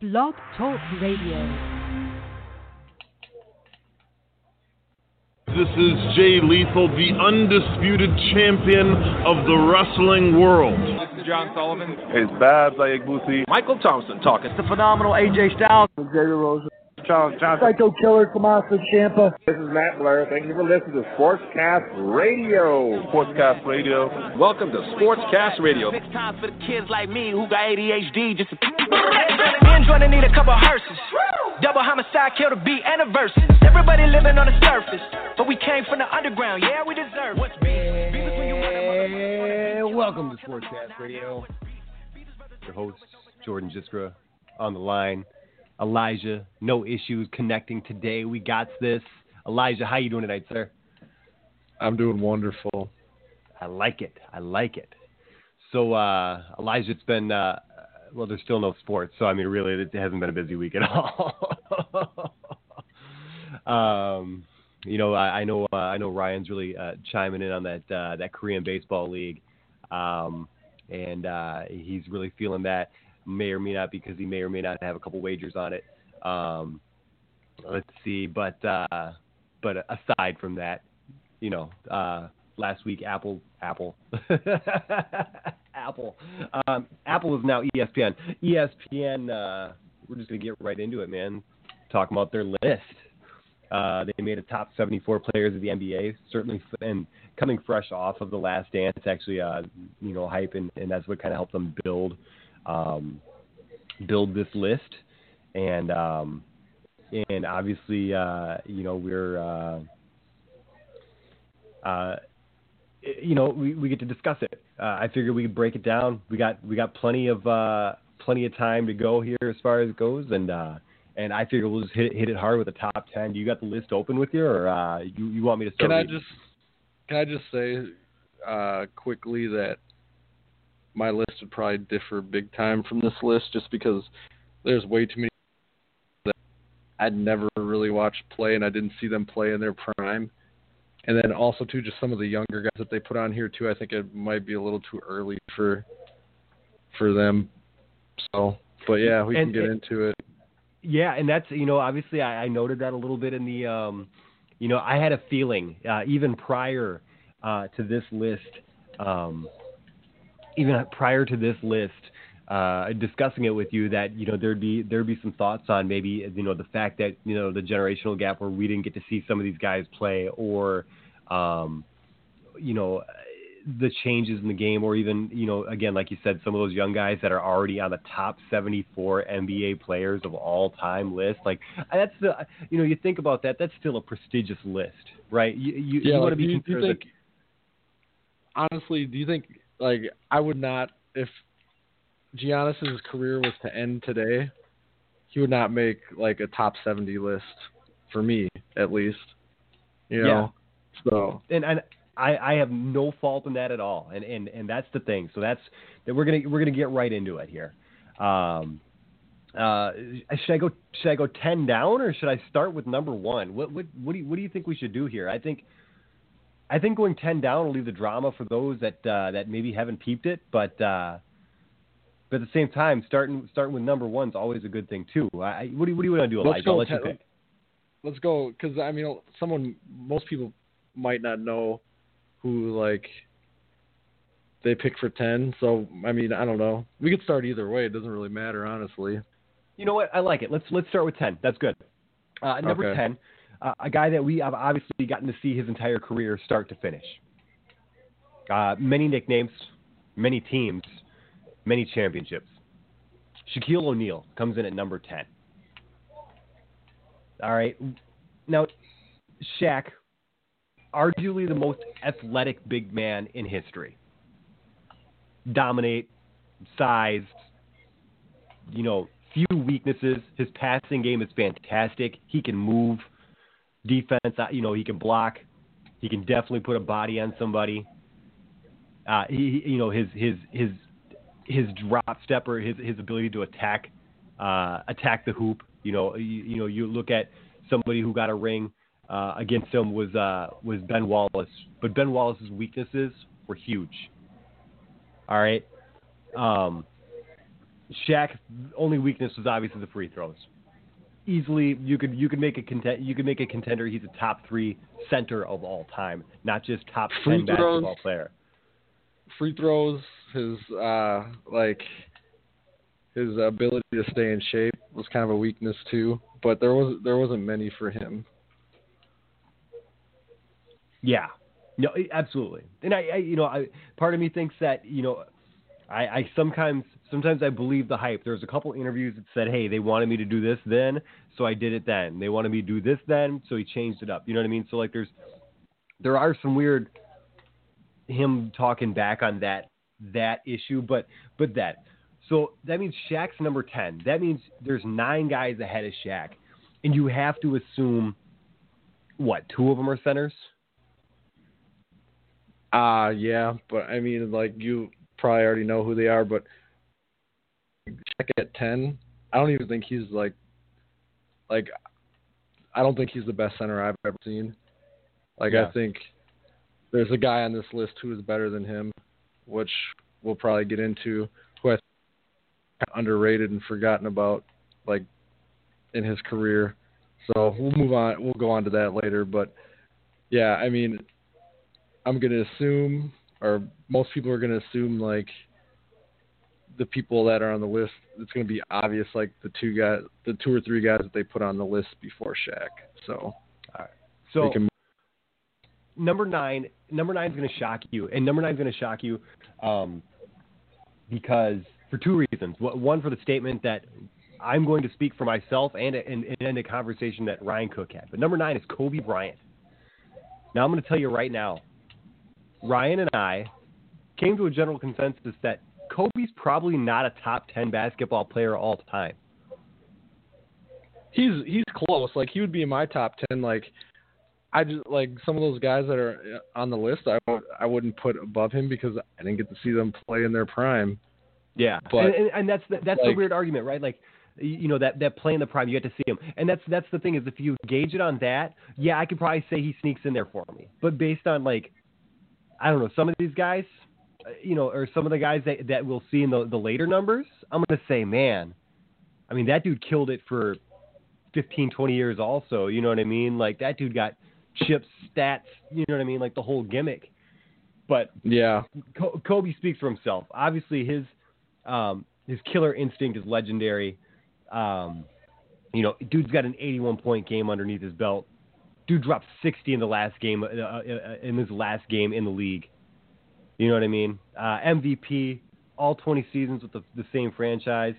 Blog Talk Radio. This is Jay Lethal, the undisputed champion of the wrestling world. This is John Sullivan. It's Babs Aiyegbusi. Michael Thompson talking. It's the phenomenal AJ Styles. Xavier Rose. Charles Johnson. Psycho Killer, Tommaso Ciampa. This is Matt Blair. Thank you for listening to Sportscast Radio. Sportscast Radio. Welcome to Sportscast Radio. Six times for the kids like me who got ADHD. Just to men trying to need a couple hearses. Double homicide, kill the beat and a verse. Everybody living on the surface, but we came from the underground. Yeah, we deserve what's beef. Beef is when you And welcome to Sportscast Radio. Your host, Jordan Jiskra, on the line. Elijah, no issues connecting today. We got this. Elijah, how you doing tonight, sir? I'm doing wonderful. I like it. I like it. So, uh, Elijah, it's been uh, well. There's still no sports, so I mean, really, it hasn't been a busy week at all. um, you know, I, I know, uh, I know Ryan's really uh, chiming in on that uh, that Korean baseball league, um, and uh, he's really feeling that. May or may not because he may or may not have a couple wagers on it. Um, let's see, but uh, but aside from that, you know, uh, last week Apple Apple Apple um, Apple is now ESPN. ESPN. Uh, we're just gonna get right into it, man. Talking about their list. Uh, they made a top 74 players of the NBA, certainly, and coming fresh off of the Last Dance, actually, uh, you know, hype, and, and that's what kind of helped them build um, build this list. And um, and obviously, uh, you know, we're uh, uh, you know, we, we get to discuss it. Uh, I figured we could break it down. We got we got plenty of uh, plenty of time to go here as far as it goes, and uh, and I figure we'll just hit hit it hard with the top ten. Do you got the list open with you, or uh, you you want me to start? Can I reading? just can I just say uh, quickly that my list would probably differ big time from this list, just because there's way too many that I'd never really watched play, and I didn't see them play in their prime. And then also too, just some of the younger guys that they put on here too. I think it might be a little too early for for them. So, but yeah, we And can get it- into it. Yeah, and that's you know obviously I, I noted that a little bit in the um, you know I had a feeling uh, even prior uh, to this list, um, even prior to this list, uh, discussing it with you that you know there'd be there'd be some thoughts on maybe you know the fact that you know the generational gap where we didn't get to see some of these guys play or um, you know the changes in the game, or even you know, again, like you said, some of those young guys that are already on the top 74 NBA players of all time list. Like that's the you know, you think about that, that's still a prestigious list, right? You you, Yeah, you want to be do you, do you considered. Honestly, do you think like I would not if Giannis's career was to end today, he would not make like a top seventy list for me at least. You know, so and and I, I have no fault in that at all, and and and that's the thing. So that's that we're gonna we're gonna get right into it here. Um, uh, should I go should I go ten down or should I start with number one? What what what do you what do you think we should do here? I think I think going ten down will leave the drama for those that uh, that maybe haven't peeped it, but. Uh, but at the same time, starting starting with number one is always a good thing too. I, what do you, what do you want to do, Let's Elijah? go I'll let you pick. Let's go because I mean someone most people might not know who like they pick for ten. So I mean I don't know. We could start either way. It doesn't really matter honestly. You know what? I like it. Let's let's start with ten. That's good. Uh, number Okay. ten, uh, a guy that we have obviously gotten to see his entire career start to finish. Uh, many nicknames, many teams, many championships. Shaquille O'Neal comes in at number ten. All right, now Shaq, arguably the most athletic big man in history. Dominate, size, you know, few weaknesses. His passing game is fantastic. He can move defense. uh, You know, he can block. He can definitely put a body on somebody. Uh, he, you know, his his his his drop step or his his ability to attack uh, attack the hoop. You know, you, you know, you look at somebody who got a ring uh, against him was uh, was Ben Wallace, but Ben Wallace's weaknesses were huge. All right. Um, Shaq's only weakness was obviously the free throws. Easily, you could you could make a content you could make a contender. He's a top three center of all time, not just top Free ten throws. basketball player. Free throws, his uh like his ability to stay in shape was kind of a weakness too. But there was there wasn't many for him. Yeah, no, absolutely. And I, I you know, I, part of me thinks that you know, I, I sometimes sometimes I believe the hype. There was a couple interviews that said, hey, they wanted me to do this then, so I did it then. They wanted me to do this then, so he changed it up. You know what I mean? So like, there's there are some weird him talking back on that that issue, but but that. So that means Shaq's number ten. That means there's nine guys ahead of Shaq, and you have to assume what two of them are centers. Uh yeah, but I mean like you probably already know who they are, but Shaq at ten. I don't even think he's like like I don't think he's the best center I've ever seen. Like Yeah. I think there's a guy on this list who is better than him, which we'll probably get into, who I think underrated and forgotten about like in his career. So we'll move on we'll go on to that later, but yeah, I mean I'm gonna assume, or most people are gonna assume, like the people that are on the list. It's gonna be obvious, like the two guys, the two or three guys that they put on the list before Shaq. So, So they can, number nine, number nine is going to shock you, and number nine is going to shock you um, because for two reasons. One- for the statement that I'm going to speak for myself, and and, and a conversation that Ryan Cook had. But number nine is Kobe Bryant. Now I'm going to tell you right now, Ryan and I came to a general consensus that Kobe's probably not a top ten basketball player all time. he's he's close. Like he would be in my top ten. Like I just like some of those guys that are on the list. I would I wouldn't put above him because I didn't get to see them play in their prime. Yeah, But, and, and, and that's the, that's the weird argument, right? Like, you know that that play in the prime, you get to see him, and that's that's the thing is if you gauge it on that, yeah, I could probably say he sneaks in there for me. But based on like, I don't know, some of these guys, you know, or some of the guys that that we'll see in the the later numbers, I'm gonna say, man, I mean that dude killed it for 15, 20 years. Also, you know what I mean? Like that dude got chips, stats, you know what I mean? Like the whole gimmick. But Yeah, Kobe speaks for himself. Obviously, his um, his killer instinct is legendary. Um, you know, dude's got an 81 point game underneath his belt. Dude dropped 60 in the last game uh, uh, in his last game in the league. You know what I mean? Uh, MVP, all 20 seasons with the, the same franchise.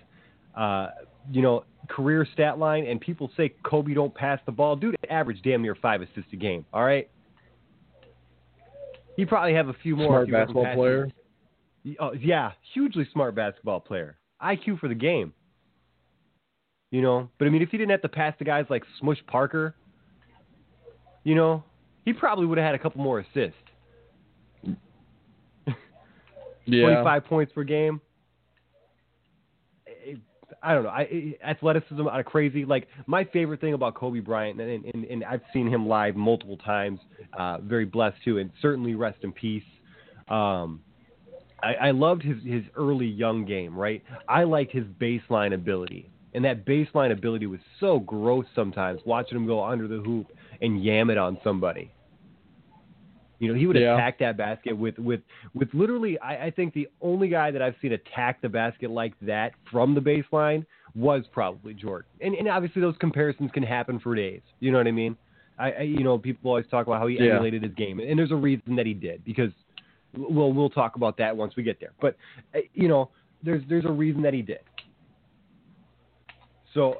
Uh, you know, career stat line, and people say Kobe don't pass the ball. Dude average damn near five assists a game. All right. He probably have a few more. smart if he wasn't basketball player. Oh, yeah, hugely smart basketball player. IQ for the game. You know, but I mean, if he didn't have to pass to guys like Smush Parker, you know, he probably would have had a couple more assists. Yeah, 25 points per game. I- I don't know. I, I- athleticism on a crazy like my favorite thing about Kobe Bryant, and, and, and I've seen him live multiple times. Uh, very blessed too, and certainly rest in peace. Um, I, I loved his his early young game. Right, I liked his baseline ability, and that baseline ability was so gross sometimes. Watching him go under the hoop and yam it on somebody. You know, he would Yeah. attack that basket with with with literally. I, I think the only guy that I've seen attack the basket like that from the baseline was probably Jordan. And and obviously those comparisons can happen for days. You know what I mean? I, I you know people always talk about how he Yeah. emulated his game, and there's a reason that he did because well we'll talk about that once we get there. But uh, you know there's there's a reason that he did. So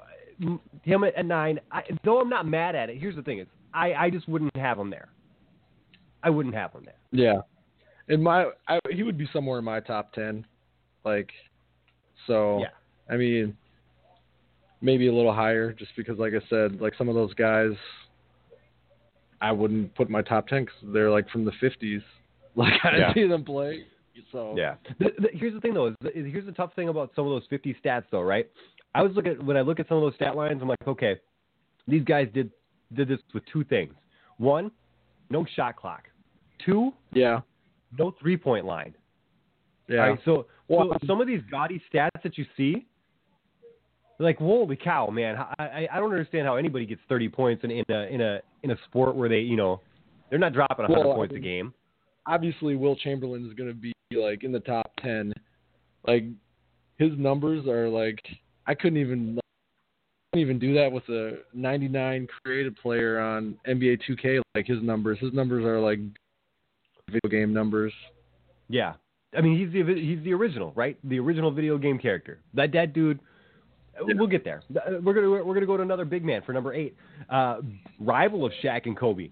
him at, at nine, I, though I'm not mad at it. Here's the thing: is I I just wouldn't have him there. I wouldn't have him there. Yeah, in my I, he would be somewhere in my top ten, like so. Yeah. I mean, maybe a little higher, just because, like I said, like some of those guys, I wouldn't put in my top ten because they're like from the fifties. Like I didn't Yeah. see them play. So Yeah. The, the, here's the thing though. Is, is here's the tough thing about some of those 50 stats though, right? I was looking at when I look at some of those stat lines, I'm like, okay, these guys did did this with two things. One, no shot clock. Two, yeah, no three point line. yeah, right, so Well, so some of these gaudy stats that you see, like holy cow, man! I, I I don't understand how anybody gets 30 points in, in a in a in a sport where they you know they're not dropping 100 Well, I points a game. obviously Wilt Chamberlain is going to be like in the top 10. Like his numbers are like I couldn't even like, couldn't even do that with a 99 created player on NBA 2K like his numbers. His numbers are like video game numbers. Yeah, I mean he's the he's the original, right? The original video game character. That that dude. We'll get there. Uh, We're gonna we're gonna go to another big man for number eight, uh, rival of Shaq and Kobe.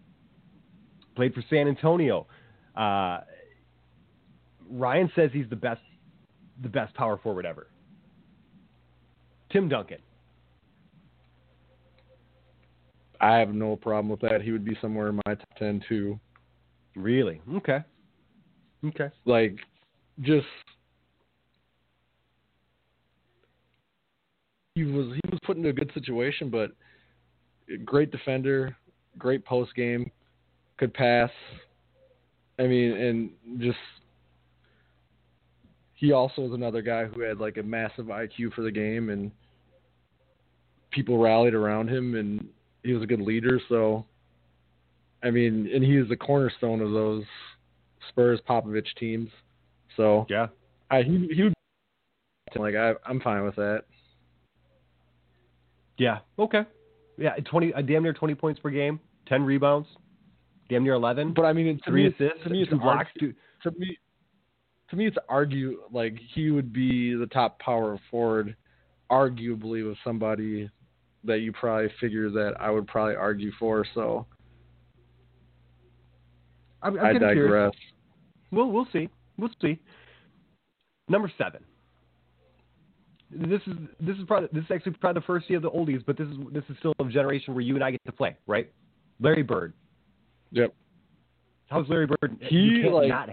Played for San Antonio. Uh, Ryan says he's the best the best power forward ever. Tim Duncan. I have no problem with that. He would be somewhere in my top 10 too. Really? Okay. Okay. Like just he was he was put into a good situation, but great defender, great post game, could pass. I mean, and just he also was another guy who had like a massive IQ for the game, and people rallied around him, and he was a good leader. So, I mean, and he was the cornerstone of those Spurs Popovich teams. So, Yeah. I he he would like I I'm fine with that. Yeah. Okay. Yeah. Twenty. Uh, damn near twenty points per game. Ten rebounds. Damn near eleven. But I mean, to three me, assists. to me, it's two blocks. argu- Two, to me, to me, it's argue like he would be the top power forward, arguably with somebody that you probably figure that I would probably argue for. So I'm, I'm I curious. digress. Well, we'll see. We'll see. Number seven. This is this is probably this is actually probably the first year of the oldies, but this is this is still a generation where you and I get to play, right? Larry Bird. Yep. How's Larry Bird? He, like- not-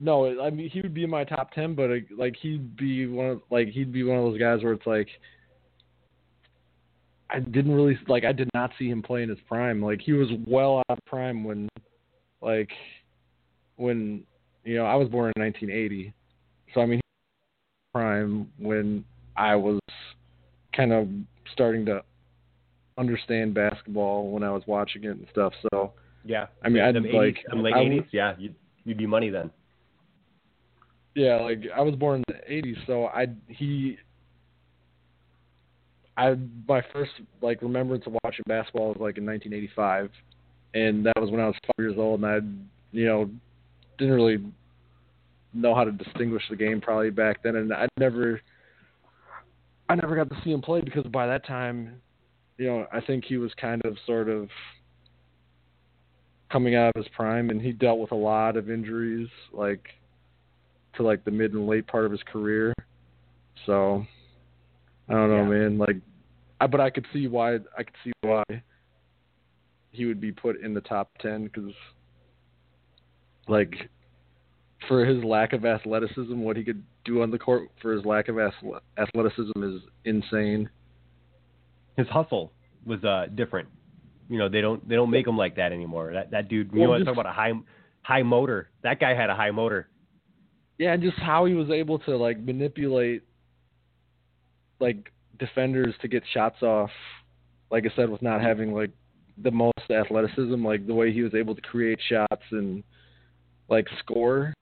No, I mean he would be in my top ten, but uh, like he'd be one of like he'd be one of those guys where it's like I didn't really like I did not see him play in his prime. Like he was well out of prime when like when you know I was born in 1980, so I mean prime when I was kind of starting to understand basketball when I was watching it and stuff. So yeah. I mean, I'd them 80s, like- them late eighties. Yeah, you'd, you'd be money then. Yeah, like I was born in the '80s, so I he I my first like remembrance of watching basketball was like in 1985, and that was when I was five years old, and I you know didn't really know how to distinguish the game probably back then, and I never I never got to see him play because by that time, you know, I think he was kind of sort of coming out of his prime, and he dealt with a lot of injuries, like to like the mid and late part of his career. So I don't know, man. Like, I, but I could see why I could see why he would be put in the top ten because, like, for his lack of athleticism, what he could do on the court for his lack of athleticism is insane. His hustle was uh different. You know, they don't they don't make him like that anymore. That that dude. You Well, know, just- talk about a high high motor. That guy had a high motor. Yeah, and just how he was able to like manipulate like defenders to get shots off. Like I said, with not having like the most athleticism, like the way he was able to create shots and like score,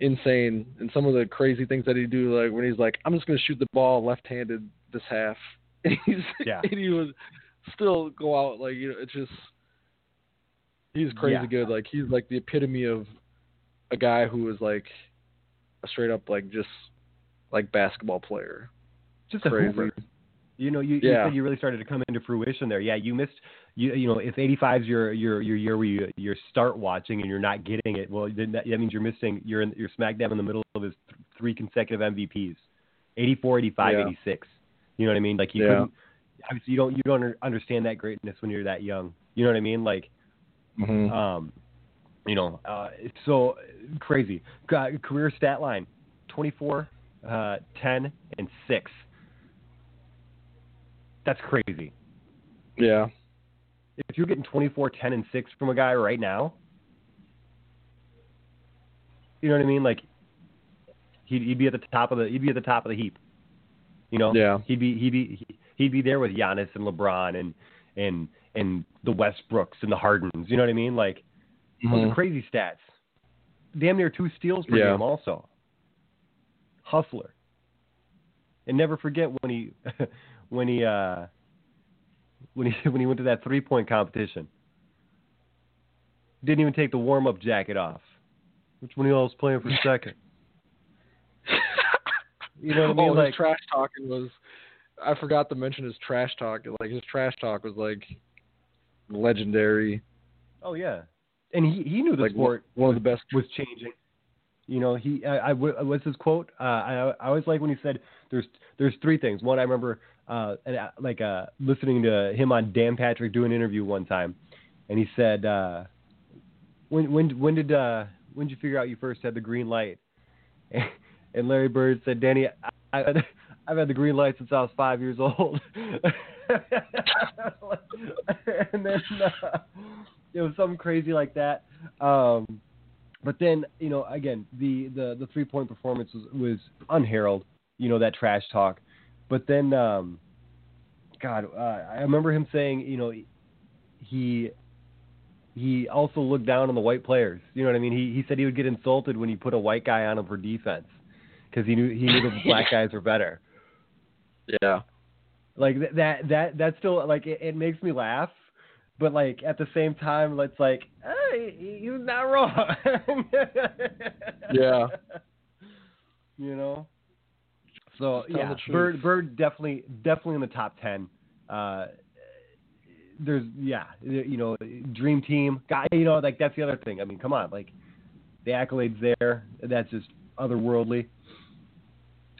insane. And some of the crazy things that he do, like when he's like, "I'm just gonna shoot the ball left-handed this half," and he's Yeah. and he would still go out like you know, it's just he's crazy Yeah. good. Like he's like the epitome of a guy who is like a straight up like just like basketball player. Just a Crazy. hooper. You know, you, you said you really started to come into fruition there. Yeah, you missed. You you know, if 85 is your your your year where you you start watching and you're not getting it, well, then that, that means you're missing. You're in, you're smack dab in the middle of his th- three consecutive MVPs, 84, 85, Yeah. 86. You know what I mean? Like you Yeah. couldn't. Obviously, you don't you don't understand that greatness when you're that young. You know what I mean? Like Mm-hmm. um, you know, uh, it's so crazy. Ca- Career stat line: 24, uh, 10, and six. That's crazy. yeah. If you're getting 24, 10, and six from a guy right now, You know what I mean? Like he'd, he'd be at the top of the he'd be at the top of the heap. You know? Yeah. He'd be he'd be he'd be there with Giannis and LeBron and and and the Westbrooks and the Hardens. You know what I mean? Like those Mhm. are crazy stats. Damn near two steals per Yeah. game also. Hustler. And never forget when he when he uh when he when he went to that three point competition. Didn't even take the warm up jacket off. Which one of y'all was playing for second? You know what I mean? oh, like his trash talking was. I forgot to mention his trash talk. Like his trash talk was like legendary. Oh yeah, and he he knew the Like sport one of the best. was changing. You know, he I, I what's his quote? Uh, I I always like when he said there's there's three things. One, I remember uh uh, like uh listening to him on Dan Patrick do an interview one time, and he said uh when when when did uh when did you figure out you first had the green light? And Larry Bird said, Danny, I, I, I've had the green light since I was five years old. and then uh, it was something crazy like that. Um, but then, you know, again, the, the, the three point performance was, was unheralded, you know, that trash talk. But then, um, God, uh, I remember him saying, you know, he he also looked down on the white players. You know what I mean? He he said he would get insulted when he put a white guy on him for defense because he knew he knew the black guys were better. Yeah. Like th- that that that still like it, it makes me laugh, but like at the same time, it's like hey, he, he not wrong. Yeah. You know. So yeah. Bird Bird definitely definitely in the top ten. Uh, there's yeah, you know, dream team guy. You know, like that's the other thing. I mean, come on, like the accolades there. That's just otherworldly.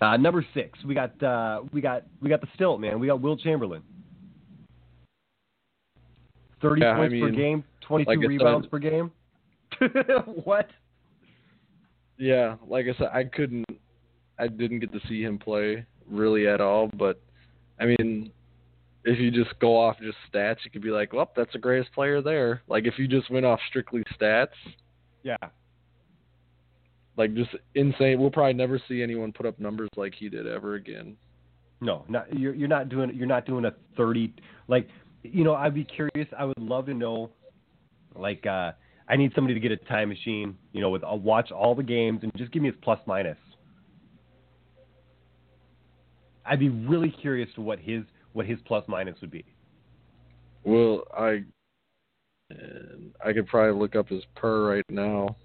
Uh, number six, we got uh, we got we got the stilt man. We got Wilt Chamberlain. Thirty Yeah, I points per game, twenty-two like I said- rebounds per game. what? Yeah, like I said, I couldn't, I didn't get to see him play really at all. But I mean, if you just go off just stats, you could be like, well, that's the greatest player there. Like if you just went off strictly stats, Yeah. like just insane. We'll probably never see anyone put up numbers like he did ever again. No, not you're you're not doing you're not doing a thirty like you know I'd be curious I would love to know like uh I need somebody to get a time machine you know with I'll watch all the games and just give me his plus minus. I'd be really curious to what his what his plus minus would be. Well, I, I could probably look up his per right now.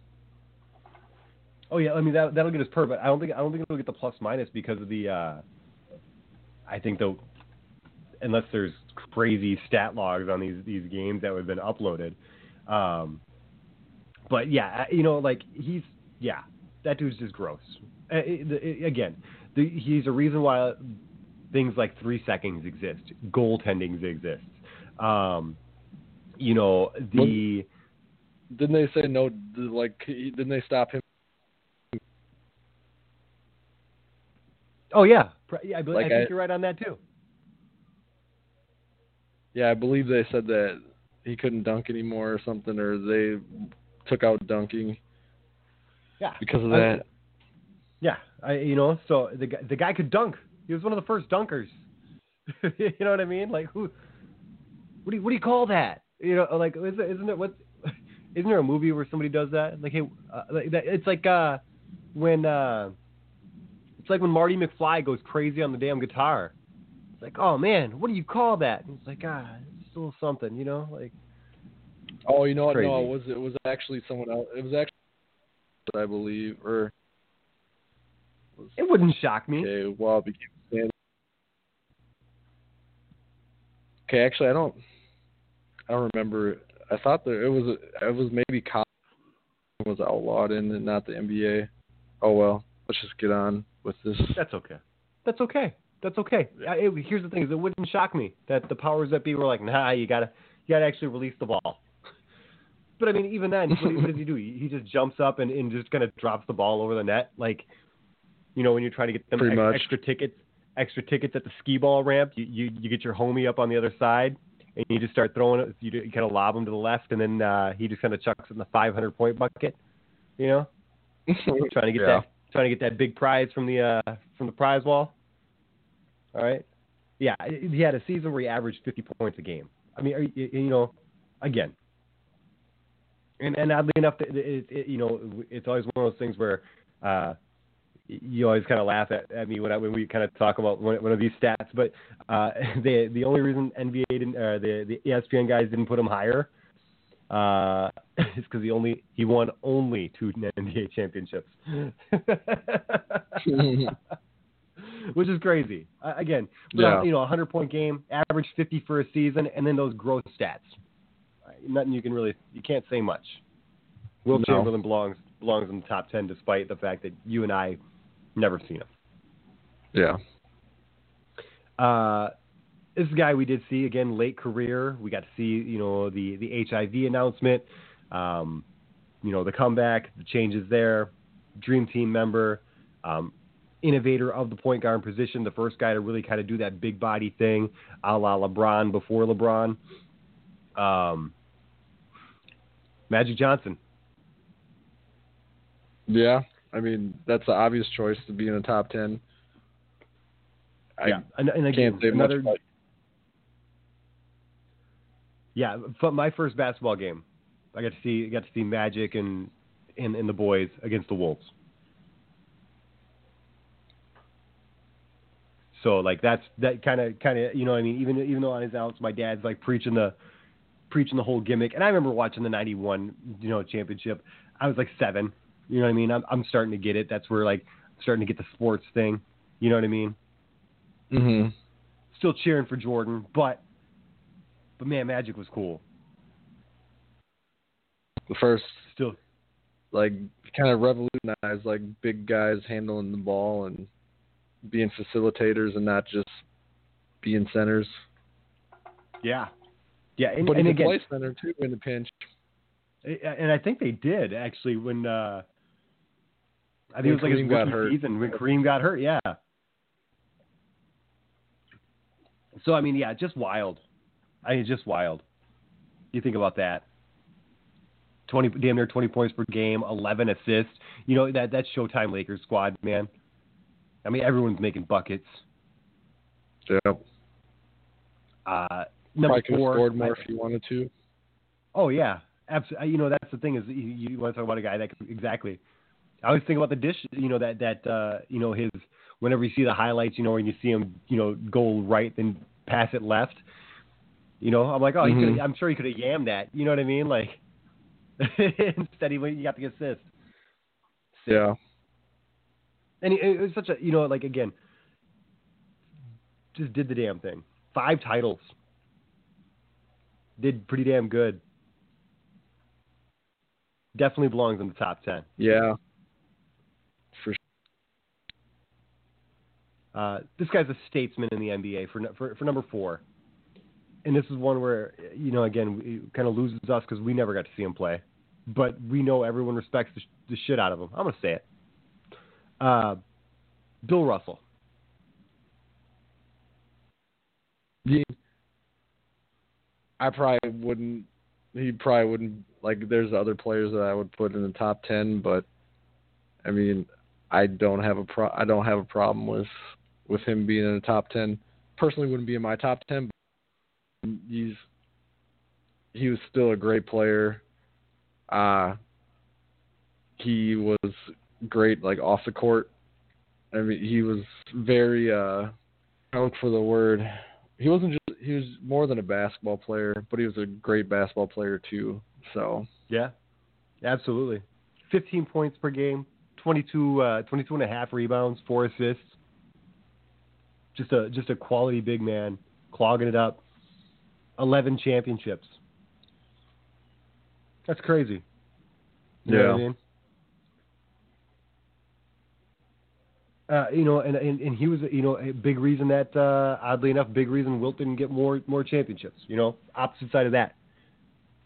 Oh yeah, I mean that that'll get us per, but I don't think I don't think it'll get the plus minus because of the. uh I think the unless there's crazy stat logs on these these games that have been uploaded. Um, but yeah, you know, like he's yeah, that dude's just gross. It- again, the, he's a reason why things like three seconds exist, goaltending exists. Um, you know the. Didn't they say no? Like, didn't they stop him? Oh yeah, I, Like I think I- you're right on that too. Yeah, I believe they said that he couldn't dunk anymore or something, or they took out dunking Yeah, because of I- that. Yeah, I, you know, so the guy, the guy could dunk. He was one of the first dunkers. you know what I mean? Like who? What do you, what do you call that? You know, like isn't it, isn't it what? Isn't there a movie where somebody does that? Like hey, uh, like that, it's like uh when uh it's like when Marty McFly goes crazy on the damn guitar. It's like, oh man, what do you call that? And it's like, ah, it's a little something, you know, like Oh, you know what? No, it was it was actually someone else. It was actually, I believe, or it wouldn't shock me. okay, well, it became Stan- Okay, actually, I don't, I don't remember. I thought that it was it was maybe college was outlawed in and not the NBA. Oh well, let's just get on with this. That's okay. That's okay. That's okay. I, it, here's the thing: is it wouldn't shock me that the powers that be were like, "Nah, you gotta, you gotta actually release the ball." But I mean, even then, what, what does he do? He, he just jumps up and, and just kind of drops the ball over the net, like, you know, when you're trying to get them ex- extra tickets, extra tickets at the skee ball ramp. You, you you get your homie up on the other side, and you just start throwing it. You, you kind of lob him to the left, and then uh, he just kind of chucks it in the 500 point bucket. You know, trying to get Yeah. that trying to get that big prize from the uh, from the prize wall. All right. Yeah, he had a season where he averaged 50 points a game. I mean, you, you know, again, and and oddly enough, it, it, it, you know, it's always one of those things where uh, you always kind of laugh at, at me when I, when we kind of talk about one, one of these stats. But uh, the the only reason NBA didn't, uh, the the ESPN guys didn't put him higher uh, is because he only he won only two NBA championships, which is crazy. Uh, again, Yeah. you know, a hundred point game, average fifty for a season, and then those growth stats. Uh, Nothing you can really you can't say much. Wilt No. Chamberlain belongs belongs in the top ten, despite the fact that you and I never seen him. Yeah. Uh, this guy we did see again late career. We got to see you know the the HIV announcement, um, you know the comeback, the changes there. Dream team member, um, innovator of the point guard position, the first guy to really kind of do that big body thing, a la LeBron before LeBron. Um, Magic Johnson. Yeah. I mean, that's the obvious choice to be in the top ten. I yeah, and, and again, another Yeah, for my first basketball game, I got to see got to see Magic and and, and the boys against the Wolves. So like that's that kind of kind of you know what I mean? Even even though on his outs my dad's like preaching the preaching the whole gimmick. And I remember watching the '91 you know championship. I was like seven. You know what I mean? I'm I'm starting to get it. That's where like I'm starting to get the sports thing. You know what I mean? Mm-hmm. Still cheering for Jordan but but man Magic was cool. The first still like kind of revolutionized like big guys handling the ball and being facilitators and not just being centers. Yeah. Yeah, and, but and he can play center too in the pinch. and I think they did actually when uh I think When it was like his Kareem got rookie hurt. season when Kareem got hurt. Yeah. So I mean, yeah, just wild. I mean, just wild. You think about that. Twenty, damn near twenty points per game, eleven assists. You know that that's Showtime Lakers squad, man. I mean, everyone's making buckets. Yep. Uh, number Probably four, scored more I- if he wanted to. Oh yeah, absolutely. You know that's the thing is you, you want to talk about a guy that could, exactly. I always think about the dish. You know that that uh, you know his whenever you see the highlights, you know when you see him, you know go right then pass it left. You know, I'm like, oh, he Mhm. could. I'm sure he could have yammed that. You know what I mean? Like instead he went- he got the assist. Yeah. And it was such a you know like again, just did the damn thing. Five titles. Did pretty damn good. Definitely belongs in the top ten. Yeah. For Uh, this guy's a statesman in the NBA for, for for number four, and this is one where you know again kind of loses us because we never got to see him play, but we know everyone respects the, sh- the shit out of him. I'm gonna say it. Uh, Bill Russell. I probably wouldn't. He probably wouldn't like. There's other players that I would put in the top ten, but I mean, I don't have a pro. I don't have a problem with with him being in the top ten. Personally, wouldn't be in my top ten. But he's he was still a great player. Uh he was great like off the court. I mean, he was very uh I look for the word. He wasn't just he was more than a basketball player, but he was a great basketball player too. So Yeah, absolutely. 15 points per game, 22, uh, 22 and a half rebounds, four assists. Just a just a quality big man, clogging it up. 11 championships. That's crazy. You know what I Yeah. mean? Uh, you know, and, and and he was, you know, a big reason that, uh, oddly enough, big reason Wilt didn't get more more championships. You know, opposite side of that.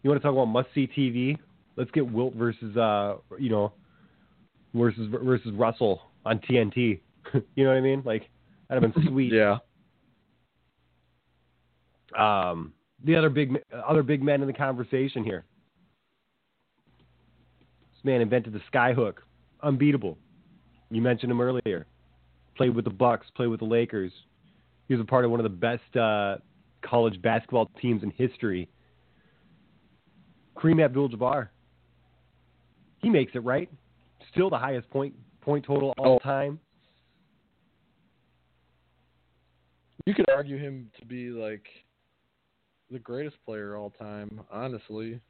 You want to talk about must see TV? Let's get Wilt versus, uh, you know, versus versus Russell on TNT. you know what I mean? Like that'd have been sweet. yeah, Um, the other big other big men in the conversation here. This man invented the skyhook. unbeatable. You mentioned him earlier. Played with the Bucks, played with the Lakers. He was a part of one of the best uh, college basketball teams in history. Kareem Abdul-Jabbar. He makes it right. Still the highest point point total all Oh. time. You could argue him to be like the greatest player all time, honestly.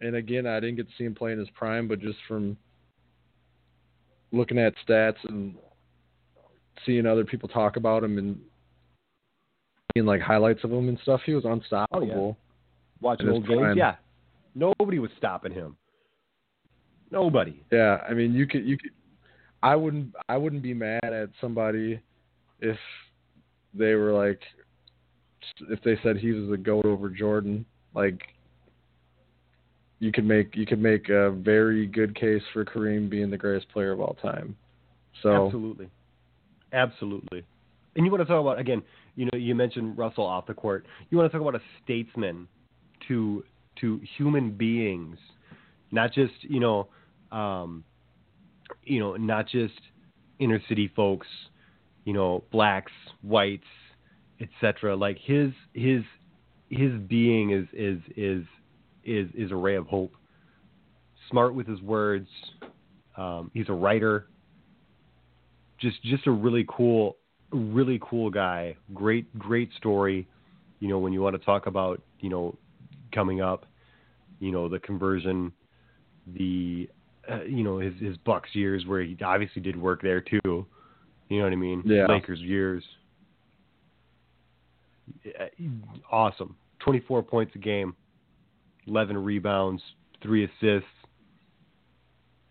And again, I didn't get to see him play in his prime, but just from looking at stats and seeing other people talk about him and seeing like highlights of him and stuff, he was oh, unstoppable. Watching In his old games, yeah. Nobody was stopping him. Nobody. Yeah, I mean, you could you could. I wouldn't I wouldn't be mad at somebody if they were like if they said he was the goat over Jordan. Like you could make you could make a very good case for Kareem being the greatest player of all time. So Absolutely. Absolutely. And you want to talk about again, you know, you mentioned Russell off the court. You want to talk about a statesman to to human beings, not just, you know, um, you know, not just inner city folks, you know, blacks, whites, etc. Like his his his being is is is is is a ray of hope. Smart with his words. Um, he's a writer. Just just a really cool really cool guy. Great great story. You know when you want to talk about you know coming up you know the conversion the uh, you know his his bucks years where he obviously did work there too. You know what i mean? Yeah. lakers years. Awesome. 24 points a game 11 rebounds 3 assists.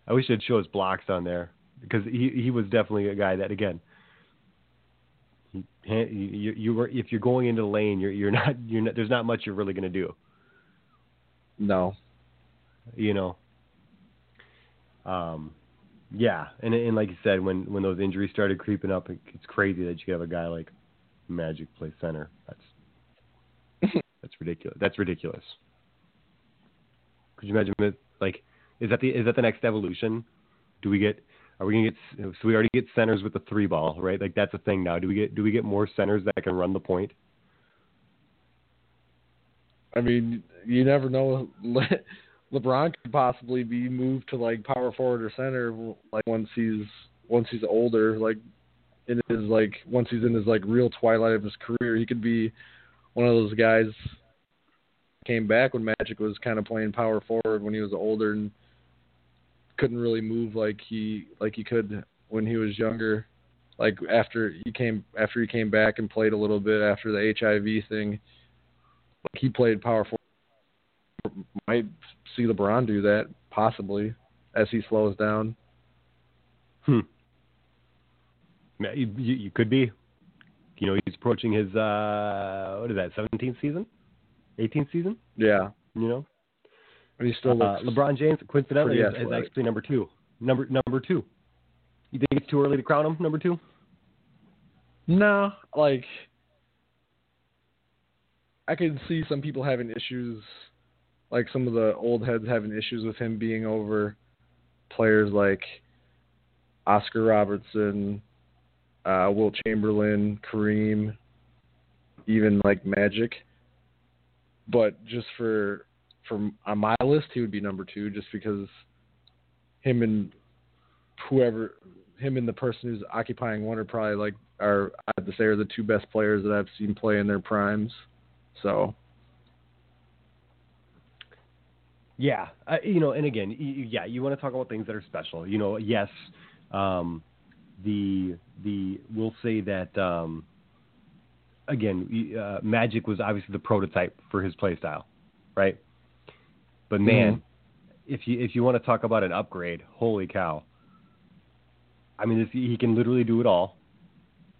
I wish i'd show his blocks on there because he he was definitely a guy that again he, you, you were if you're going into the lane you're you're not you're not there's not much you're really going to do. No. you know? Um yeah and and like you said when when those injuries started creeping up it, it's crazy that you have a guy like magic play center. That's that's ridiculous that's ridiculous could you imagine it like is that the is that the next evolution do we get are we gonna get so we already get centers with the three ball right like that's a thing now do we get do we get more centers that can run the point I mean, you never know. Le- LeBron could possibly be moved to like power forward or center, like once he's once he's older, like in his like once he's in his like real twilight of his career, he could be one of those guys. Came back when Magic was kind of playing power forward when he was older and couldn't really move like he like he could when he was younger. Like after he came after he came back and played a little bit after the HIV thing like he played power forward. Might see LeBron do that possibly as he slows down. Hmm. You, you, you could be. You know, he's approaching his uh, what is that? Seventeenth season, eighteenth season. Yeah, You know, and he still uh. LeBron James coincidentally is, is actually number two. Number number two. You think it's too early to crown him number two? No, like I can see some people having issues, like some of the old heads having issues with him being over players like Oscar Robertson, uh, Wilt Chamberlain, Kareem, even like Magic. But just for for on my list, he would be number two, just because him and whoever him and the person who's occupying one are probably like are I have to say are the two best players that I've seen play in their primes. So Yeah, uh, you know, and again, yeah, you want to talk about things that are special. You know, yes, um, the the we'll say that um, again, uh, Magic was obviously the prototype for his play style, right? But man, if you if you want to talk about an upgrade, holy cow! I mean, this, he can literally do it all.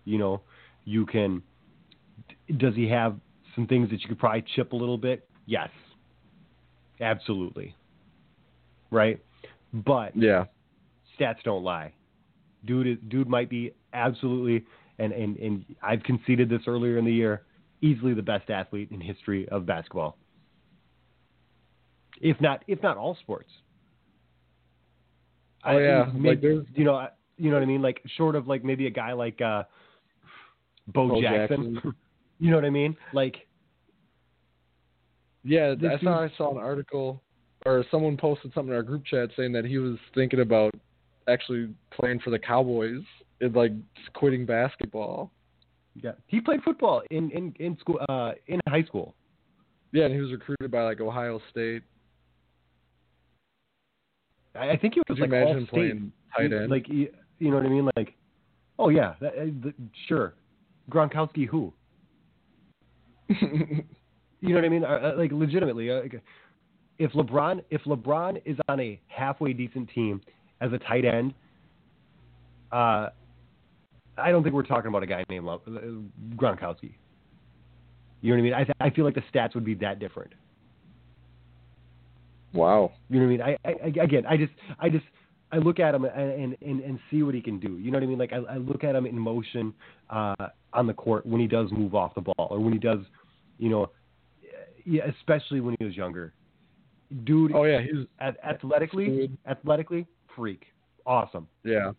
You know, you can. Does he have some things that you could probably chip a little bit? Yes, absolutely. Right, but yeah, stats don't lie. Dude, dude might be absolutely, and, and, and I've conceded this earlier in the year, easily the best athlete in history of basketball. If not, if not all sports. Oh, yeah. maybe, Like, you know, you know what I mean. Like short of like maybe a guy like uh, Bo, Bo Jackson. Jackson. you know what I mean? Like Yeah, I thought I saw an article or someone posted something in our group chat saying that he was thinking about actually playing for the Cowboys and like quitting basketball. yeah, he played football in in in school uh in high school. Yeah, and he was recruited by like Ohio State. I, I think he was Could you like imagine all playing state. tight end? Like you, you know what I mean? Like, oh yeah, that, the, sure. Gronkowski, who? You know what I mean? Uh, uh, like legitimately, uh, like, if LeBron if LeBron is on a halfway decent team as a tight end, uh, I don't think we're talking about a guy named uh, Gronkowski. You know what I mean? I th- I feel like the stats would be that different. wow. You know what I mean? I, I again, I just I just I look at him and, and and see what he can do. You know what I mean? Like I, I look at him in motion uh, on the court when he does move off the ball or when he does, you know, yeah, especially when he was younger. Dude, Oh yeah, he's at, athletically, athletically, freak, awesome. yeah.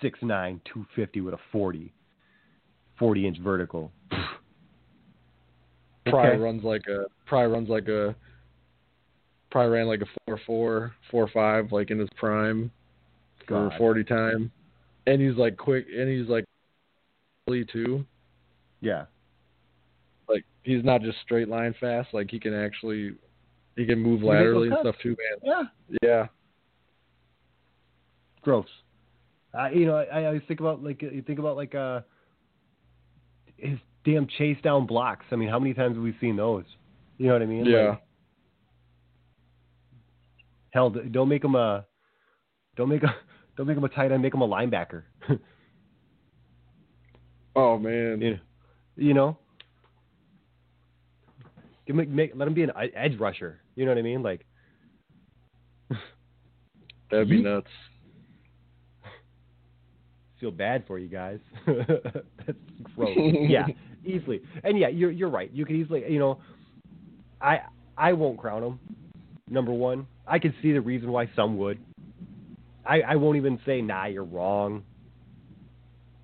Six nine, two fifty with a 40, 40 inch vertical. Probably Okay. runs like a probably runs like a probably ran like a four four, four five like in his prime for God. forty time. And he's like quick and he's like early too. Yeah, Like he's not just straight line fast, like he can actually he can move He can make those laterally and stuff too, man. yeah. Yeah. gross. I you know I, I always think about like you think about like uh his damn chase down blocks. I mean, how many times have we seen those? You know what I mean? Yeah. Like, hell, don't make him a don't make a don't make him a tight end. Make him a linebacker. Oh man. you, know, you know. Give him, make, let him be an edge rusher. You know what I mean? Like, That'd be nuts. Feel bad for you guys. That's gross. yeah, easily. And yeah, you're you're right. You could easily, you know, I I won't crown him number one. I can see the reason why some would. I I won't even say nah, you're wrong.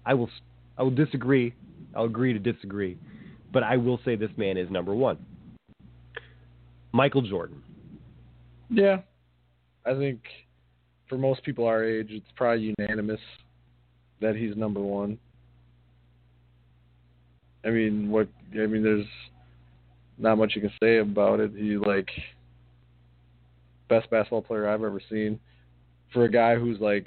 I will s- I will disagree. I'll agree to disagree, but I will say this man is number one. Michael Jordan. Yeah. I think for most people our age it's probably unanimous that he's number one. I mean what I mean there's not much you can say about it. He like best basketball player I've ever seen. For a guy who's like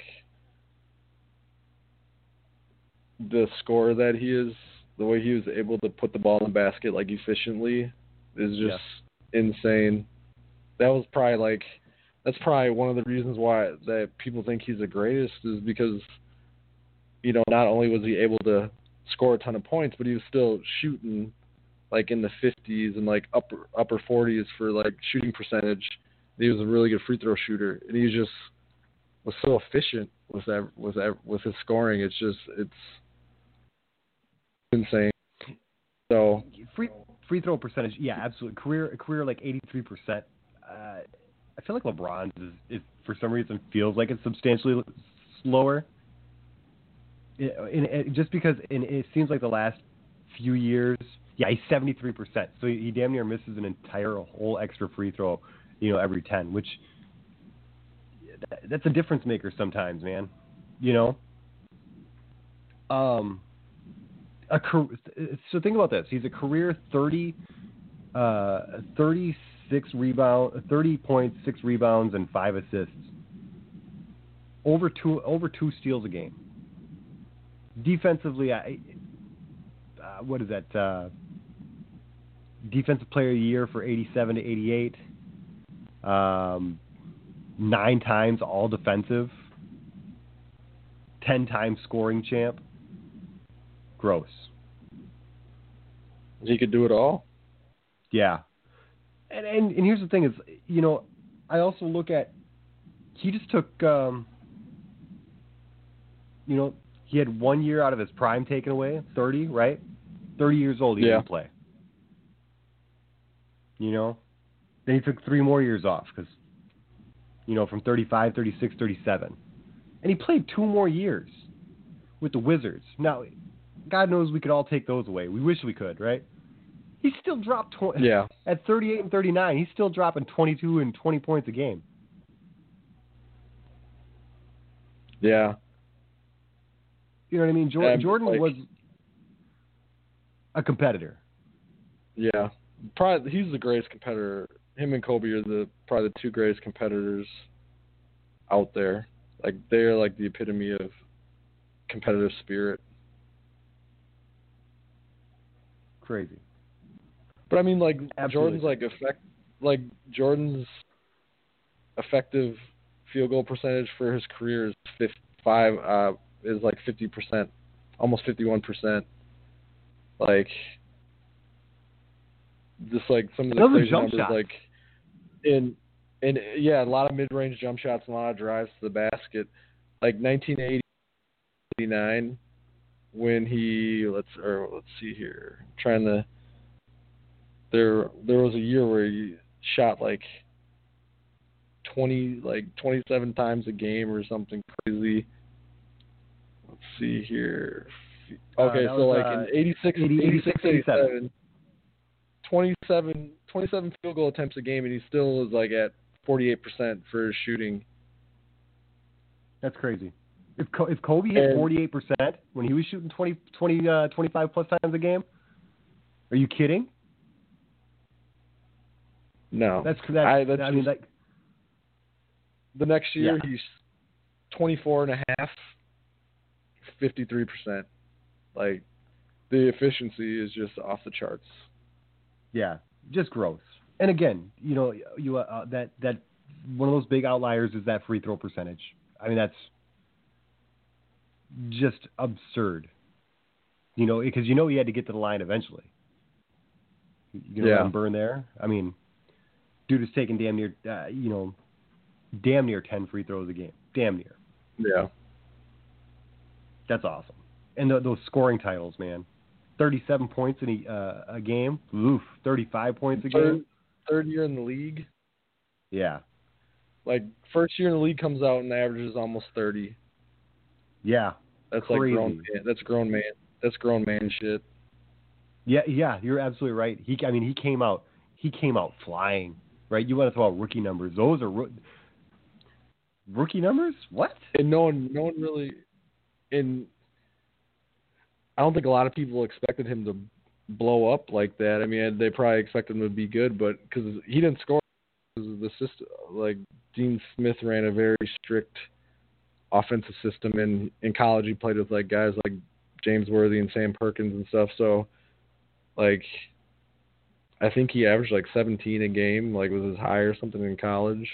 the scorer that he is, the way he was able to put the ball in the basket like efficiently is just insane. That was probably like that's probably one of the reasons why that people think he's the greatest is because you know not only was he able to score a ton of points, but he was still shooting like in the 50s and like upper upper 40s for like shooting percentage. He was a really good free throw shooter, and he just was so efficient with that with that with his scoring. It's just it's insane. So Free free throw percentage, yeah, absolutely. Career career like eighty three percent. Uh, I feel like LeBron's is, is for some reason feels like it's substantially slower. And it, just because it seems like the last few years, yeah, he's seventy three percent. So he, he damn near misses an entire whole extra free throw, you know, every ten, which that, that's a difference maker sometimes, man. You know. Um, a so think about this. He's a career 30, uh, 36 rebound, 30 points, six rebounds, and five assists. Over two, over two steals a game. Defensively, I, uh, what is that? Uh, defensive player of the year for 87 to 88. Um, nine times all defensive. Ten times scoring champ. Gross. he could do it all. Yeah. And, and and here's the thing is, you know, I also look at he just took um you know, he had one year out of his prime taken away, 30, right? 30 years old he Yeah. didn't play. You know? Then he took 3 more years off cuz You know, from 35, 36, 37. And he played two more years with the Wizards. Now, God knows we could all take those away. We wish we could, right? He still dropped 20, Yeah. at 38 and 39. He's still dropping 22 and 20 points a game. Yeah. You know what I mean? Jordan, Jordan like- was a competitor. Yeah. Probably he's the greatest competitor. Him and Kobe are the probably the two greatest competitors out there. Like they're like the epitome of competitive spirit. Crazy. But I mean, like Absolutely. Jordan's like effect, like Jordan's effective field goal percentage for his career is five uh, is like fifty percent, almost fifty one percent. Like, just like some of the crazy jump numbers, shots. like in in yeah, a lot of mid range jump shots and a lot of drives to the basket. Like nineteen eighty nine, when he let's or let's see here, trying to there there was a year where he shot like twenty like twenty seven times a game or something crazy. Let's see here. Uh, Okay, that so was, like uh, in 86, 80 86, 87. 87, 27, 27 field goal attempts a game, and he still is like at 48% for his shooting. That's crazy. If if Kobe hit And- 48 percent when he was shooting 20, 20 uh, 25 plus times a game, are you kidding? No, That's that's. I- I, that's mean, just- like, the next year Yeah. he's 24 and a half, 53%. Like the efficiency is just off the charts. yeah, just gross. And again, you know, you uh, that that one of those big outliers is that free throw percentage. I mean, that's just absurd. You know, because you know he had to get to the line eventually. You know, Yeah. him burn there. I mean, dude is taking damn near, uh, you know, damn near ten free throws a game. Damn near. Yeah. That's awesome. And the, those scoring titles, man. 37 points in a, uh, a game. Oof. 35 points a Third, game. third year in the league. Yeah. Like first year in the league comes out and averages almost 30. Yeah. That's Crazy. like grown man. That's grown man. That's grown man shit. Yeah, yeah, you're absolutely right. He, I mean, he came out, he came out flying, right? You want to throw out rookie numbers? Those are roo- rookie numbers. What? And no one, no one really, and I don't think a lot of people expected him to blow up like that. I mean, they probably expected him to be good, but because he didn't score, the system, like Dean Smith ran a very strict offensive system in in college. He played with like guys like James Worthy and Sam Perkins and stuff. So, like, I think he averaged like 17 a game, like was his high or something in college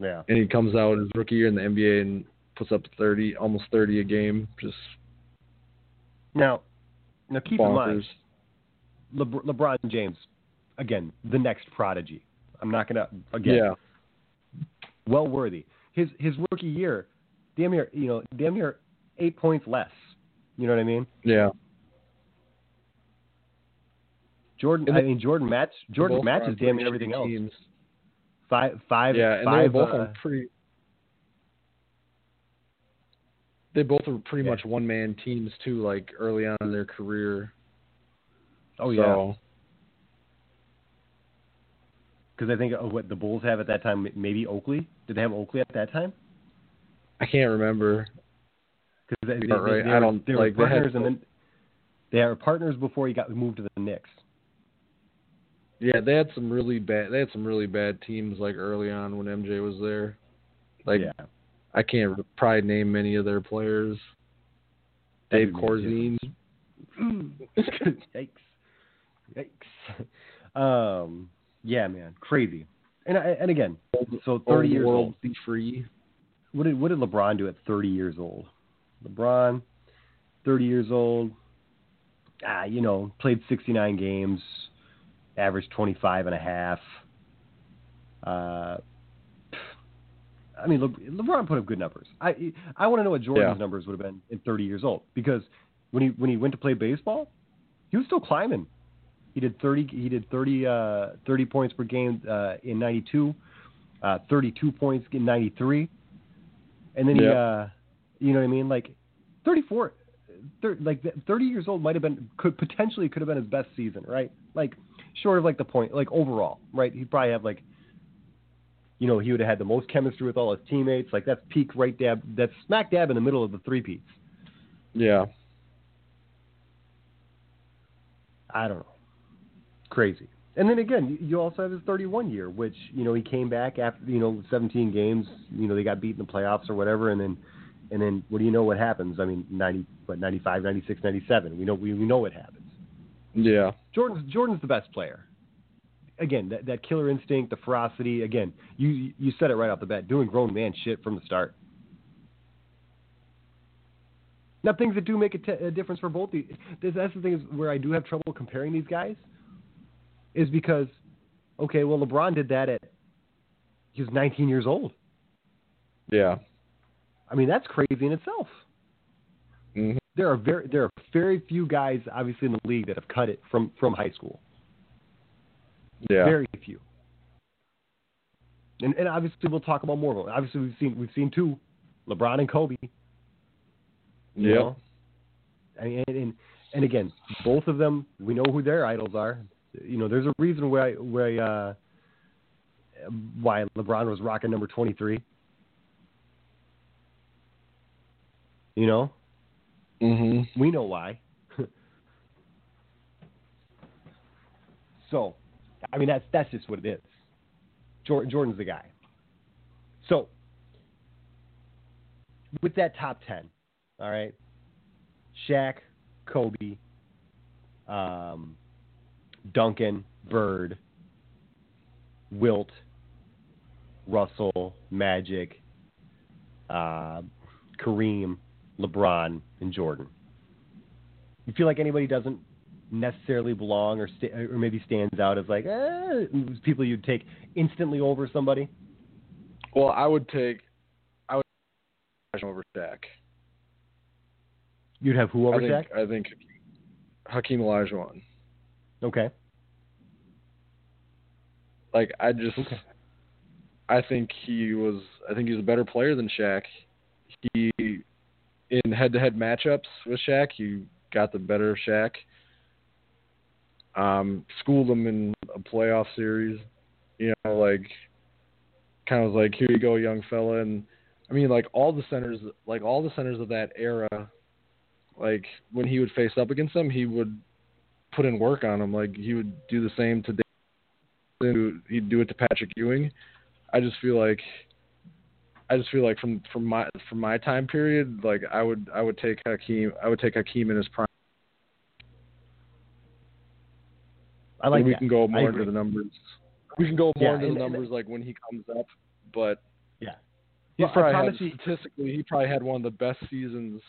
Yeah. and he comes out his rookie year in the NBA and puts up 30, almost 30 a game, just Now, now keep in mind, bonkers. Lebr- LeBron James, again, the next prodigy. I'm not gonna again. Yeah, well worthy. His his rookie year, damn near you know damn near eight points less. You know what I mean? yeah. Jordan, I mean Jordan match Jordan matches damn near everything shitty else. Five five Yeah, and five. both uh, pretty. They both were pretty Yeah. much one man teams too, like early on in their career. oh yeah, So, because I think what the Bulls have at that time, maybe Oakley. Did they have Oakley at that time? I can't remember. Because they, they, right. they, I were- don't- they were like, they had partners, and then they were partners before he got moved to the Knicks. Yeah, they had some really bad. They had some really bad teams like early on when MJ was there. Like yeah, I can't probably name many of their players. Dave Corzine. Yikes. Yikes. Um, yeah, man, crazy. And I- and again, so thirty years old. be free. What did what did LeBron do at thirty years old? LeBron, thirty years old. Ah, you know, played sixty nine games, averaged twenty five and a half. Uh, I mean, Le, LeBron put up good numbers. I I want to know what Jordan's Yeah. numbers would have been at 30 years old because when he when he went to play baseball, he was still climbing. He did 30 he did 30 uh 30 points per game uh in 92, uh, 32 points in 93. And then he, uh, you know what I mean? Like 34, thir- like 30 years old might have been, could potentially could have been his best season, right? Like short of like the point, like overall, right? He'd probably have like, you know, he would have had the most chemistry with all his teammates. Like that's peak right dab, that's smack dab in the middle of the three peats. Yeah. I don't know. Crazy. And then again, you- also have his 31 year, which you know he came back after you know 17 games. You know they got beat in the playoffs or whatever, and then and then what do you know what happens? I mean 90, what 95, 96, 97. We know we, we know what happens. Yeah. Jordan's Jordan's the best player. Again, that that killer instinct, the ferocity. Again, you you said it right off the bat, doing grown man shit from the start. Now, things that do make a, t- a difference for both these. This, that's the thing is where I do have trouble comparing these guys, is because, okay, well, LeBron did that at he was 19 years old. Yeah. I mean, that's crazy in itself. hmm There are very there are very few guys, obviously, in the league that have cut it from from high school. Yeah. Very few. And, and obviously, we'll talk about more of them. Obviously, we've seen we've seen two, LeBron and Kobe. Yeah. Yep. know? I mean, and, and and again, both of them, we know who their idols are. You know, there's a reason why why uh, why LeBron was rocking number 23. You know, hmm we know why. so, I mean, that's that's just what it is. Jordan, Jordan's the guy. So, with that top ten, all right, Shaq, Kobe, um, Duncan, Bird, Wilt, Russell, Magic, uh, Kareem, LeBron, and Jordan. You feel like anybody doesn't necessarily belong or sta- or maybe stands out as like eh, people you'd take instantly over somebody? Well, I would take I would take over Shaq. You'd have who over I think Shaq? I think Hakeem Olajuwon. Okay. Like I just Okay. I think he was I think he's a better player than Shaq. He in head to head matchups with Shaq, he got the better of Shaq. Um, him in a playoff series. You know, like kind of was like, Here you go, young fella and I mean like all the centers like all the centers of that era, like when he would face up against them, he would put in work on them. Like he would do the same to Dave- he'd do it to Patrick Ewing. I just feel like I just feel like from from my from my time period, like I would I would take Hakeem I would take Hakeem in his prime. I like we that. can go more into the numbers. We can go more Yeah, into and- the and- numbers like when he comes up, but Yeah. he's Well, I probably promise had, you- statistically he probably had one of the best seasons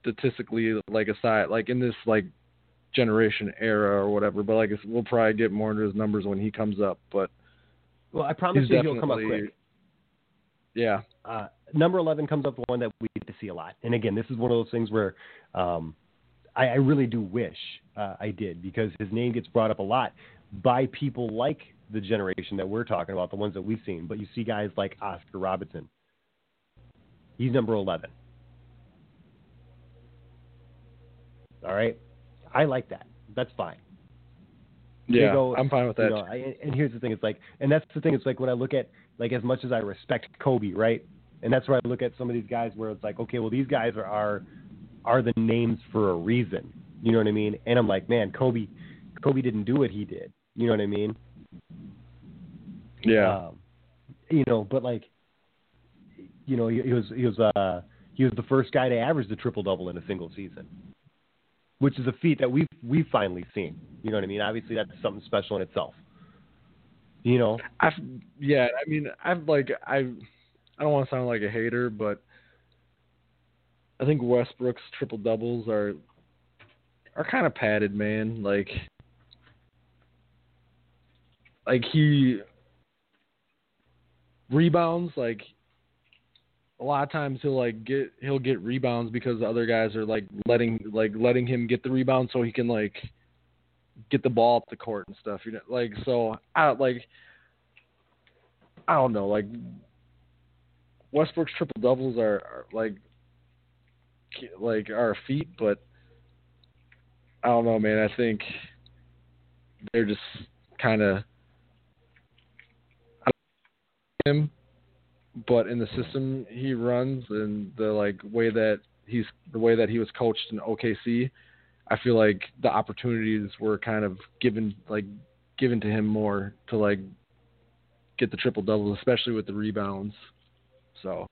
statistically like aside like in this like generation era or whatever. But like we'll probably get more into his numbers when he comes up. But Well, I promise you he'll come up quick. yeah. uh, number 11 comes up the one that we get to see a lot. And again, this is one of those things where um, I, I really do wish uh, I did because his name gets brought up a lot by people like the generation that we're talking about, the ones that we've seen. But you see guys like Oscar Robertson. He's number 11. All right. I like that. That's fine. Yeah, go- I'm fine with that. You know, I, and here's the thing: it's like, and that's the thing. It's like when I look at, like, as much as I respect Kobe, right? And that's where I look at some of these guys where it's like, okay, well, these guys are are, are the names for a reason. You know what I mean? And I'm like, man, Kobe, Kobe didn't do what he did. You know what I mean? yeah. Um, you know, but like, you know, he, he was he was uh he was the first guy to average the triple double in a single season, which is a feat that we've we've finally seen. You know what I mean? Obviously, that's something special in itself. You know, I've yeah, I mean, I've like I, I don't want to sound like a hater, but I think Westbrook's triple doubles are are kind of padded, man. Like, like he rebounds like a lot of times he'll like get he'll get rebounds because the other guys are like letting like letting him get the rebound so he can like get the ball up the court and stuff. You know, like so I like I don't know, like Westbrook's triple doubles are, are like like our feet, but I don't know, man. I think they're just kind of him, but in the system he runs and the like way that he's the way that he was coached in OKC, I feel like the opportunities were kind of given like given to him more to like get the triple doubles, especially with the rebounds. So,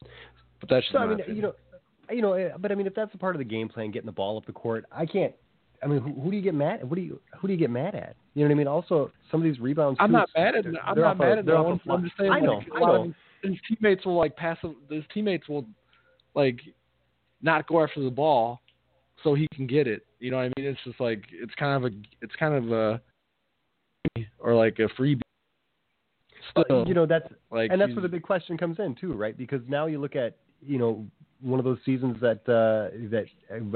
but that's just So I mean, opinion. you know, you know, eh, but I mean, if that's a part of the game plan, getting the ball up the court, I can't. I mean, who, who do you get mad? What do you who do you get mad at? You know what I mean? Also, some of these rebounds. I'm too, not mad at I'm not mad at they're no off one. I'm just saying I know, like, I know. his teammates will like pass his teammates will like not go after the ball so he can get it. You know what I mean? It's just like it's kind of a it's kind of a or like a freebie. Still, you know that's like and that's where the big question comes in too, right? Because now you look at you know one of those seasons that uh, that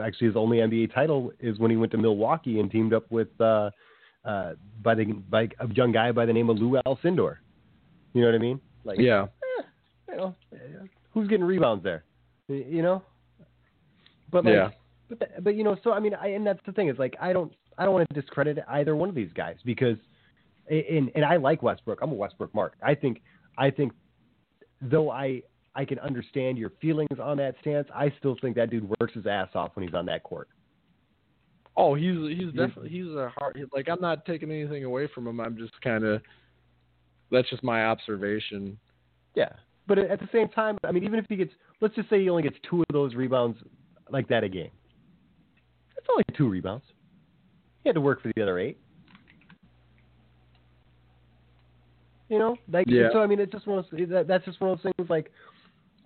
actually his only NBA title is when he went to Milwaukee and teamed up with uh, uh, by the by a young guy by the name of Lou Alcindor. You know what I mean? Like yeah. eh, you know, who's getting rebounds there? You know, but like, Yeah. but but you know, so I mean, I, and that's the thing is like I don't I don't want to discredit either one of these guys because, and and I like Westbrook. I'm a Westbrook mark. I think I think though I I can understand your feelings on that stance, I still think that dude works his ass off when he's on that court. Oh, he's he's definitely he's a hard like I'm not taking anything away from him. I'm just kind of that's just my observation. Yeah, but at the same time, I mean, even if he gets, let's just say he only gets two of those rebounds like that a game. That's only two rebounds. He had to work for the other eight. You know, like Yeah. so. I mean, it's just one of those, that, that's just one of those things. Like,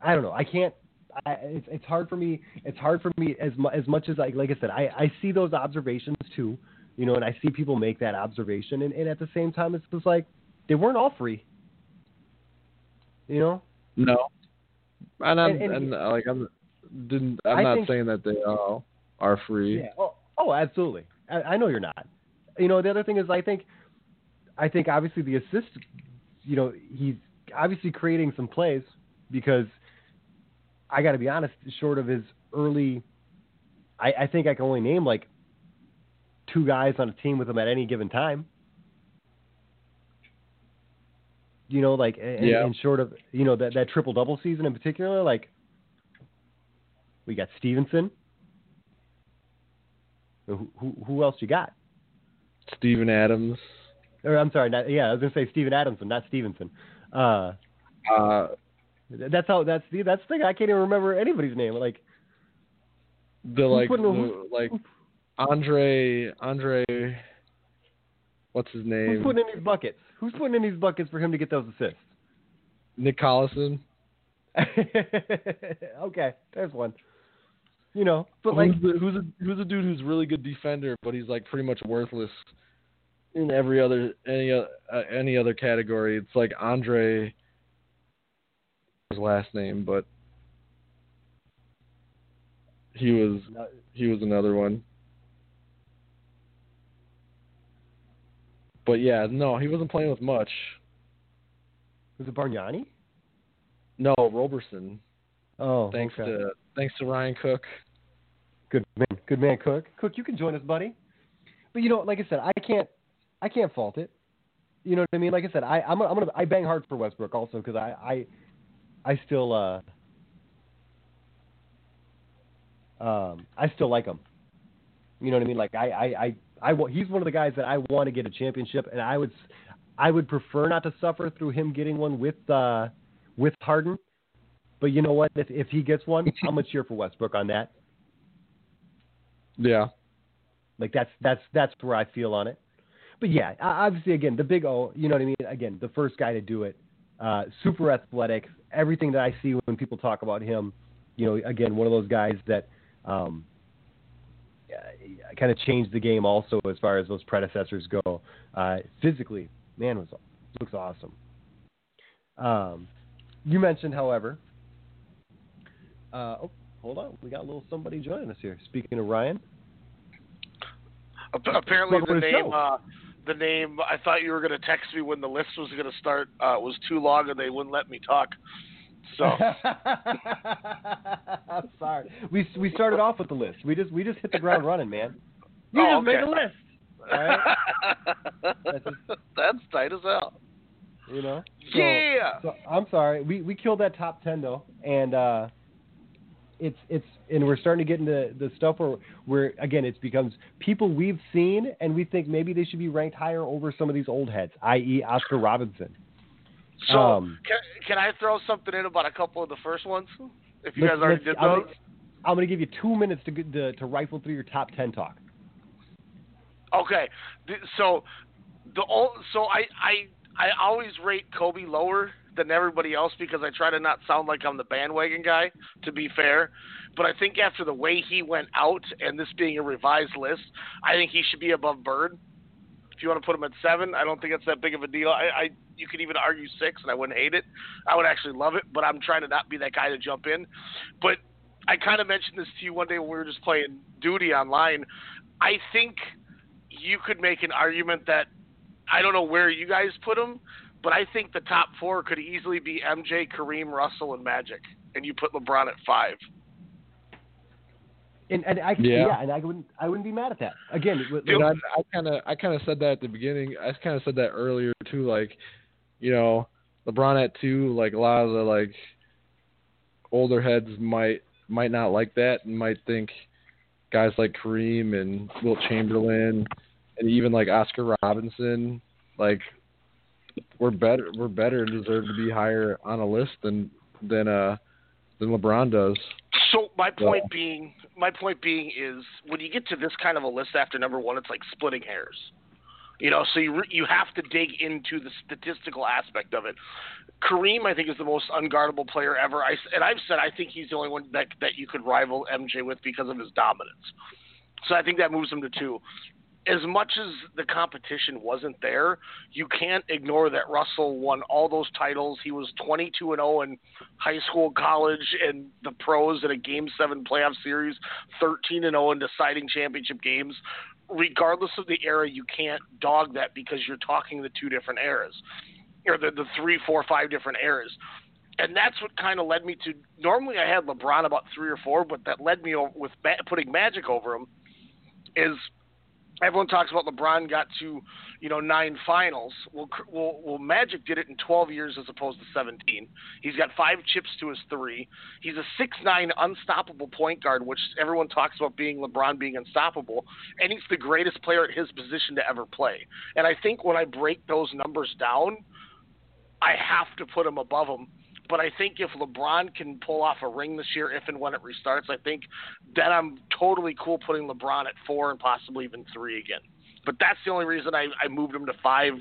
I don't know. I can't. I, it's, it's hard for me. It's hard for me as mu- as much as I like I said. I I see those observations too. You know, and I see people make that observation, and, and at the same time, it's just like they weren't all free. You know, No, and I'm And- and, and- uh, like I'm didn't I'm I not think- saying that they all are free. Yeah. Oh, oh absolutely. I, I know you're not. You know, the other thing is, I think, I think obviously the assist, you know, he's obviously creating some plays because I got to be honest, short of his early, I, I think I can only name like two guys on a team with him at any given time. You know, like, and, Yeah. and short of, you know, that, that triple double season in particular, like, we got Stevenson. Who, who, who else you got? Steven Adams. Or I'm sorry, not, yeah, I was gonna say Steven Adamson, not Stevenson. Uh, Uh, that's how that's the that's the thing. I can't even remember anybody's name. Like, the like the, like Andre Andre what's his name? who's putting in these buckets? Who's putting in these buckets for him to get those assists? Nick Collison. okay, there's one. You know, but like, who's, the, who's a who's a dude who's really good defender, but he's like pretty much worthless in every other any uh, any other category. It's like Andre. His last name, but he was he was another one. But yeah, no, he wasn't playing with much. was it Bargnani? No, Roberson. Oh, Thanks okay. to thanks to Ryan Cook. Good man, good man, Cook. Cook, you can join us, buddy. But you know, like I said, I can't, I can't fault it. You know what I mean? Like I said, I, I'm, I'm gonna, I bang hard for Westbrook also because I, I, I still, uh, um, I still like him. You know what I mean? Like I, I, I, I he's one of the guys that I want to get a championship, and I would, s- I would prefer not to suffer through him getting one with, uh, with Harden. But you know what? If if he gets one, I'm gonna cheer for Westbrook on that. Yeah. Like that's that's that's where I feel on it. But yeah, obviously again the big O, you know what I mean. Again, the first guy to do it, uh, super athletic. Everything that I see when people talk about him, you know, again one of those guys that um, kind of changed the game also as far as those predecessors go. Uh, physically, man was looks awesome. Um, you mentioned, however. Uh, oh, hold on, we got a little somebody joining us here. Speaking of Ryan. Apparently, the the name uh, the name. I thought you were going to text me when the list was going to start. Uh, was too long and they wouldn't let me talk. So I'm sorry. We we started off with the list. We just we just hit the ground running, man. You Oh, just made okay. a list. All right? That's just- That's tight as hell. You know. So, Yeah. So I'm sorry. We we killed that top ten though, and uh, it's it's and we're starting to get into the stuff where where again it's becomes people we've seen and we think maybe they should be ranked higher over some of these old heads, i.e. Oscar Robinson. So Um, can, can I throw something in about a couple of the first ones? If you guys already did I'm those. gonna- I'm going to give you two minutes to, to to rifle through your top ten talk. Okay, so the ol- so I I I always rate Kobe lower than everybody else because I try to not sound like I'm the bandwagon guy. To be fair, but I think after the way he went out and this being a revised list, I think he should be above Bird. If you want to put him at seven, I don't think it's that big of a deal. I, I you could even argue six, and I wouldn't hate it. I would actually love it, but I'm trying to not be that guy to jump in. But I kind of mentioned this to you one day when we were just playing Duty online. I think you could make an argument that I don't know where you guys put them, but I think the top four could easily be MJ, Kareem, Russell, and Magic, and you put LeBron at five. And, and I Yeah. yeah. and I wouldn't I wouldn't be mad at that. Again, with- And I I kind of I kind of said that at the beginning. I kind of said that earlier too. Like, you know, LeBron at two. Like a lot of the like older heads might might not like that and might think guys like Kareem and Wilt Chamberlain and even like Oscar Robinson like we're better we're better and deserve to be higher on a list than than uh than LeBron does. So my point being, my point being is when you get to this kind of a list after number one, it's like splitting hairs. You know, so you re- you have to dig into the statistical aspect of it. Kareem, I think, is the most unguardable player ever. I and I've said I think he's the only one that that you could rival MJ with because of his dominance. So I think that moves him to two. As much as the competition wasn't there, you can't ignore that Russell won all those titles. He was 22 and 0 in high school, college, and the pros in a Game Seven playoff series, 13 and 0 in deciding championship games. Regardless of the era, you can't dog that because you're talking the two different eras, or the the three, four, five different eras. And that's what kind of led me to. Normally, I had LeBron about three or four, but that led me with putting Magic over him. Is everyone talks about LeBron got to, you know, nine finals. Well, well, well, Magic did it in 12 years as opposed to 17. He's got five chips to his three. He's a six-nine unstoppable point guard, which everyone talks about being LeBron being unstoppable, and he's the greatest player at his position to ever play. And I think when I break those numbers down, I have to put him above him. But I think if LeBron can pull off a ring this year, if and when it restarts, I think then I'm totally cool putting LeBron at four and possibly even three again. But that's the only reason I, I moved him to five,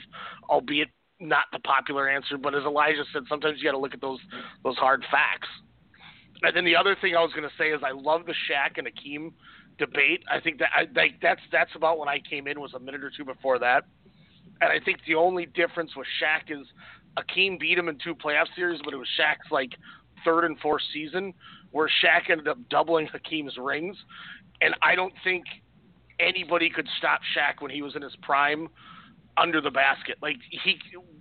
albeit not the popular answer. But as Elijah said, sometimes you got to look at those those hard facts. And then the other thing I was going to say is I love the Shaq and Hakeem debate. I think that I like that's that's about when I came in was a minute or two before that. And I think the only difference with Shaq is Hakeem beat him in two playoff series, but it was Shaq's like third and fourth season where Shaq ended up doubling Hakeem's rings. And I don't think anybody could stop Shaq when he was in his prime under the basket. Like he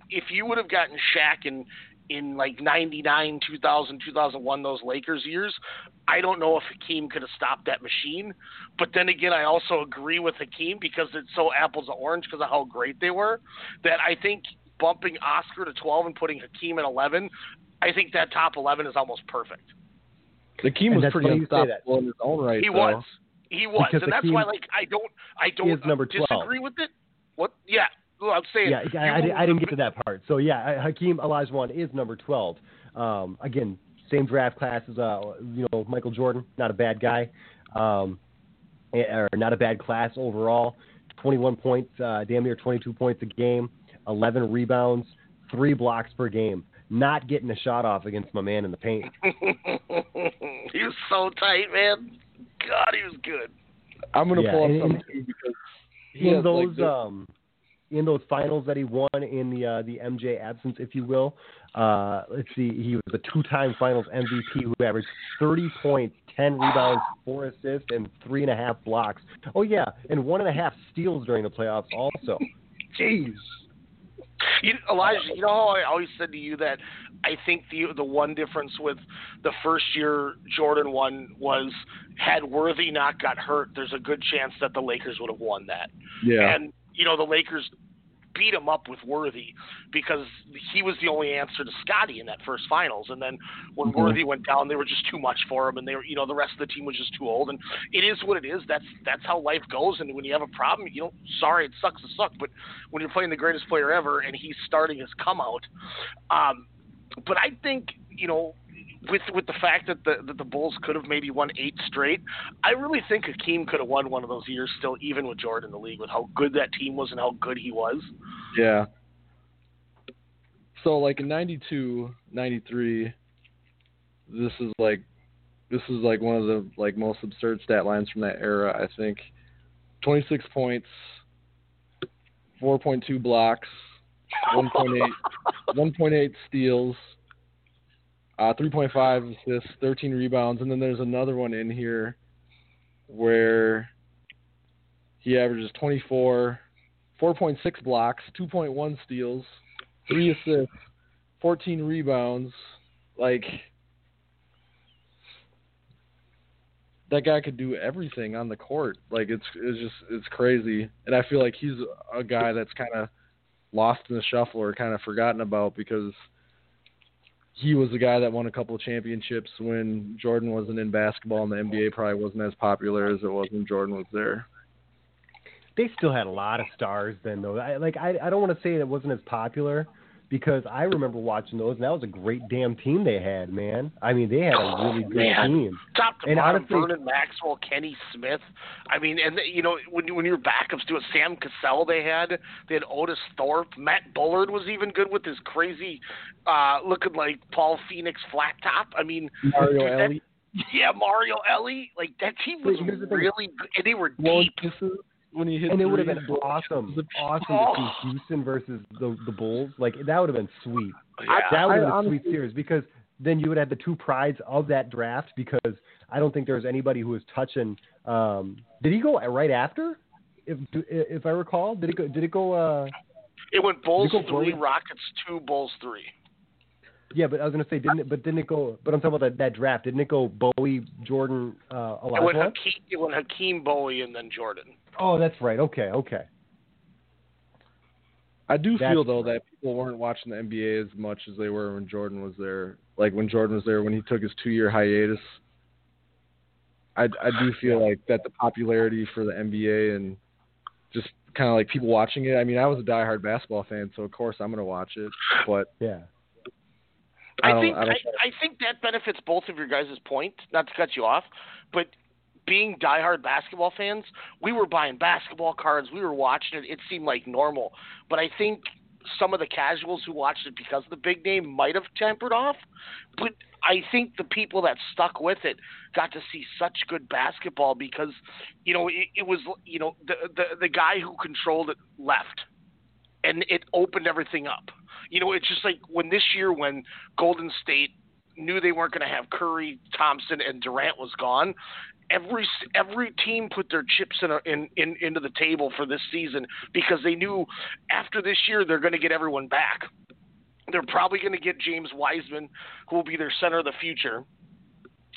if you would have gotten Shaq in in like 99, 2000, 2001 those Lakers years, I don't know if Hakeem could have stopped that machine. But then again, I also agree with Hakeem because it's so apples to orange because of how great they were that I think bumping Oscar to 12 and putting Hakeem at 11, I think that top 11 is almost perfect. Hakeem was pretty funny you say that. unstoppable in his own right. He though. was. He was, Because and that's Hakeem why, like, I don't, I don't is number 12. disagree with it. What? Yeah, well, I'm saying. Yeah, I, I, I didn't get to that part. So yeah, Hakeem Olajuwon is number twelve. Um, again, same draft class as uh, you know Michael Jordan. Not a bad guy, um, eh, or not a bad class overall. Twenty-one points, uh, damn near twenty-two points a game, eleven rebounds, three blocks per game. Not getting a shot off against my man in the paint. he was so tight, man. God, he was good. I'm gonna Yeah, pull up and- something too because he in those like, the- um in those finals that he won in the uh, the MJ absence, if you will. Uh, let's see, he was a two-time Finals MVP who averaged 30 points, 10 rebounds, four assists, and three and a half blocks. Oh yeah, and one and a half steals during the playoffs also. Jeez. You, Elijah, you know how I always said to you that I think the the one difference with the first year Jordan won was had Worthy not got hurt, there's a good chance that the Lakers would have won that. Yeah. And you know the Lakers beat him up with Worthy because he was the only answer to Scotty in that first finals. And then when Mhm. Worthy went down, they were just too much for him, and they were, you know, the rest of the team was just too old. And it is what it is. That's that's how life goes. And when you have a problem, you don't. Sorry, it sucks to suck. But when you're playing the greatest player ever and he's starting his come out, um, but I think you know. With with the fact that the that the Bulls could have maybe won eight straight, I really think Hakeem could have won one of those years still, even with Jordan in the league, with how good that team was and how good he was. Yeah. So like in 92, 93, this is like this is like one of the like most absurd stat lines from that era, I think. 26 points, 4.2 blocks, 1.8 1.8 steals, uh 3.5 assists, 13 rebounds, and then there's another one in here where he averages 24 4.6 blocks, 2.1 steals, 3 assists, 14 rebounds. Like that guy could do everything on the court. Like it's it's just it's crazy. And I feel like he's a guy that's kind of lost in the shuffle or kind of forgotten about because he was the guy that won a couple of championships when Jordan wasn't in basketball and the NBA probably wasn't as popular as it was when Jordan was there. they still had a lot of stars then though. I, like I I don't want to say it wasn't as popular because I remember watching those and that was a great damn team they had, man. I mean, they had a really good man. team. top to And bottom, honestly- Vernon Maxwell, Kenny Smith. I mean, and you know when you- when your backups do it, Sam Cassell they had, they had Otis Thorpe, Matt Bullard was even good with his crazy, uh, looking like Paul Phoenix flat top. I mean, Mario that- Ellie, yeah, Mario Elie, like that team was here's the thing. really good, and they were deep. kisses when he hit And it would have been awesome, awesome Oh. to see Houston versus the the Bulls. Like that would have been sweet. Yeah. That would have been I a sweet series because then you would have the two prides of that draft because I don't think there was anybody who was touching. Um, did he go right after? If if I recall, did it go? Did it go? Uh, It went Bulls it go three, Bulls? Rockets two, Bulls three. Yeah, but I was gonna say, didn't it? But didn't it go? But I'm talking about that, that draft. Didn't it go Bowie, Jordan, uh, It went Olajuwon? Hakeem, it went Hakeem Bowie and then Jordan. Oh, that's right. Okay, okay. I do That's- feel though that people weren't watching the NBA as much as they were when Jordan was there. Like when Jordan was there when he took his two year hiatus. I I do feel like that the popularity for the NBA and just kind of like people watching it. I mean, I was a diehard basketball fan, so of course I'm gonna watch it. But Yeah. I I, think I I, I think that benefits both of your guys' point. Not to cut you off, but being diehard basketball fans, we were buying basketball cards. We were watching it. It seemed like normal. But I think some of the casuals who watched it because of the big name might have tempered off. But I think the people that stuck with it got to see such good basketball because, you know, it, it was you know the the the guy who controlled it left, and it opened everything up. You know, it's just like when this year when Golden State knew they weren't going to have Curry, Thompson, and Durant was gone. Every every team put their chips in, a, in in into the table for this season because they knew after this year they're going to get everyone back. They're probably going to get James Wiseman, who will be their center of the future,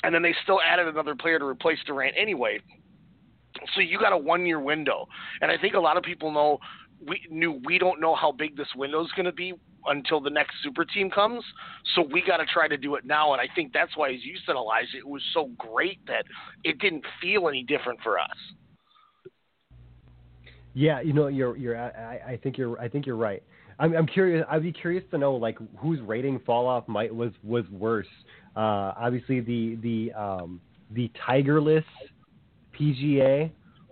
and then they still added another player to replace Durant anyway. So you got a one year window, and I think a lot of people know we knew we don't know how big this window is going to be until the next super team comes. So we got to try to do it now, and I think that's why, as you said, Elijah, it was so great that it didn't feel any different for us. Yeah, you know, you're you're. I, I think you're. I think you're right. I'm, I'm curious. I'd be curious to know like whose rating fall off might was was worse. Uh, obviously the the um, the Tigerless PGA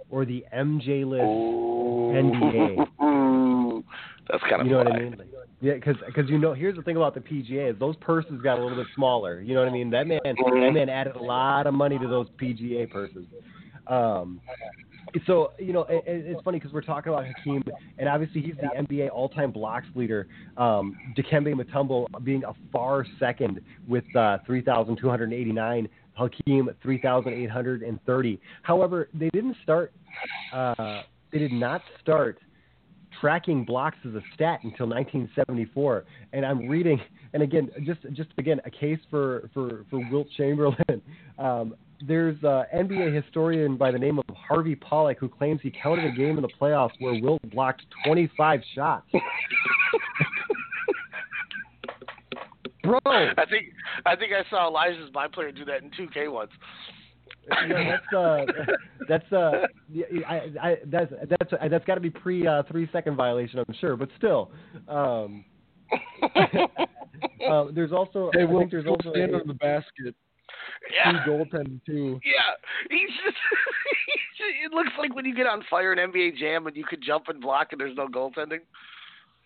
or the MJ list NBA. That's kind of You know what I mean? Like, yeah, because you know, here's the thing about the PGA is those purses got a little bit smaller. You know what I mean? That man, that man added a lot of money to those PGA purses. Um, so you know, it, it's funny because we're talking about Hakeem, and obviously he's the NBA all-time blocks leader. Um, Dikembe Mutombo being a far second with uh, 3,289. Hakeem 3,830. However, they didn't start. Uh, they did not start tracking blocks as a stat until 1974, and I'm reading. And again, just just again, a case for for for Wilt Chamberlain. Um, there's an NBA historian by the name of Harvey Pollack who claims he counted a game in the playoffs where Wilt blocked 25 shots. Bro, I think I think I saw Elijah's my player do that in 2K once. You know, that's uh, that's uh, I, I, that's that's that's got to be pre uh, three second violation, I'm sure, but still. Um, uh, there's also Hey, I we'll, think there's also stand a- on the basket. Yeah. Two goaltending too. Yeah, he's just. it looks like when you get on fire in NBA Jam and you could jump and block and there's no goaltending.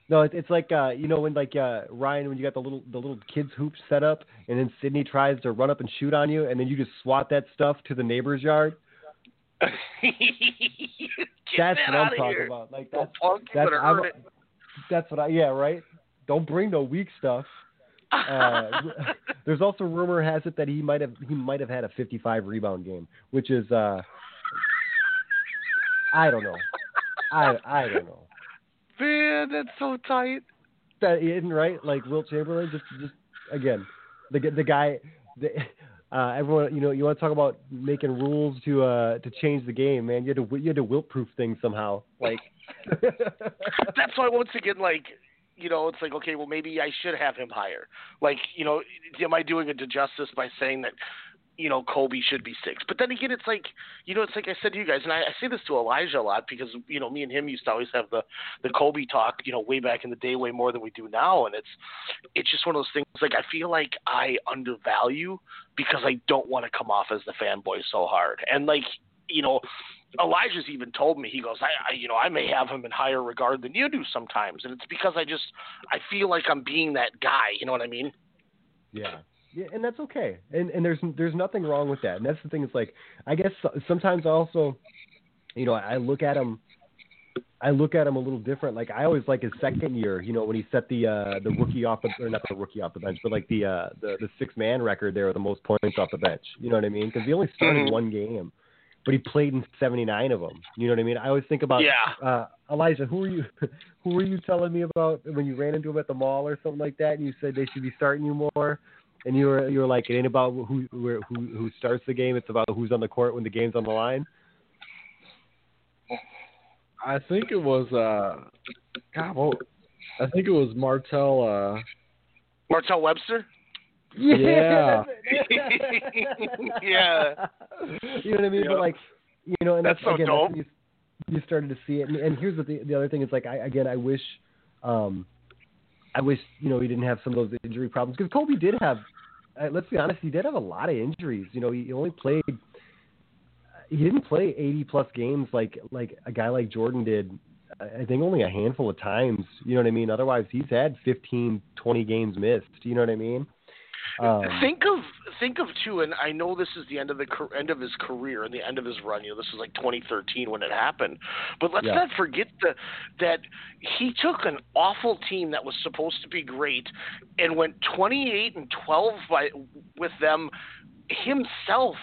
No, it, it's like uh, you know when like uh, Ryan when you got the little the little kids hoops set up, and then Sydney tries to run up and shoot on you, and then you just swat that stuff to the neighbor's yard. That's that what I'm talking here. about. Like that's that's that's what I yeah right. Don't bring no weak stuff. Uh, there's also rumor has it that he might have he might have had a 55 rebound game, which is uh, I don't know. I I don't know. Man, that's so tight. that isn't right. Like Wilt Chamberlain, just just again, the the guy, the, uh, everyone, you know, you want to talk about making rules to uh to change the game, man. You had to you had to wilt proof things somehow. Like That's why once again, like you know, it's like okay, well maybe I should have him higher. Like you know, am I doing it to justice by saying that? You know, Kobe should be six. But then again, it's like, you know, it's like I said to you guys, and I, I say this to Elijah a lot because, you know, me and him used to always have the, the Kobe talk, you know, way back in the day, way more than we do now. And it's, it's just one of those things. Like, I feel like I undervalue because I don't want to come off as the fanboy so hard. And like, you know, Elijah's even told me he goes, I, I, you know, I may have him in higher regard than you do sometimes, and it's because I just I feel like I'm being that guy. You know what I mean? Yeah. Yeah, and that's okay. And and there's there's nothing wrong with that. And that's the thing. It's like I guess sometimes I also, you know, I look at him. I look at him a little different. Like I always like his second year. You know, when he set the uh the rookie off the or not the rookie off the bench, but like the uh the the six man record there, with the most points off the bench. You know what I mean? Because he only started Mhm. one game, but he played in 79 of them. You know what I mean? I always think about Yeah. uh Elijah. Who were you? Who were you telling me about when you ran into him at the mall or something like that? And you said they should be starting you more. And you were you were like, it ain't about who who who who starts the game. It's about who's on the court when the game's on the line. I think it was uh, God, well, I think it was Martell. Uh, Martell Webster. Yeah. yeah. You know what I mean? Yeah. But like, you know, and That's that's, so again, dope. that's, you, you started to see it. And, and here's the the other thing is like, I again, I wish, um, I wish you know he didn't have some of those injury problems because Kobe did have. Uh, let's be honest, he did have a lot of injuries. You know, he only played. He didn't play 80 plus games like like a guy like Jordan did. I think only a handful of times. You know what I mean? Otherwise, he's had 15, 20 games missed. You know what I mean? Um, think of think of too, and I know this is the end of the end of his career and the end of his run. You know, this was like 2013 when it happened. But let's Yeah. not forget the, that he took an awful team that was supposed to be great and went 28 and 12 by with them himself.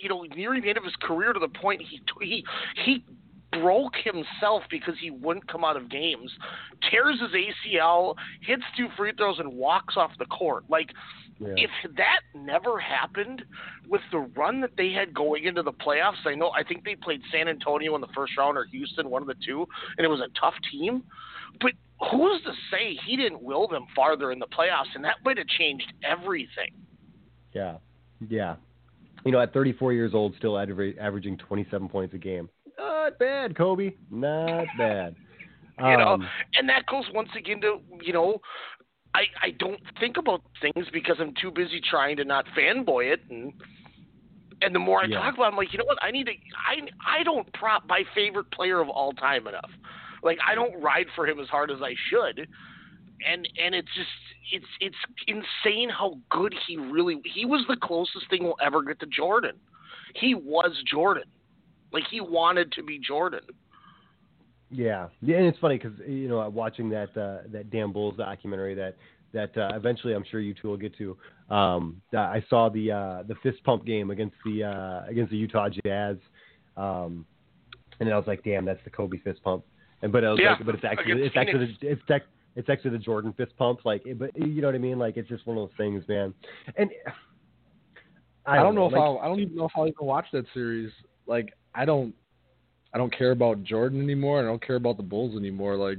You know, nearing the end of his career to the point he he he broke himself because he wouldn't come out of games, tears his ACL, hits two free throws, and walks off the court. Like, Yeah. if that never happened with the run that they had going into the playoffs, I know I think they played San Antonio in the first round or Houston, one of the two, and it was a tough team. But who's to say he didn't will them farther in the playoffs, and that might have changed everything. Yeah, yeah. You know, at 34 years old, still aver- averaging 27 points a game. Not bad, Kobe. Not bad. you know Um, and that goes once again to you know i i don't think about things because i'm too busy trying to not fanboy it and and the more i Yeah. talk about it, i'm like you know what? I need to i i don't prop my favorite player of all time enough. Like i don't ride for him as hard as i should and and it's just it's it's insane how good he really he was the closest thing we'll ever get to jordan. He was jordan. Like he wanted to be jordan yeah, yeah, and it's funny because you know, watching that uh, that Dan Bulls documentary that that uh, eventually I'm sure you two will get to. Um, I saw the uh, the fist pump game against the uh, against the Utah Jazz, um, and I was like, damn, that's the Kobe fist pump. And but I was Yeah, like, but it's actually against it's actually the, it's tech, it's actually the Jordan fist pump. Like, but you know what I mean? Like, it's just one of those things, man. And I don't know if like, I'll, I don't even know if I'll even watch that series. Like I don't I don't care about Jordan anymore. I don't care about the Bulls anymore. Like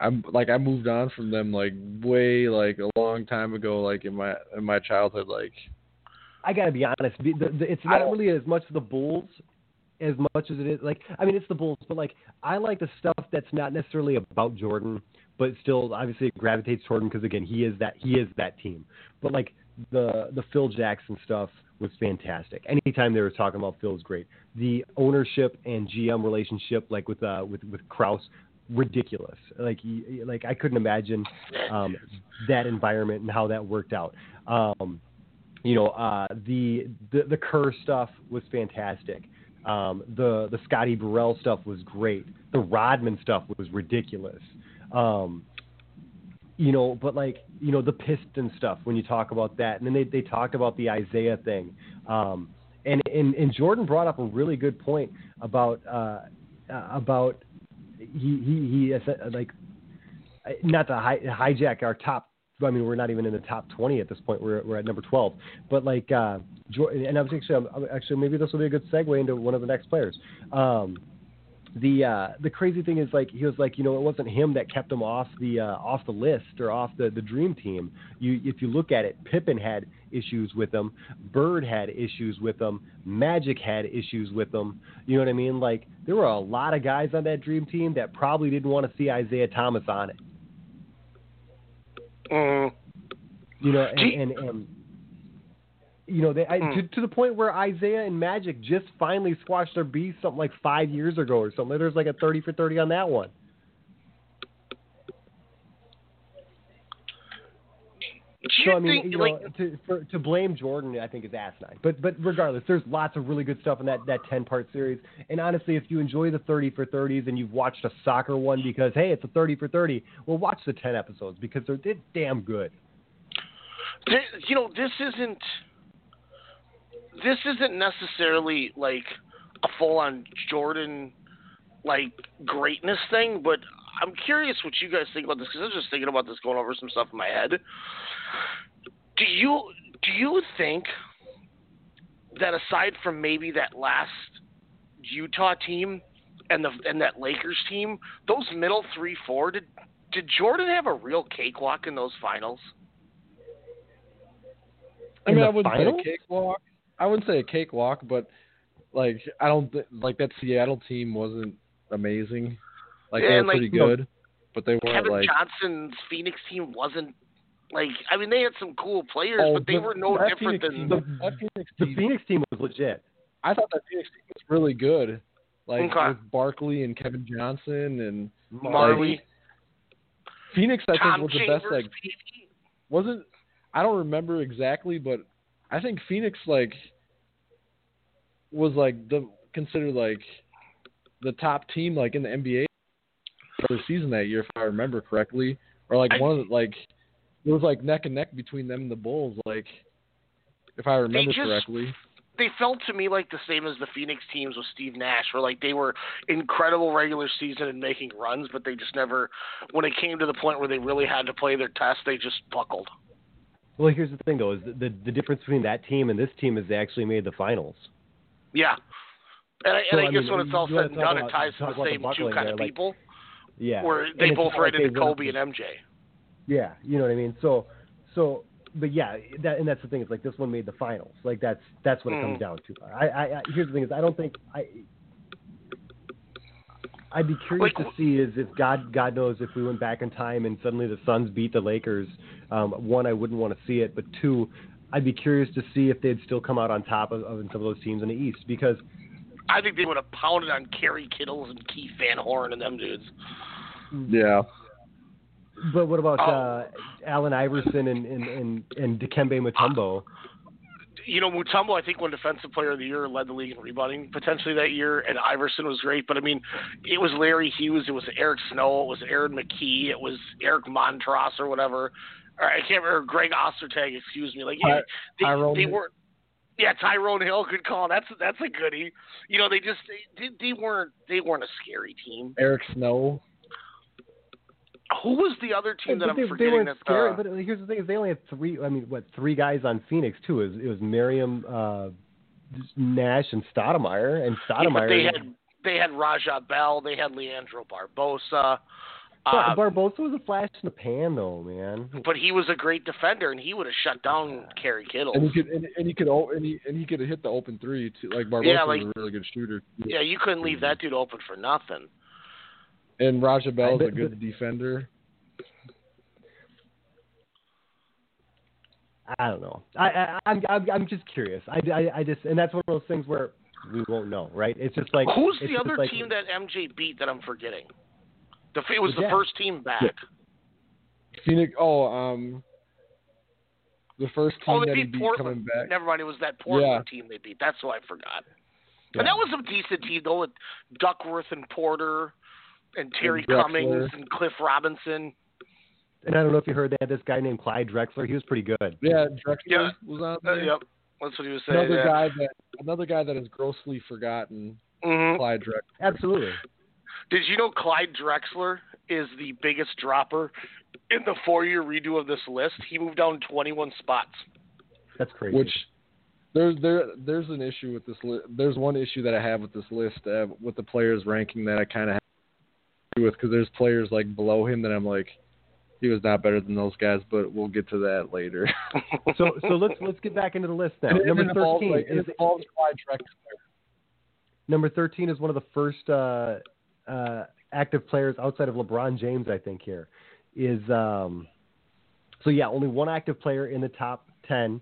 I'm like I moved on from them like way like a long time ago. Like in my in my childhood. Like I gotta be honest. The, the, it's not really as much the Bulls as much as it is like I mean it's the Bulls, but like I like the stuff that's not necessarily about Jordan, but still obviously it gravitates toward him because again he is that he is that team. But like the the Phil Jackson stuff was fantastic. Anytime they were talking about Phil great. The ownership and GM relationship, like with uh with with Krause, ridiculous. Like like I couldn't imagine um, that environment and how that worked out. Um, you know, uh, the, the the Kerr stuff was fantastic. Um, the the Scotty Burrell stuff was great. The Rodman stuff was ridiculous. Um, you know, but like you know the Piston stuff when you talk about that, and then they they talked about the Isiah thing. Um, and, and and Jordan brought up a really good point about uh, uh, about he he he uh, like not to hi- hijack our top. I mean, we're not even in the top twenty at this point. We're we're at number twelve. But like, uh, Jordan, and I was actually actually maybe this will be a good segue into one of the next players. Um, the uh, the crazy thing is like he was like you know it wasn't him that kept him off the uh, off the list or off the, the dream team. You if you look at it, Pippen had issues with him, Bird had issues with him, Magic had issues with him. You know what I mean? Like there were a lot of guys on that dream team that probably didn't want to see Isiah Thomas on it. Mm. You know, and and, and you know, they I, Hmm. to, to the point where Isiah and Magic just finally squashed their beef something like five years ago or something. There's like a thirty for thirty on that one. So I mean, think you know, like to for, to blame Jordan, I think is asinine. But but regardless, there's lots of really good stuff in that that ten part series. And honestly, if you enjoy the thirty for thirties and you've watched a soccer one because hey, it's a thirty for thirty, well, watch the ten episodes because they're, they're damn good. Th- you know this isn't this isn't necessarily like a full on Jordan like greatness thing, but I'm curious what you guys think about this because I was just thinking about this going over some stuff in my head. Do you do you think that aside from maybe that last Utah team and the and that Lakers team, those middle three four did did Jordan have a real cakewalk in those finals? I mean, the I wouldn't finals? say a cakewalk. I wouldn't say a cakewalk, but like I don't th- like that Seattle team wasn't amazing. Like Yeah, they were like, pretty you know, good, but they weren't Kevin like Johnson's Phoenix team wasn't like I mean they had some cool players, oh, but they the- were no different Phoenix than team, that Phoenix The. Phoenix team was legit. I thought that Phoenix team was really good. Like Okay. with Barkley and Kevin Johnson and Majerle, Phoenix. I Tom think was the best. Like maybe? wasn't I don't remember exactly, but I think Phoenix like was like the considered like the top team like in the NBA for the season that year, if I remember correctly, or like I- one of the, like it was like neck and neck between them and the Bulls, like if I remember just- correctly. They felt to me like the same as the Phoenix teams with Steve Nash, where like they were incredible regular season and making runs, but they just never, when it came to the point where they really had to play their test, they just buckled. Well, here's the thing though: is the, the difference between that team and this team is they actually made the finals. Yeah. And I, So, and I, I guess mean, when it's all said and done, about- it ties to the about the same two kind there, of like- people, Yeah, where they both like into Kobe and MJ. Yeah, you know what I mean. So, so, but yeah, that and that's the thing. Is like this one made the finals. Like that's that's what it comes Mhm. down to. I, I, I here's the thing: is I don't think I. I'd be curious Like, to see is if God God knows if we went back in time and suddenly the Suns beat the Lakers. Um, one, I wouldn't want to see it, but two, I'd be curious to see if they'd still come out on top of, of some of those teams in the East because I think they would have pounded on Kerry Kittles and Keith Van Horn and them dudes. Yeah. But what about Oh. uh, Allen Iverson and and and, and Dikembe Mutombo? You know, Mutombo, I think, won Defensive Player of the Year, led the league in rebounding potentially that year, and Iverson was great. But I mean, it was Larry Hughes, it was Eric Snow, it was Aaron McKie, it was Eric Montross or whatever. Or I can't remember Greg Ostertag, excuse me. Like I- they, they weren't. Yeah, Tyrone Hill, good call. That's that's a goodie. You know, they just they, they weren't they weren't a scary team. Eric Snow. Who was the other team that But I'm they, they forgetting? weren't that, scary. uh, But here's the thing: is they only had three. I mean, what three guys on Phoenix too? It was, it was Marion, uh, Nash, and Stoudemire. And Stoudemire. yeah, but they had they had Raja Bell, they had Leandro Barbosa. Uh, Barbosa was a flash in the pan, though, man. but he was a great defender, and he would have shut down Kerry Kittle. And he could and, and he could and he and he could hit the open three too. Like Barbosa Yeah, like- was a really good shooter. Yeah, you couldn't leave that dude open for nothing. And Raja Bell is a good defender. I don't know. I, I I'm, I'm I'm just curious. I, I I just and that's one of those things where we won't know, right? It's just like Who's the other like- team that MJ beat that I'm forgetting? The it was The the Jazz. first team back. Phoenix. Oh, um, the first team Oh, they that he beat beat Portland. coming back. Never mind, it was that Portland Yeah. team they beat. That's who I forgot. Yeah. And that was a decent team though, with Duckworth and Porter and Terry Drexler. Cummings and Cliff Robinson. And I don't know if you heard they had this guy named Clyde Drexler. He was pretty good. Yeah, Drexler Yeah. was on Uh, there. yep, that's what he was saying. Another yeah. guy that another guy that is grossly forgotten. Mhm. Clyde Drexler. Absolutely. Did you know Clyde Drexler is the biggest dropper in the four-year redo of this list? He moved down 21 spots. That's crazy. Which there's there there's an issue with this list. There's one issue that I have with this list uh, with the players ranking that I kind of with because there's players like below him that I'm like he was not better than those guys, but we'll get to that later. so so let's let's get back into the list now. And Number thirteen like, is Drexler. number thirteen is one of the first uh, uh, active players outside of LeBron James. I think here is um, so yeah, only one active player in the top ten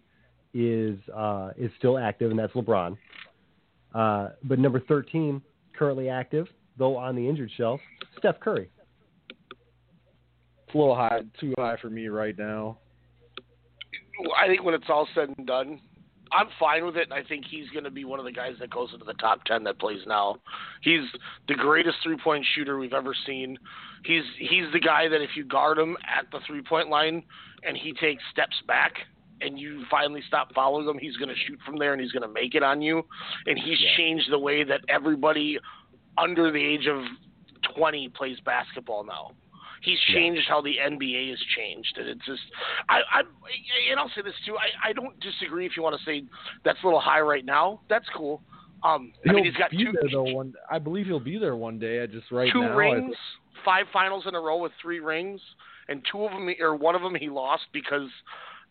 is uh, is still active, and that's LeBron. Uh, but number thirteen, currently active, though on the injured shelf, Steph Curry. It's a little high, too high for me right now. I think when it's all said and done, I'm fine with it. And I think he's going to be one of the guys that goes into the top ten that plays now. He's the greatest three point shooter we've ever seen. He's he's the guy that if you guard him at the three point line and he takes steps back and you finally stop following him, he's going to shoot from there and he's going to make it on you. And he's changed the way that everybody under the age of 20 plays basketball now. He's changed how the NBA has changed, and it's just, I, I, and I'll say this too. I, I don't disagree if you want to say that's a little high right now. That's cool. Um, I He'll mean, he's got be two, there though. One, I believe he'll be there one day. I just right two now. I rings, think- five finals in a row with three rings, and two of them, or one of them, he lost because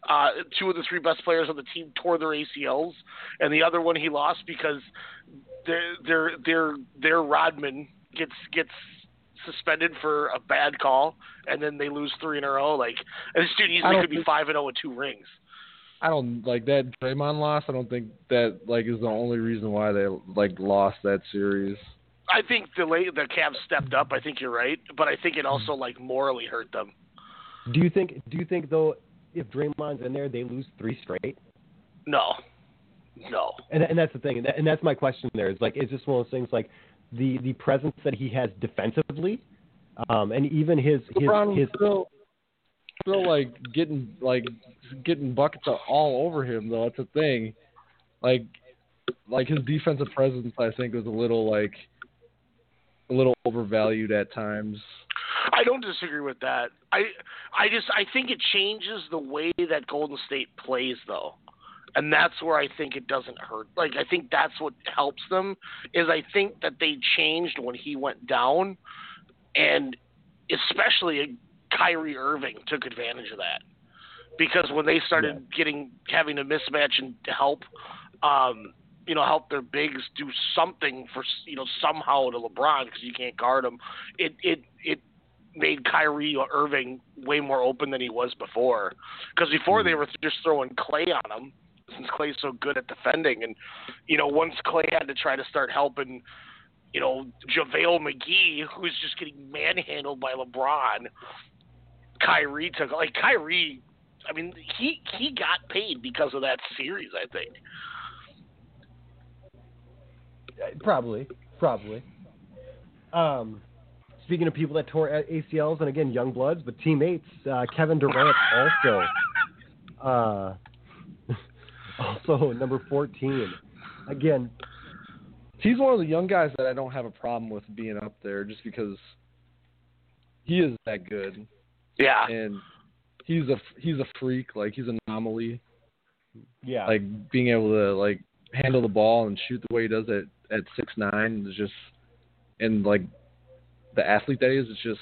uh, two of the three best players on the team tore their ACLs, and the other one he lost because their their their their Draymond gets gets suspended for a bad call, and then they lose three in a row. Like and this dude I easily could be think- five and zero with two rings. I don't like that Draymond loss. I don't think that like is the only reason why they like lost that series. I think the late the Cavs stepped up. I think you're right, but I think it also mm-hmm. like morally hurt them. Do you think? Do you think though, if Draymond's in there, they lose three straight? No, no. And and that's the thing, and, that, and that's my question. There is like, it's just one of those things like the the presence that he has defensively, um, and even his his LeBron his. still still like getting like getting buckets all over him though. That's a thing. Like like his defensive presence, I think, was a little like a little overvalued at times. I don't disagree with that. I I just I think it changes the way that Golden State plays though. And that's where I think it doesn't hurt. Like I think that's what helps them is I think that they changed when he went down and especially Kyrie Irving took advantage of that. Because when they started getting having a mismatch and to help um you know, help their bigs do something for you know somehow to LeBron because you can't guard him. It it it made Kyrie Irving way more open than he was before. Because before they were just throwing Clay on him since Clay's so good at defending, and you know once Clay had to try to start helping. You know, JaVale McGee, who's just getting manhandled by LeBron. Kyrie took like Kyrie. I mean, he he got paid because of that series. I think. Probably, probably. Um, speaking of people that tore ACLs, and again, young bloods, but teammates, uh, Kevin Durant also. Uh, also number 14. Again, he's one of the young guys that I don't have a problem with being up there, just because he is that good. Yeah. And he's a he's a freak. Like he's an anomaly. Yeah. Like being able to like handle the ball and shoot the way he does at at six nine is just and like the athlete that he is, it's just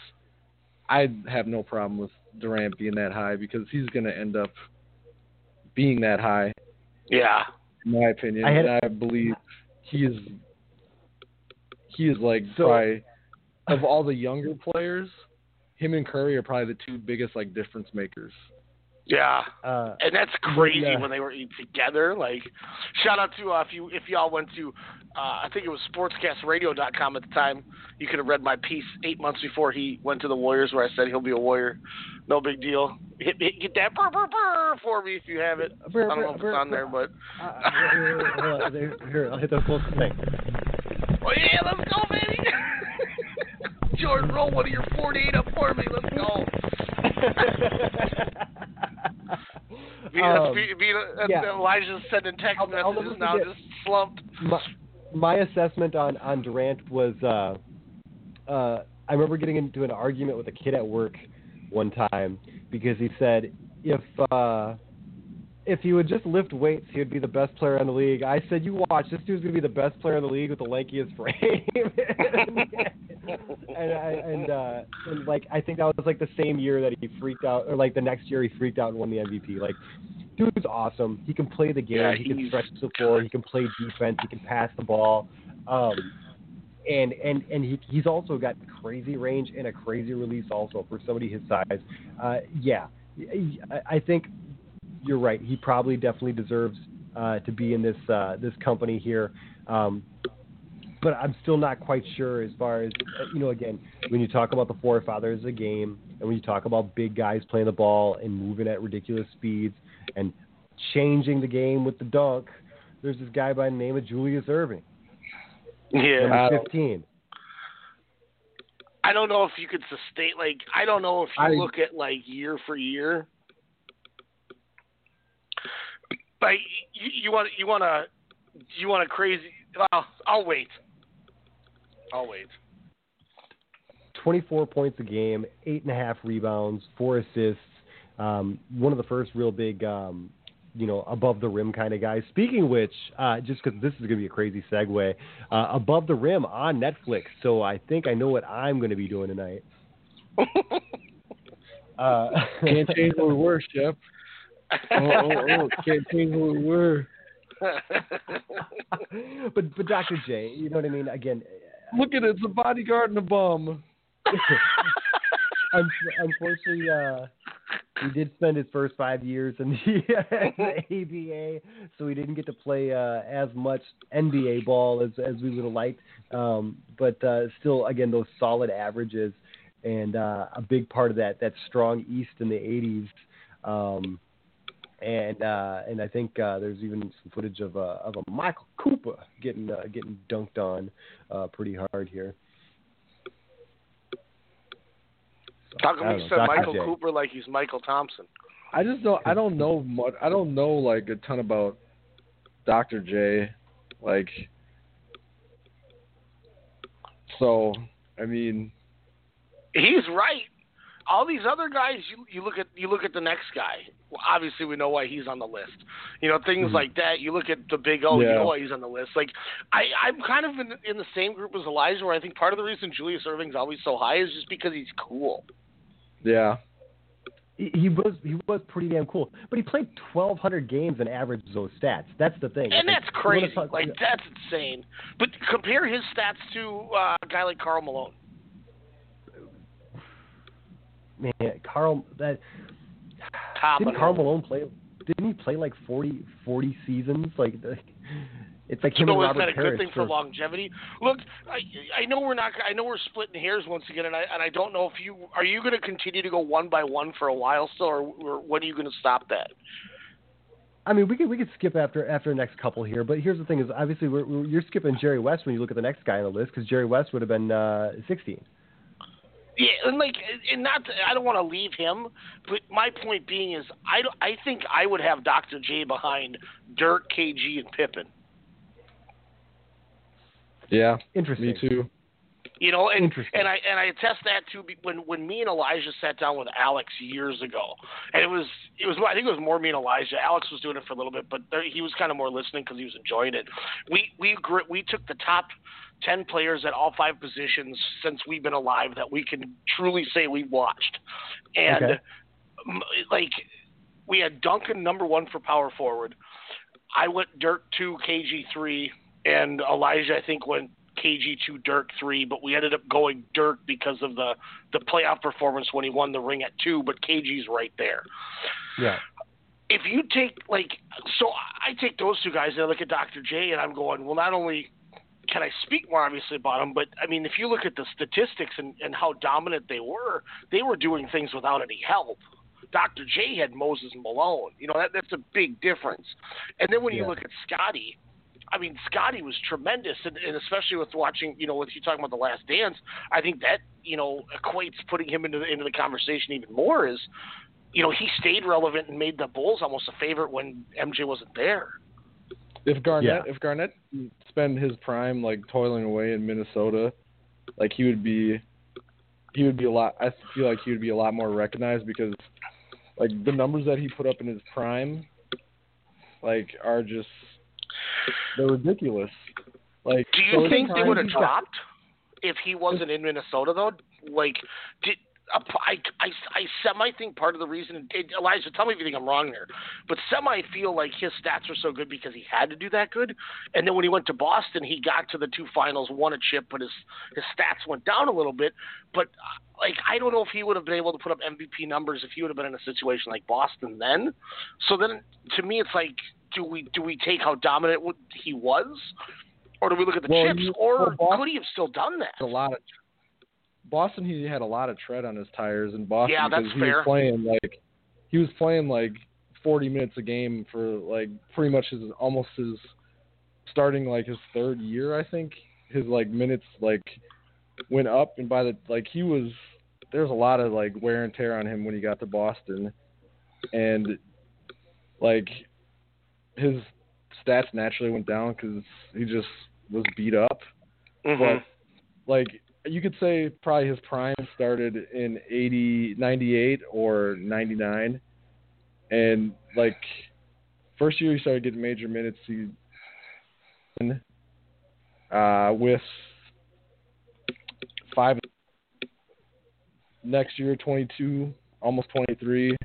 I have no problem with Durant being that high because he's going to end up being that high. Yeah. In my opinion, I had- and I believe he is he is like So- probably of all the younger players, him and Curry are probably the two biggest like difference makers. Yeah. uh, and that's crazy yeah. when they were together. Like, shout out to uh, if you if y'all went to, uh, I think it was sportscastradio.com at the time. You could have read my piece eight months before he went to the Warriors, where I said he'll be a Warrior. No big deal. Hit, hit, get that burr, burr, burr for me if you have it. I don't know if it's on there, but uh, here, here, I'll hit the closest thing. oh yeah, let's go, baby. Jordan, roll one of your 48 up for me. Let's go. Um, be, be, uh, yeah. Elijah's sending text I'll- I'll messages now, just slumped. my, my assessment on on Durant was uh, uh, I remember getting into an argument with a kid at work one time because he said if uh, if he would just lift weights, he would be the best player in the league. I said, "You watch, this dude's gonna be the best player in the league with the lankiest frame." and I, and, uh, and like I think that was like the same year that he freaked out, or like the next year he freaked out and won the MVP. Like, dude's awesome. He can play the game. Yeah, he can stretch the floor. He can play defense. He can pass the ball. Um, and and and he he's also got crazy range and a crazy release also for somebody his size. Uh, yeah, I, I think you're right. He probably definitely deserves uh, to be in this uh, this company here. Um, but I'm still not quite sure as far as you know. Again, when you talk about the forefathers of the game, and when you talk about big guys playing the ball and moving at ridiculous speeds and changing the game with the dunk, there's this guy by the name of Julius Erving, Yeah. number 15. I don't know if you could sustain like I don't know if you I- look at like year for year. Like you, you want you want to you want a crazy. Well, I'll wait. I'll wait. 24 points a game, eight and a half rebounds, four assists. Um, one of the first real big, um, you know, above the rim kind of guys. Speaking of which, uh, just because this is going to be a crazy segue, uh, above the rim on Netflix. So I think I know what I'm going to be doing tonight. Uh, Can't change where we were, Shep. Oh, oh, oh, can't change where we were. but but Dr. J, you know what I mean? Again, Look at it, it's a bodyguard and a bum. un- unfortunately, uh, he did spend his first five years in the, the ABA, so he didn't get to play uh, as much NBA ball as as we would have liked. Um, but uh, still, again, those solid averages and uh, a big part of that that strong East in the '80s. Um, and uh, and I think uh, there's even some footage of a of a Michael Cooper getting uh, getting dunked on uh, pretty hard here. So, How I come don't you know, said Dr. Michael J. Cooper like he's Michael Thompson? I just don't. I don't know much. I don't know like a ton about Dr. J. Like, so I mean, He's right. All these other guys, you you look at you look at the next guy. Well, obviously, we know why he's on the list. You know things Mhm. like that. You look at the Big O, you know why he's on the list. Like I, I'm kind of in, in the same group as Elijah, where I think part of the reason Julius Erving's always so high is just because he's cool. yeah, He, he was he was pretty damn cool, but he played 1,200 games and averaged those stats. That's the thing. And Like, that's crazy. talk- Like that's insane. But compare his stats to uh, a guy like Karl Malone. man, Karl that Top didn't Karl Malone play? Didn't he play like 40, 40 seasons? Like it's like him So and Robert that a good thing for longevity? Look, I I know we're not. I know we're splitting hairs once again, and I and I don't know if you are you going to continue to go one by one for a while still, or, or when are you going to stop that? I mean, we could we could skip after after the next couple here, but here's the thing: is obviously we're, we're, you're skipping Jerry West when you look at the next guy on the list because Jerry West would have been uh, 16. Yeah, and like, and not. To, I don't want to leave him, but my point being is, I I think I would have Dr. J behind Dirk, KG, and Pippen. Yeah, Interesting. me too. You know, and Interesting. and I and I attest that too when when me and Elijah sat down with Alex years ago, and it was it was I think it was more me and Elijah. Alex was doing it for a little bit, but there, he was kind of more listening because he was enjoying it. We we gr- we took the top ten players at all five positions since we've been alive that we can truly say we watched, and Okay. like we had Duncan number one for power forward. I went Dirk two, KG three, and Elijah I think went KG two, Dirk three. But we ended up going Dirk because of the the playoff performance when he won the ring at two. But KG's right there. Yeah. If you take like, so I take those two guys and I look at Dr. J and I'm going, well, not only can I speak more obviously about them, but I mean, if you look at the statistics and, and how dominant they were, they were doing things without any help. Dr. J had Moses Malone. You know, that, that's a big difference. And then when you look at Scotty, I mean, Scotty was tremendous, and, and especially with watching, you know, with you talking about the Last Dance, I think that you know equates putting him into the, into the conversation even more. Is you know he stayed relevant and made the Bulls almost a favorite when MJ wasn't there. If Garnett, Yeah. if Garnett didn't spend his prime like toiling away in Minnesota, like he would be, he would be a lot. I feel like he would be a lot more recognized because, like the numbers that he put up in his prime, like are just they're ridiculous. Like, Do you his think they would have dropped if he wasn't in Minnesota though? Like, did a- I I I semi think part of the reason it, Elijah, tell me if you think I'm wrong there, but semi feel like his stats are so good because he had to do that good, and then when he went to Boston, he got to the two finals, won a chip, but his his stats went down a little bit. But uh, like I don't know if he would have been able to put up MVP numbers if he would have been in a situation like Boston then. So then to me, it's like, do we do we take how dominant he was? Or do we look at the Well, chips, you- or well, Boston- could he have still done that? a lot of Boston. He had a lot of tread on his tires in Boston Yeah, that's because he fair. was playing like he was playing like 40 minutes a game for like pretty much his almost his starting like his third year. I think his like minutes like went up, and by the like he was there's a lot of like wear and tear on him when he got to Boston, and like his stats naturally went down because he just was beat up Mhm. but like you could say probably his prime started in 80 98 or 99 and like first year he started getting major minutes he uh with five next year 22 almost 23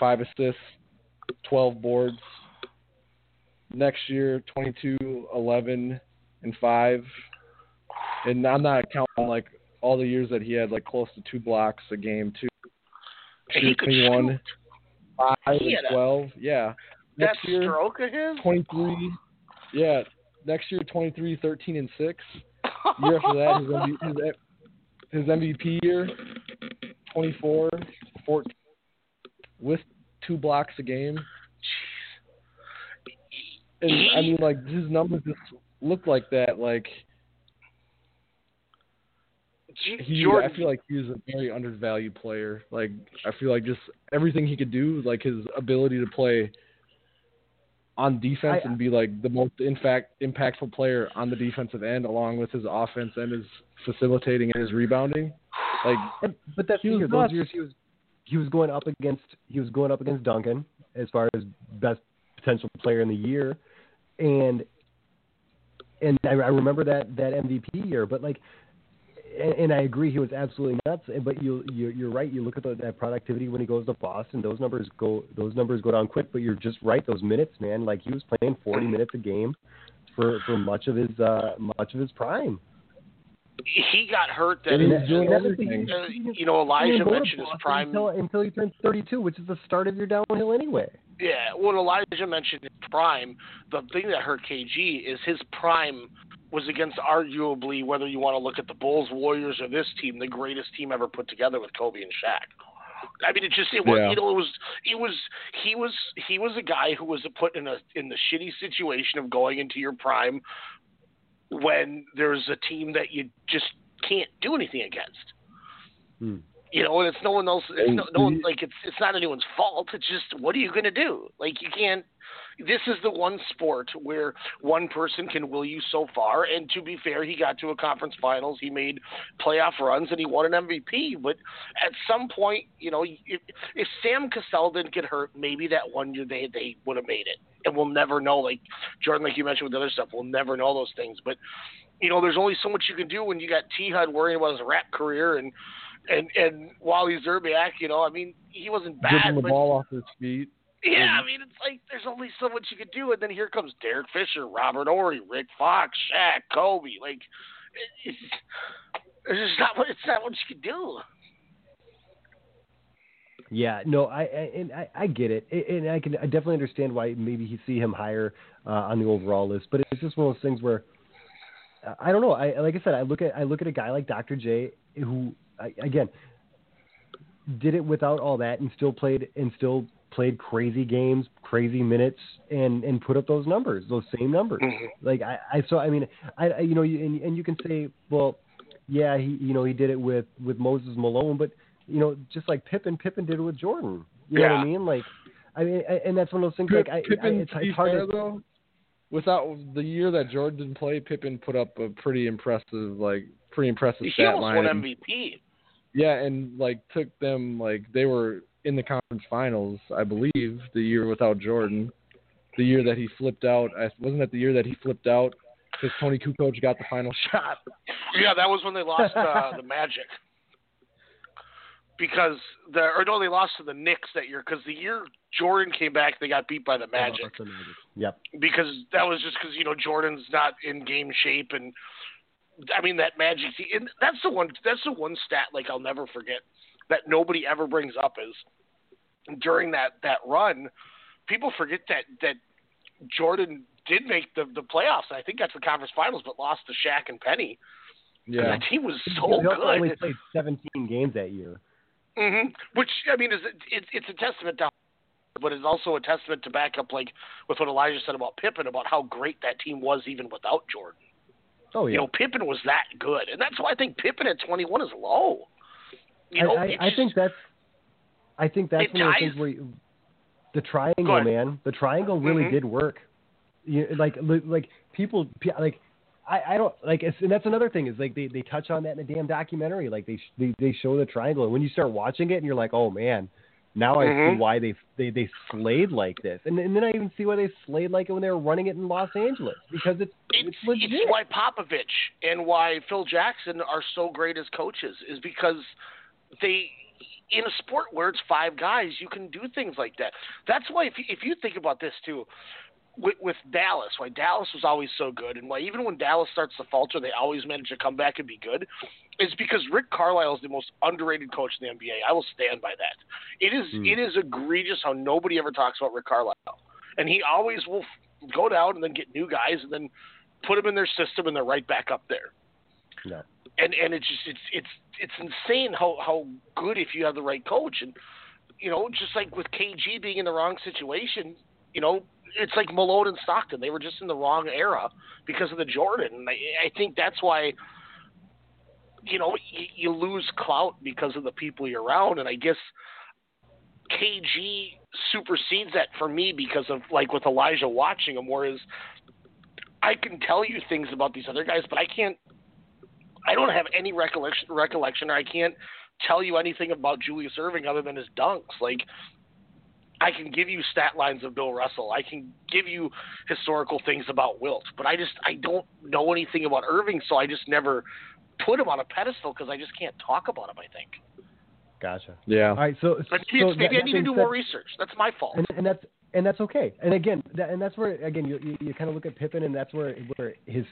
five assists 12 boards. Next year 22 11 and 5 and I'm not counting like all the years that he had like close to two blocks a game he could shoot. five and had a- twelve. Yeah. That Next year stroke of his. twenty three. Yeah. Next year 23, 13, and six. Year after that, his, MV, his, his MVP year, 24, 14, with two blocks a game. And I mean, like his numbers just look like that. Like he, Jordan, I feel like he was a very undervalued player. Like I feel like just everything he could do, like his ability to play on defense I- and be like the most in fact impactful player on the defensive end, along with his offense and his facilitating and his rebounding. Like but that's He was. Those nuts. years he was he was going up against he was going up against Duncan as far as best potential player in the year, and and I, I remember that that MVP year. But like, and, and I agree he was absolutely nuts. But you you're, you're right. You look at the, that productivity when he goes to Boston. Those numbers go those numbers go down quick. But you're just right. Those minutes, man. Like he was playing 40 minutes a game for for much of his uh much of his prime. he got hurt then. And he doing and- uh, you know, Elijah mentioned his prime. until, until he turned 32, which is the start of your downhill anyway. Yeah, when Elijah mentioned his prime, the thing that hurt KG is his prime was against arguably, whether you want to look at the Bulls, Warriors, or this team, the greatest team ever put together with Kobe and Shaq. I mean, it just it was Yeah. you know it was it was he was he was a guy who was put in a in the shitty situation of going into your prime when there's a team that you just can't do anything against. Hmm. You know, and it's no one else. It's no, no one like it's it's not anyone's fault. It's just what are you gonna do? Like you can't. This is the one sport where one person can will you so far. And to be fair, he got to a conference finals. He made playoff runs and he won an MVP. But at some point, you know, if, if Sam Cassell didn't get hurt, maybe that one year they they would have made it. And we'll never know. Like Jordan, like you mentioned with the other stuff, we'll never know those things. But you know, there's only so much you can do when you got T Hud worrying about his rap career and and and Wally Szczerbiak, you know, I mean, he wasn't bad, Dribbling the but ball off his feet. Yeah, I mean, it's like there's only so much you could do, and then here comes Derek Fisher, Robert Horry, Rick Fox, Shaq, Kobe. Like, it- it's just not what it's not what you can do. Yeah, no, I, I and I, I get it, and I can I definitely understand why maybe you see him higher uh, on the overall list, but it's just one of those things where I don't know. I like I said, I look at I look at a guy like Dr. J, who I, again did it without all that and still played and still played crazy games, crazy minutes, and and put up those numbers, those same numbers. Mm-hmm. Like I, I so I mean I, I you know you, and and you can say well yeah he you know he did it with with Moses Malone, but you know just like Pippen, Pippen did it with Jordan. You know what I mean? Like I mean I- and that's one of those things like I, I Pippen, it's, be it's hard fair, to though, without the year that Jordan didn't play, Pippen put up a pretty impressive, like pretty impressive He stat almost won MVP. Yeah, and like took them like they were in the conference finals, I believe, the year without Jordan. The year that he flipped out, I, wasn't that the year that he flipped out because Toni Kukoc got the final shot. Yeah, that was when they lost uh, the Magic. Because the or no, they lost to the Knicks that year. Because the year Jordan came back, they got beat by the Magic. Yep. because that was just because you know Jordan's not in game shape, and I mean that Magic team. And that's the one. That's the one stat like I'll never forget that nobody ever brings up is during that that run, people forget that that Jordan did make the the playoffs. I think that's the conference finals, but lost to Shaq and Penny. And Yeah, that team was He so also only played 17 games that year. hmm Which I mean is it, it's a testament to, but it's also a testament to back up like with what Elijah said about Pippen about how great that team was even without Jordan. Oh yeah. You know, Pippen was that good, and that's why I think Pippen at 21 is low. You know, I, I, I think that's I think that's one of the things where you, the triangle, man, the triangle really Mhm. did work. You, like like people pe- like I, I don't like it's, and that's another thing is like they, they touch on that in the damn documentary like they they they show the triangle and when you start watching it and you're like oh man now I Mhm. see why they they they slayed like this and, and then I even see why they slayed like it when they were running it in Los Angeles because it's it's, it's legit it's why Popovich and why Phil Jackson are so great as coaches is because they in a sport where it's five guys, you can do things like that. That's why if you, if you think about this too, with, with Dallas, why Dallas was always so good, and why even when Dallas starts to falter, they always manage to come back and be good, is because Rick Carlisle is the most underrated coach in the NBA. I will stand by that. It is Hmm. it is egregious how nobody ever talks about Rick Carlisle, and he always will go down and then get new guys and then put them in their system and they're right back up there. No. And and it's just it's it's it's insane how how good if you have the right coach and you know just like with KG being in the wrong situation, you know it's like Malone and Stockton. They were just in the wrong era because of the Jordan. And I, I think that's why you know you, you lose clout because of the people you're around. And I guess KG supersedes that for me because of like with Elijah watching him, whereas I can tell you things about these other guys, but I can't. I don't have any recollection, recollection, or I can't tell you anything about Julius Erving other than his dunks. Like, I can give you stat lines of Bill Russell. I can give you historical things about Wilt, but I just I don't know anything about Erving, so I just never put him on a pedestal because I just can't talk about him. I think. gotcha yeah. all right so But maybe, so it's, maybe that- I need to do being more said- research. That's my fault. and, and that's and that's okay. And again, that, and that's where again you, you, you kind of look at Pippen, and that's where where his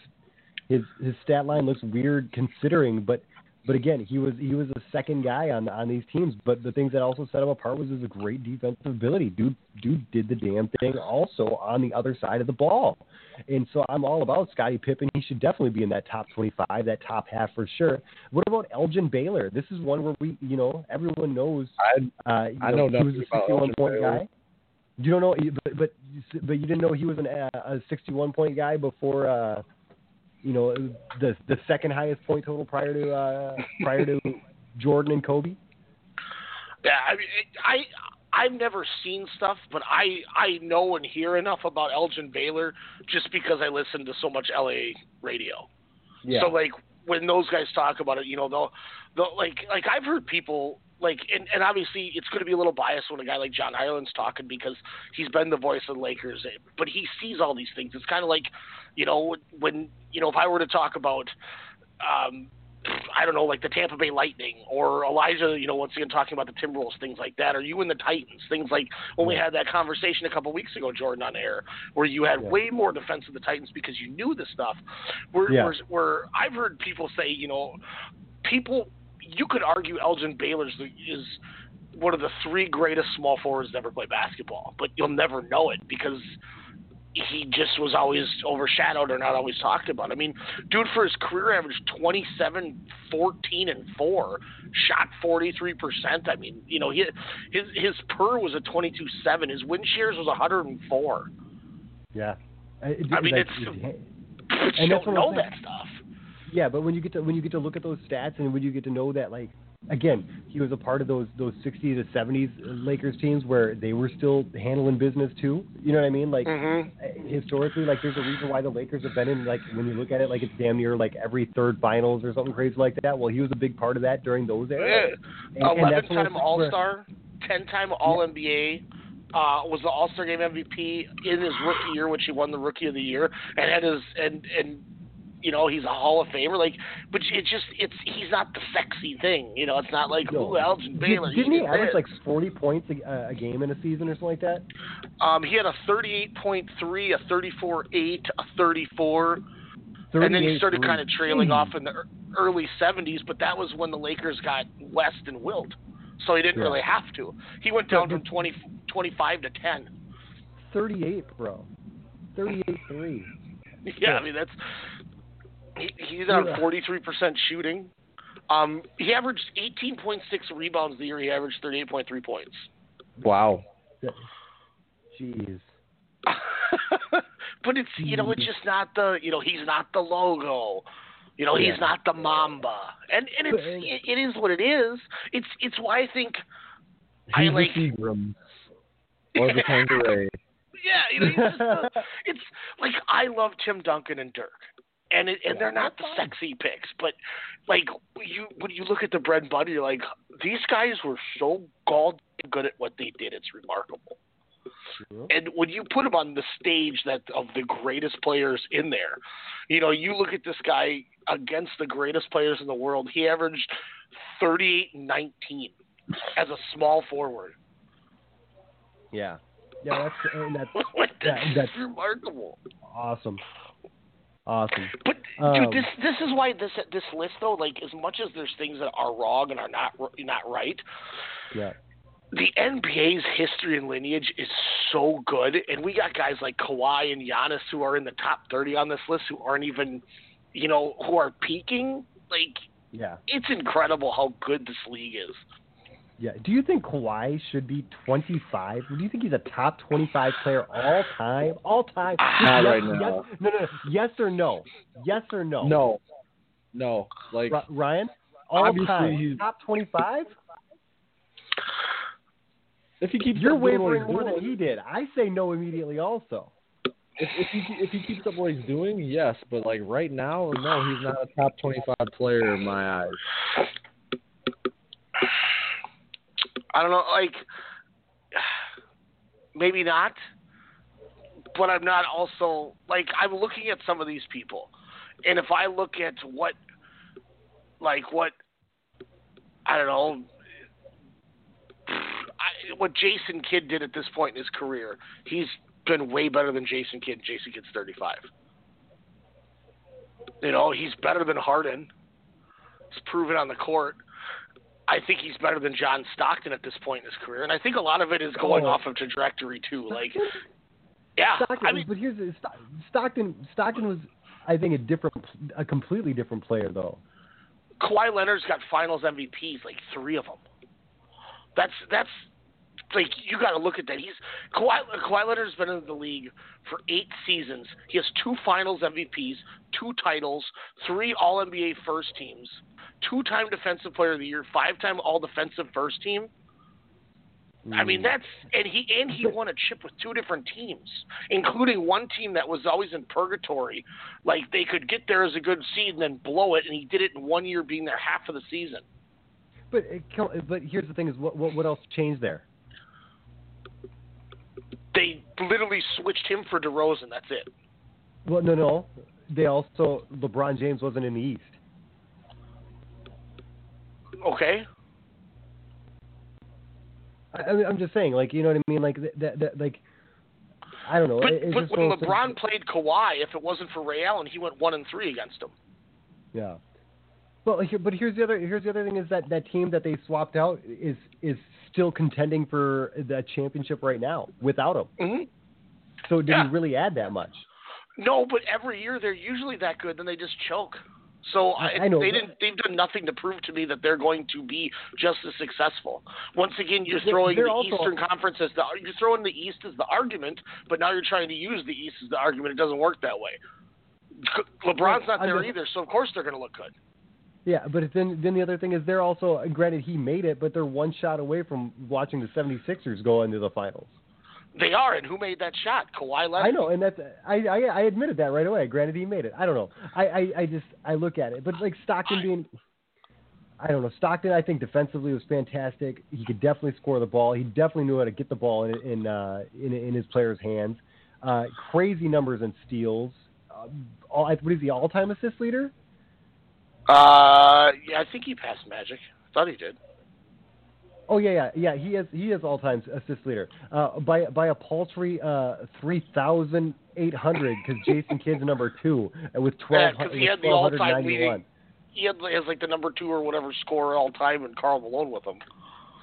his his stat line looks weird considering. But but again, he was he was a second guy on on these teams. But the things that also set him apart was his great defensive ability. Dude dude did the damn thing also on the other side of the ball. And so I'm all about Scottie Pippen. He should definitely be in that top 25, that top half for sure. What about Elgin Baylor? This is one where we, you know, everyone knows I uh, I know he was nothing a about 61 Elgin point Baylor. guy. You don't know, but but but you didn't know he was an, uh, a 61 point guy before, uh, you know, the the second highest point total prior to uh, prior to Jordan and Kobe? Yeah, I mean, it- I I've never seen stuff, but I I know and hear enough about Elgin Baylor just because I listen to so much LA radio. Yeah. So like when those guys talk about it, you know, they'll they'll like like I've heard people like and, and obviously it's going to be a little biased when a guy like John Ireland's talking because he's been the voice of the Lakers, but he sees all these things. It's kind of like, you know, when you know if I were to talk about um I don't know, like the Tampa Bay Lightning or Elijah, you know, once again talking about the Timberwolves, things like that, or you and the Titans, things like when we had that conversation a couple weeks ago, Jordan, on air, where you had Yeah. way more defense of the Titans because you knew this stuff. Where, Yeah. where, where I've heard people say, you know, people, you could argue Elgin Baylor is one of the three greatest small forwards to ever play basketball, but you'll never know it because he just was always overshadowed or not always talked about. I mean, dude, for his career average 27, 14, and 4, shot 43%. I mean, you know, he, his his per was a 22-7, His win shares was 104. Yeah. I mean, like, it's- you that's don't know that stuff. Yeah, but when you get to when you get to look at those stats and when you get to know that like again, he was a part of those those 60s to 70s Lakers teams where they were still handling business too. You know what I mean? Like Mhm. historically, like there's a reason why the Lakers have been in like when you look at it, like it's damn near like every third finals or something crazy like that. Well, he was a big part of that during those eras. And- and that's one Eleven-time things All Star, ten-time All NBA. Uh, was the All Star Game MVP in his rookie year, which he won the Rookie of the Year, and had his and and you know he's a Hall of Famer. Like, but it's just it's he's not the sexy thing. You know, it's not like No. ooh Elgin Baylor. Didn't he did average like 40 points a, a game in a season or something like that? Um, he had a 38.3, a 34.8, a 34, and then he started kind of trailing off in the early 70s. But that was when the Lakers got West and Wilt, so he didn't Yeah. really have to. He went down from 20, 25 to 10. 38, bro. 38 three. Yeah, I mean that's he, he's on Yeah. 43% shooting. Um, he averaged 18.6 rebounds the year he averaged 38.3 points. Wow. Jeez. but it's you know it's just not the you know he's not the logo. You know he's Yeah. not the Mamba, and and it's it, it is what it is. It's it's why I think I like the Seagram or the Tanqueray. yeah you know he's just the, it's like I love Tim Duncan and Dirk, and it, and they're not the sexy picks, but like you when you look at the bread and butter, you're like these guys were so gall good at what they did. It's remarkable. And when you put him on the stage that of the greatest players in there, you know, you look at this guy against the greatest players in the world. He averaged 38-19 as a small forward. Yeah. Yeah, that's and that's that, that's remarkable. awesome. Awesome. But Um, dude, this this is why this this list though, like as much as there's things that are wrong and are not not right, Yeah. the NBA's history and lineage is so good, and we got guys like Kawhi and Giannis who are in the top 30 on this list who aren't even, you know, who are peaking. Like, Yeah. it's incredible how good this league is. Yeah. Do you think Kawhi should be 25? Do you think he's a top 25 player all time? All time? Not yes, right now. Yes, no, no. Yes or no? Yes or no? No. No. Like Ryan? All time. he's- Top 25? if he keeps You're up doing what wavering more than he did. I say no immediately also. If, if he if he keeps up what he's doing, yes. But like right now, no, he's not a top twenty-five player in my eyes. I don't know, like, maybe not, but I'm not also, like, I'm looking at some of these people, and if I look at what, like, what, I don't know, I, what Jason Kidd did at this point in his career, he's been way better than Jason Kidd. Jason Kidd's 35. You know, he's better than Harden. It's proven on the court. I think he's better than John Stockton at this point in his career, and I think a lot of it is going Oh. off of trajectory too. Like, yeah, Stockton, I mean, but here's the, Stockton. Stockton was, I think, a different, a completely different player though. Kawhi Leonard's got Finals MVPs, like three of them. That's that's like you got to look at that. He's Kawhi, Kawhi Leonard's been in the league for eight seasons. He has two Finals MVPs, two titles, three All NBA first teams, two-time Defensive Player of the Year, five-time All Defensive First Team. I mean that's and he and he won a chip with two different teams, including one team that was always in purgatory. Like they could get there as a good seed and then blow it, and he did it in one year, being there half of the season. But uh, but here's the thing: is what what, what else changed there? They literally switched him for DeRozan. That's it. Well, no, no. They also LeBron James wasn't in the East. Okay. I, I'm just saying, like you know what I mean, like that, that like I don't know. But, it, but when one of those LeBron things- played Kawhi, if it wasn't for Ray Allen, he went one and three against him. yeah. Well, here, but here's the other here's the other thing is that that team that they swapped out is is still contending for the championship right now without him. Mm-hmm. So it did Yeah. really add that much? No, but every year they're usually that good, then they just choke. So I- I, I know, they didn't. They've done nothing to prove to me that they're going to be just as successful. Once again, you're throwing the also- Eastern Conference as the you're throwing the East as the argument, but now you're trying to use the East as the argument. It doesn't work that way. LeBron's not there either, so of course they're going to look good. Yeah, but then then the other thing is they're also granted he made it, but they're one shot away from watching the 76ers go into the finals. They are, and who made that shot? Kawhi Leonard. I know, and that's I, I I admitted that right away. Granted, he made it. I don't know. I, I I just I look at it, but like Stockton being, I don't know. Stockton, I think defensively was fantastic. He could definitely score the ball. He definitely knew how to get the ball in in uh, in, in his players' hands. Uh, crazy numbers and steals. Uh, all, what is he all time assist leader? Uh, yeah, I think he passed Magic. I thought he did. Oh yeah, yeah, yeah. He is he is all time assist leader uh, by by a paltry uh, three thousand eight hundred because Jason Kidd's number two uh, with Yeah, twelve 'cause he had the twelve all-time hundred ninety leading. He had has like the number two or whatever score all time, and Karl Malone with him.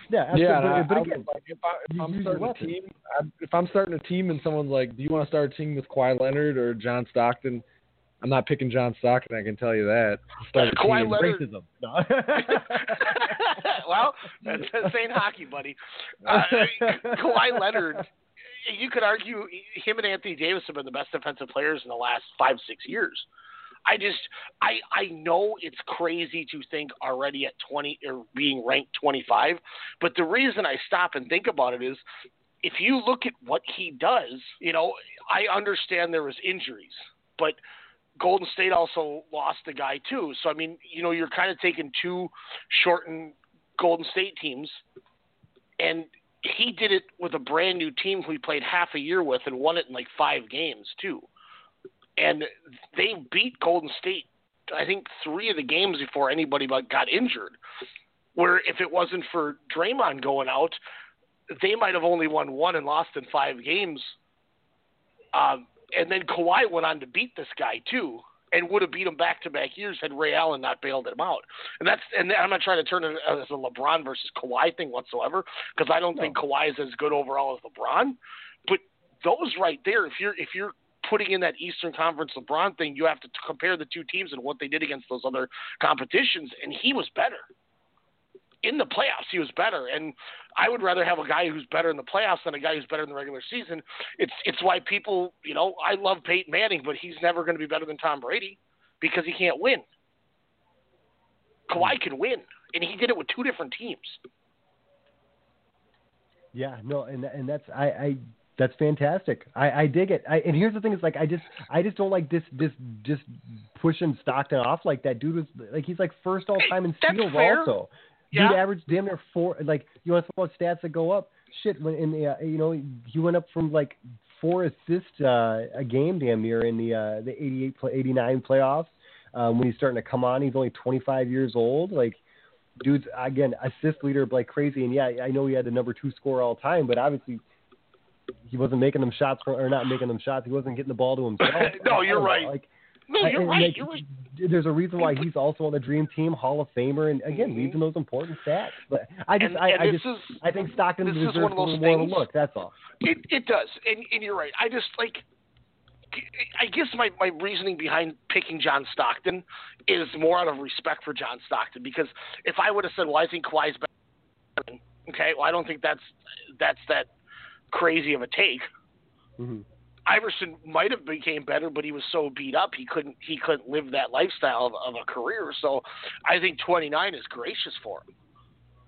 Yeah, absolutely. Yeah, and I, but, but I again, would, like, if, I, if I'm starting a team, I, if I'm starting a team and someone's like, "Do you want to start a team with Kawhi Leonard or John Stockton?" I'm not picking John Stockton. I can tell you that. Kawhi. Leonard- racism. No. well, that's, that's ain't hockey, buddy. Uh, Kawhi Leonard, you could argue him and Anthony Davis have been the best defensive players in the last five, six years. I just, I, I know it's crazy to think already at 20 or being ranked 25, but the reason I stop and think about it is, if you look at what he does, you know, I understand there was injuries, but Golden State also lost a guy too. So I mean, you know, you're kind of taking two shortened Golden State teams, and he did it with a brand new team who he played half a year with and won it in like five games too. And they beat Golden State, I think, three of the games before anybody but got injured. Where if it wasn't for Draymond going out, they might have only won one and lost in five games. Um, and then Kawhi went on to beat this guy too, and would have beat him back to back years had Ray Allen not bailed him out. And that's and I'm not trying to turn it as a LeBron versus Kawhi thing whatsoever because I don't think Kawhi is as good overall as LeBron. But those right there, if you're if you're putting in that Eastern Conference LeBron thing, you have to compare the two teams and what they did against those other competitions, and he was better. In the playoffs, he was better, and I would rather have a guy who's better in the playoffs than a guy who's better in the regular season. It's it's why people, you know, I love Peyton Manning, but he's never going to be better than Tom Brady because he can't win. Kawhi can win, and he did it with two different teams. Yeah, no, and and that's I, I that's fantastic. I, I dig it. I, and here's the thing: is like I just I just don't like this this just pushing Stockton off like that. Dude was like he's like first all time in steals also. Yeah. Dude averaged damn near four. Like you want to talk about stats that go up? Shit, when in the uh, you know he went up from like four assists uh, a game damn near in the uh, the 88 play, 89 playoffs. Um, when he's starting to come on, he's only 25 years old. Like dude's again assist leader like crazy. And yeah, I know he had the number two score all time, but obviously he wasn't making them shots or not making them shots. He wasn't getting the ball to himself. No, you're know, right. Like, No, you're and, right. like, You're right. There's a reason why he's also on the Dream Team Hall of Famer, and again Mhm. leads in those important stats. But I just, And- I, and I just, is- I think Stockton this is deserves one of a those little more of a look. That's all. It it does, and and you're right. I just like. I guess my, my reasoning behind picking John Stockton is more out of respect for John Stockton because if I would have said, well, I think Kawhi's better, Okay, well I don't think that's that's that crazy of a take. Mm-hmm. Iverson might have became better, but he was so beat up he couldn't he couldn't live that lifestyle of, of a career. So I think 29 is gracious for him.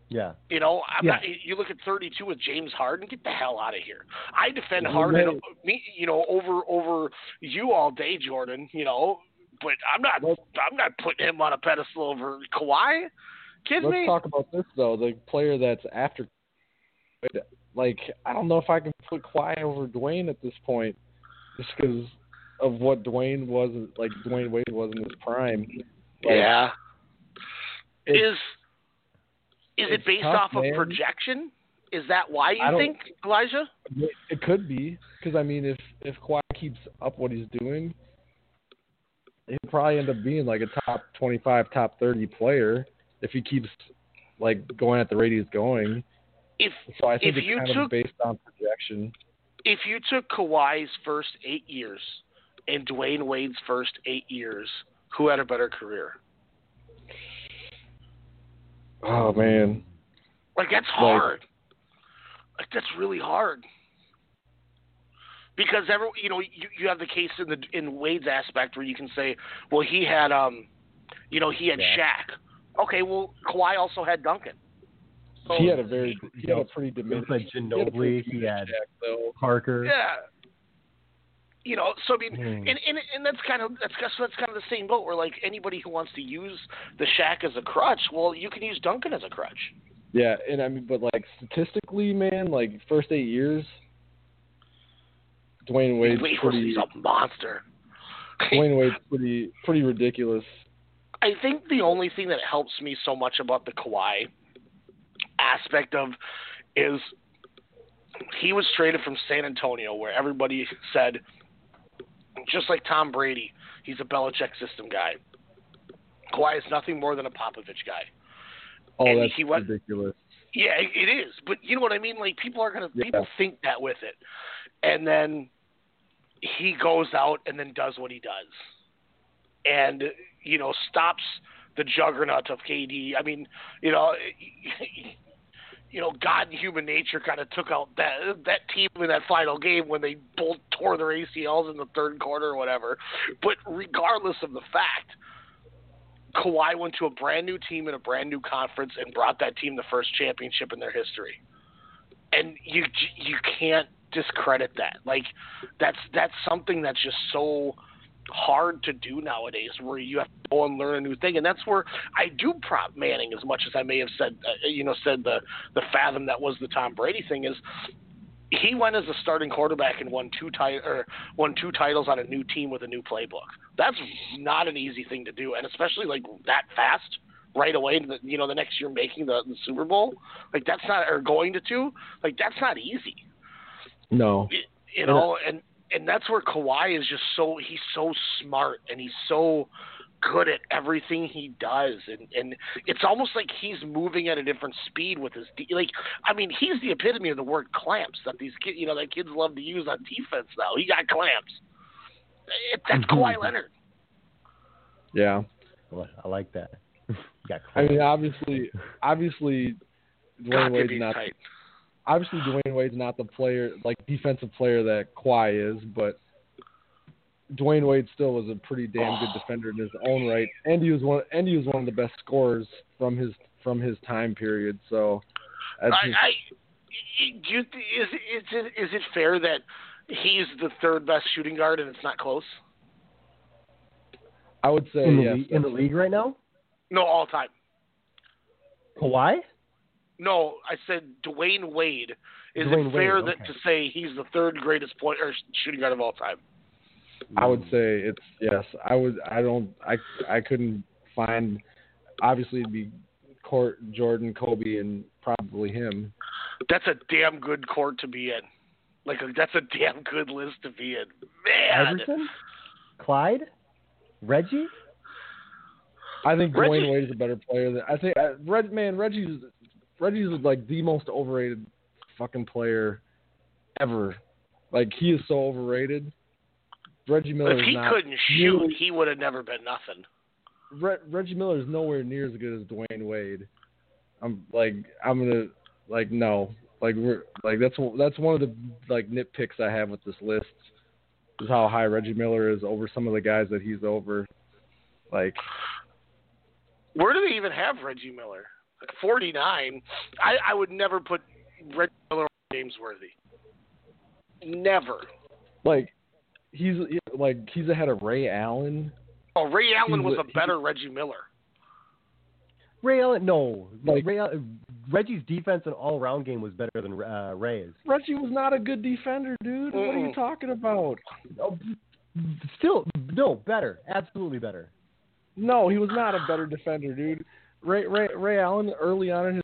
Yeah. You know, I'm Yeah. not, you look at 32 with James Harden. Get the hell out of here. I defend Yeah, Harden, man. me, you know, over over you all day, Jordan. You know, but I'm not I'm not putting him on a pedestal over Kawhi. Kidding Let's me? talk about this though. The player that's after, like, I don't know if I can put Kawhi over Dwyane at this point, just because of what Dwyane was, like Dwyane Wade was in his prime. Like, yeah. it's- Is is it based tough, off of projection? Is that why you think, Elijah? It could be because I mean, if if Kawhi keeps up what he's doing, he'll probably end up being like a top twenty-five, top thirty player if he keeps like going at the rate he's going. If So I think if it's you kind took of based on projection. If you took Kawhi's first eight years and Dwyane Wade's first eight years, who had a better career? Oh man, Like that's hard. Like that's really hard. Because every you know you you have the case in the in Wade's aspect where you can say, well he had um, you know he had Yeah. Shaq. Okay, well Kawhi also had Duncan. So, he had a very he had a pretty He diminished. had he had Ginobili. He had Shaq. Parker. yeah. You know, so I mean, Hmm. and, and and that's kind of that's that's kind of the same boat where like anybody who wants to use the Shaq as a crutch, well, you can use Duncan as a crutch. Yeah, and I mean, but like statistically, man, like first eight years, Dwyane Wade's Wade pretty. he's a monster. Dwyane Wade's pretty pretty ridiculous. I think the only thing that helps me so much about the Kawhi aspect of is he was traded from San Antonio, where everybody said, just like Tom Brady, he's a Belichick system guy. Kawhi is nothing more than a Popovich guy. Oh, And that's he went- ridiculous. Yeah, it is. But you know what I mean? Like people are gonna Yeah. people think that with it, and then he goes out and then does what he does, and you know stops the juggernaut of KD. I mean, you know, you know, God and human nature kind of took out that that team in that final game when they both tore their ACLs in the third quarter or whatever. But regardless of the fact, Kawhi went to a brand new team in a brand new conference and brought that team the first championship in their history. And you you can't discredit that. Like that's that's something that's just so hard to do nowadays where you have to go and learn a new thing and that's where I do prop Manning as much as I may have said uh, you know said the the fathom that was the Tom Brady thing is he went as a starting quarterback and won two ti- or won two titles on a new team with a new playbook. That's not an easy thing to do, and especially like that fast right away. The, you know, the next year making the, the Super Bowl, like that's not or going to two, like that's not easy. No, you know, and and that's where Kawhi is just so he's so smart and he's so good at everything he does and and it's almost like he's moving at a different speed with his de- like I mean he's the epitome of the word clamps that these kids you know that kids love to use on defense now he got clamps it, that's mm-hmm. Kawhi Leonard yeah. I like that. Got I mean, obviously, obviously, God, Dwyane they'd Wade's not. tight. Obviously, Dwyane Wade's not the player, like defensive player that Kawhi is, but Dwyane Wade still was a pretty damn good defender in his own right, and he was one, and he was one of the best scorers from his from his time period. So, that's I, just, I do you, is is it is it fair that he's the third best shooting guard and it's not close I would say in the, yes. league, in the league right now, no all time Kawhi. No, I said Dwyane Wade. Is Dwyane it fair Wade, that to say he's the third greatest point or shooting guard of all time? I would say it's yes. I would. I don't. I I couldn't find. Obviously, it'd be Court, Jordan, Kobe, and probably him. That's a damn good court to be in. Like that's a damn good list to be in. Man, Iverson, Clyde, Reggie. I think Reggie- Dwayne Wade is a better player than I think. Uh, Red man, Reggie's Reggie's like the most overrated fucking player ever. Like he is so overrated. Reggie Miller if he couldn't shoot, nearly- he would have never been nothing. Re- Reggie Miller is nowhere near as good as Dwyane Wade. I'm like I'm gonna like no, like we're like that's that's one of the like nitpicks I have with this list is how high Reggie Miller is over some of the guys that he's over. Like Where do they even have Reggie Miller? Like 49. I, I would never put Reggie Miller over James Worthy. Never. like he's like he's ahead of Ray Allen. Oh, Ray Allen He's was a- a better Reggie Miller. Ray Allen, no, Like- Ray Allen, Reggie's defense and all around game was better than uh, Ray's. Reggie was not a good defender, dude. What are you talking about? Oh, Still, no, better, absolutely better. No, he was not a better defender, dude. Ray Ray Ray Allen early on in his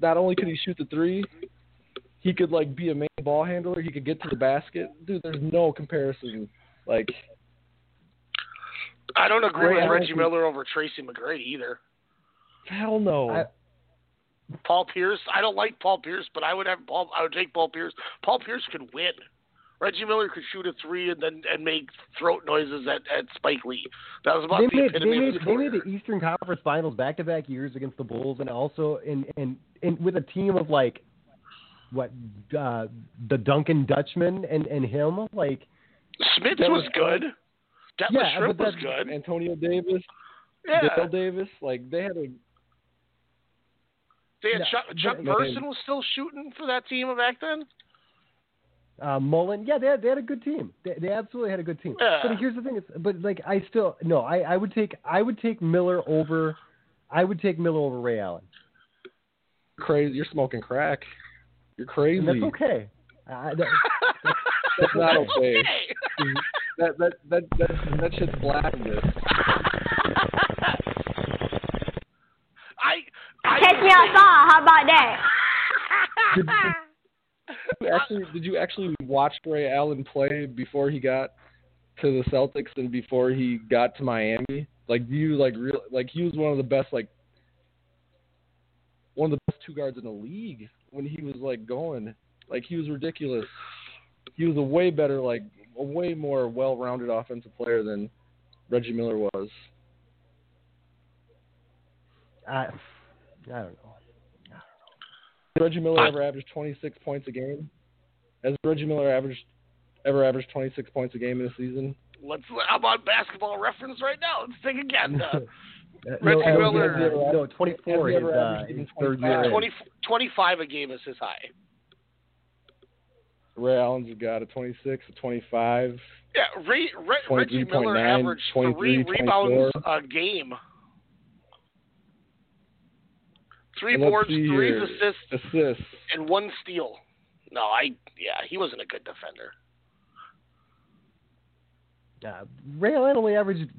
not only could he shoot the three, he could like be a main ball handler. He could get to the basket, dude. There's no comparison. Like I don't agree Ray with Allen Reggie can- Miller over Tracy McGrady either. hell no. I- Paul Pierce. I don't like Paul Pierce, but I would have Paul. I would take Paul Pierce. Paul Pierce could win. Reggie Miller could shoot a three and then and make throat noises at, at Spike Lee. That was about They the made, they epitome made of his they made the Eastern Conference Finals back to back years against the Bulls, and also in in, in with a team of like what uh, the Dunking Dutchman and and him like Smith was was- good. Detlef Yeah, Schrempf but was good. Antonio Davis, Yeah, Dale Davis, like they had a they had Yeah, Chuck, but- Chuck but- Person was still shooting for that team back then. Uh, Mullin. Yeah, they had, they had a good team. They, they absolutely had a good team. Yeah. But here's the thing: is, but like I still no, I, I would take I would take Miller over, I would take Miller over Ray Allen. crazy. You're smoking crack. You're crazy. And that's okay. I, that, That's not okay. That that that that that shit's blasphemous. I, I Catch me outside. How about that? Did, did you actually did you actually watch Ray Allen play before he got to the Celtics and before he got to Miami? Like do you like real like he was one of the best like one of the best two guards in the league when he was like going. Like he was ridiculous. He was a way better like a way more well-rounded offensive player than Reggie Miller was. I, I don't know. Has Reggie Miller ever averaged 26 points a game? Has Reggie Miller averaged ever averaged 26 points a game in a season? Let's. I'm on Basketball Reference right now. Let's think again. Uh, Uh, Reggie no, Miller- ever- no, 24 Has he is uh, averaged third 25? year. 20, 25 a game is his high. Ray Allen's got a 26, a 25. Yeah, Ray, Re, Reggie Miller 23.9, averaged 23, three rebounds 24. a game. Three And let's boards, three here. assists, Assists. and one steal. No, I yeah, he wasn't a good defender. Uh, Ray Allen only averaged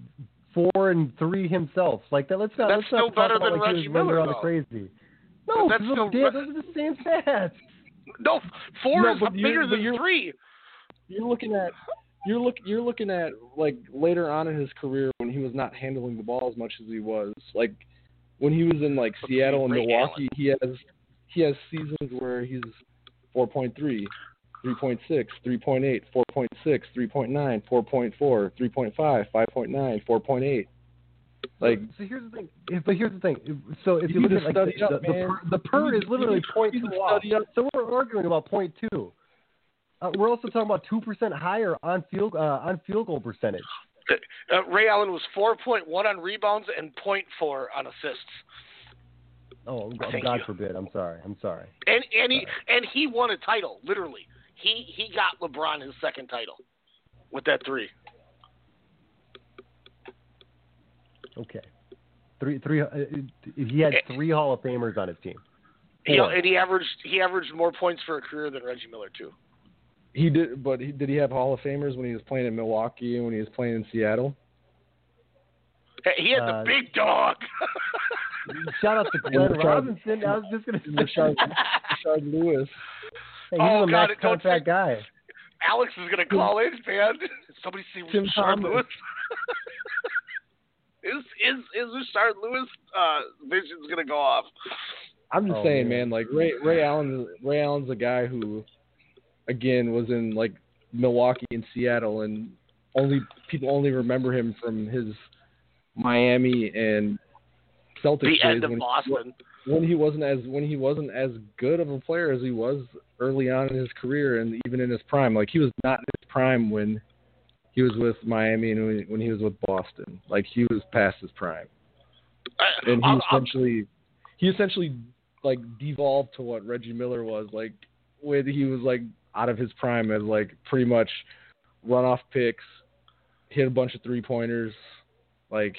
four and three himself. Like that. Let's not. That's let's not still talk better about than like Reggie Miller, around though. crazy. No, that's those, still are, Re- those are the same stats. No, four No, is bigger than you're- three. You're looking at you're look you're looking at like later on in his career when he was not handling the ball as much as he was. Like when he was in like Seattle and Milwaukee, he has he has seasons where he's 4.3, 3.6, 3.8, 4.6, 3.9, 4.4, 3.5, 5.9, 4.8. Like So here's the thing. But here's the thing. So if You you, look at like the, up, the, the, per, the per is literally point two off. So we're arguing about point two. Uh, we're also talking about two percent higher on field uh, on field goal percentage. Uh, Ray Allen was 4.1 on rebounds and 0.4 on assists. Oh, Thank God you. forbid. I'm sorry. I'm sorry. And and he and he won a title, literally. He he got LeBron his second title with that three. Okay. Three three. Uh, he had three Hall of Famers on his team. Know, and he averaged he averaged more points for a career than Reggie Miller too. He did, but he, did he have Hall of Famers when he was playing in Milwaukee and when he was playing in Seattle? Hey, He had Uh, the big dog. Shout out to Glenn Rashard- Robinson. I was just gonna say. Rashard, Rashard Lewis. Hey, he's Oh, a God, max don't contract guy. Alex is gonna call in, man. Somebody see Tim Richard Thomas. Lewis. is is is Richard Lewis uh, vision's gonna go off? I'm just Oh, saying, man. man. Like Ray Ray Allen, Ray Allen's a guy who, again, was in like Milwaukee and Seattle, and only people only remember him from his Miami and Celtics the end days of when Boston. He, when he wasn't as when he wasn't as good of a player as he was early on in his career and even in his prime. Like he was not in his prime when he was with Miami and when, he was with Boston. Like he was past his prime, and he I'll- essentially he essentially like devolved to what Reggie Miller was like when he was like out of his prime as like pretty much run off picks, hit a bunch of three pointers, like.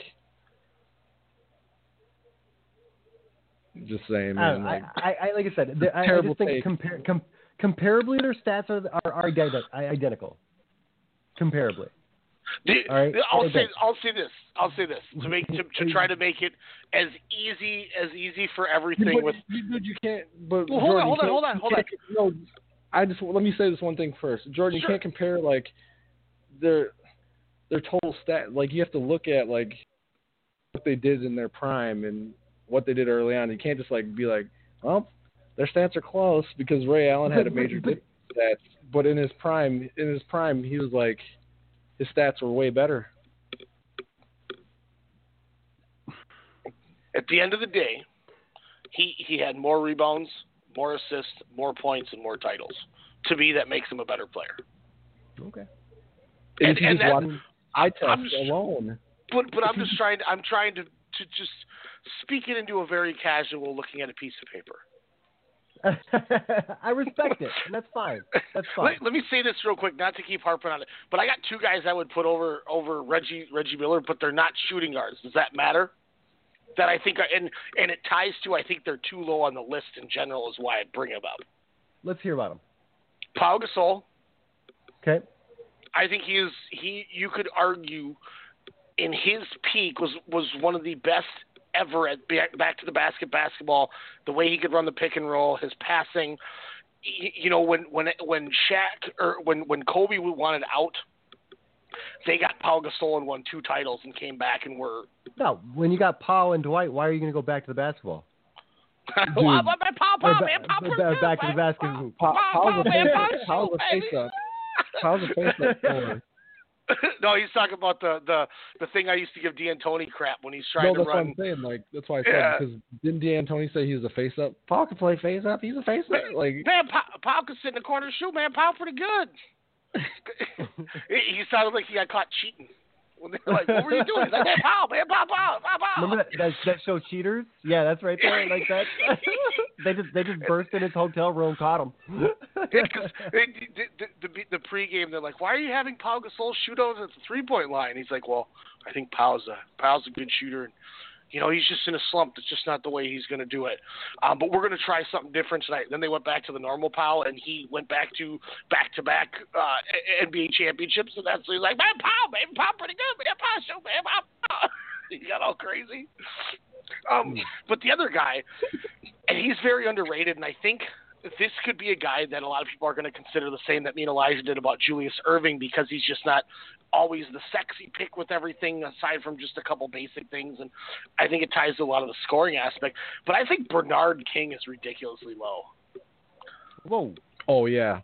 Just saying, oh, I, man. don't like, I, I, I like I said, the- I, I Terrible just think take. compar- com- comparably their stats are are, are identical. Comparably. The- All right. I'll Okay. say I'll say this. I'll say this to make to, to try to make it as easy as easy for everything But with. you, dude, you can't. But Well, hold on, hold on, hold on, can't- hold on. No, I just let me say this one thing first, Jordan. Sure. You can't compare like their their total stat. Like you have to look at like what they did in their prime and what they did early on. You can't just like be like, well, their stats are close because Ray Allen had a major dip stats, but in his prime, in his prime, he was like his stats were way better. At the end of the day, he he had more rebounds, more assists, more points, and more titles. To me, that makes him a better player. Okay. And, And- if and just that- watch eye test I'm just- alone. But but I'm just trying. To, I'm trying to to just speak it into a very casual looking at a piece of paper. I respect it. That's fine. That's fine. Let, let me say this real quick, not to keep harping on it, but I got two guys I would put over over Reggie Reggie Miller, but they're not shooting guards. Does that matter? That I think, are, and and it ties to I think they're too low on the list in general is why I bring them up. Let's hear about them. Pau Gasol, Okay. I think he is he. You could argue, in his peak was was one of the best ever at back, back to the basket basketball. The way he could run the pick and roll, his passing. You know when when when Shaq or when when Kobe wanted out, they got Paul Gasol and won two titles and came back and were. No, when you got Paul and Dwight, why are you going to go back to the basketball? Well, but Pau, Pau, Or ba- man, Pau ba- pretty ba- good, back to the basketball. Pa- Pau, Paul's Pau, a face up. Paul's a face up. Paul's a face up. boy. no, he's talking about the the the thing I used to give D'Antoni crap when he's trying No, to that's what run. I'm saying. Like that's why I said Yeah. because didn't D'Antoni say he was a face up? Paul can play face up. He's a face up. Like Man, Pau, Pau could sit in the corner and shoot, man. Pau pretty good. he he sounded like he got caught cheating. When they were like, what were you doing? He's like, man, Pau, man, Pau, Pau, Pau, Pau. Remember that, that that show Cheaters? Yeah, that's right there. Like that. they just they just burst in his hotel room, caught him. Because the, the, the, the pregame, they're like, "Why are you having Pau Gasol shoot over at the three-point line?" He's like, "Well, I think Pau's a Pau's a good shooter, and you know he's just in a slump. That's just not the way he's going to do it. Um, but we're going to try something different tonight." Then they went back to the normal Pau, and he went back to back-to-back uh, NBA championships, and that's he's like, "Man, Pau, man, Pau pretty good, man, Pau shoot, man, Pau." Pau." he got all crazy. Um, but the other guy, and he's very underrated, and I think this could be a guy that a lot of people are going to consider the same that me and Elijah did about Julius Erving because he's just not always the sexy pick with everything aside from just a couple basic things. And I think it ties to a lot of the scoring aspect. But I think Bernard King is ridiculously low. Whoa. oh yeah,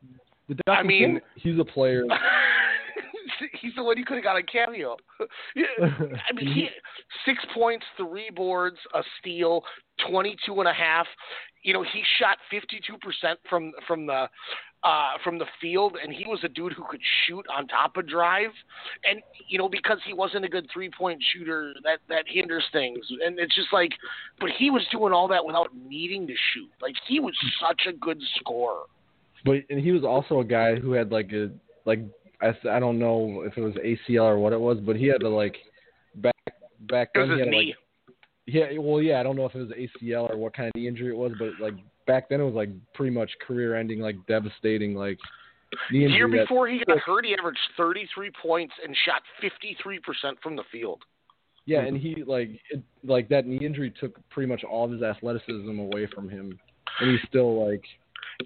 The I mean, he's a player. he's the one you could have got a cameo. I mean, he six points, three boards, a steal, twenty-two and a half. You know, he shot fifty-two percent from from the uh, from the field, and he was a dude who could shoot on top of drive. And you know, because he wasn't a good three-point shooter, that that hinders things. And it's just like, but he was doing all that without needing to shoot. Like he was such a good scorer. But and he was also a guy who had like a like I, s- I don't know if it was ACL or what it was, but he had to like back back then he had knee. like yeah well yeah I don't know if it was ACL or what kind of knee injury it was, but like back then it was like pretty much career ending like devastating like knee The injury year that- before he got hurt, he averaged 33 points and shot 53% from the field. Yeah, and he like it, like that knee injury took pretty much all of his athleticism away from him, and he's still like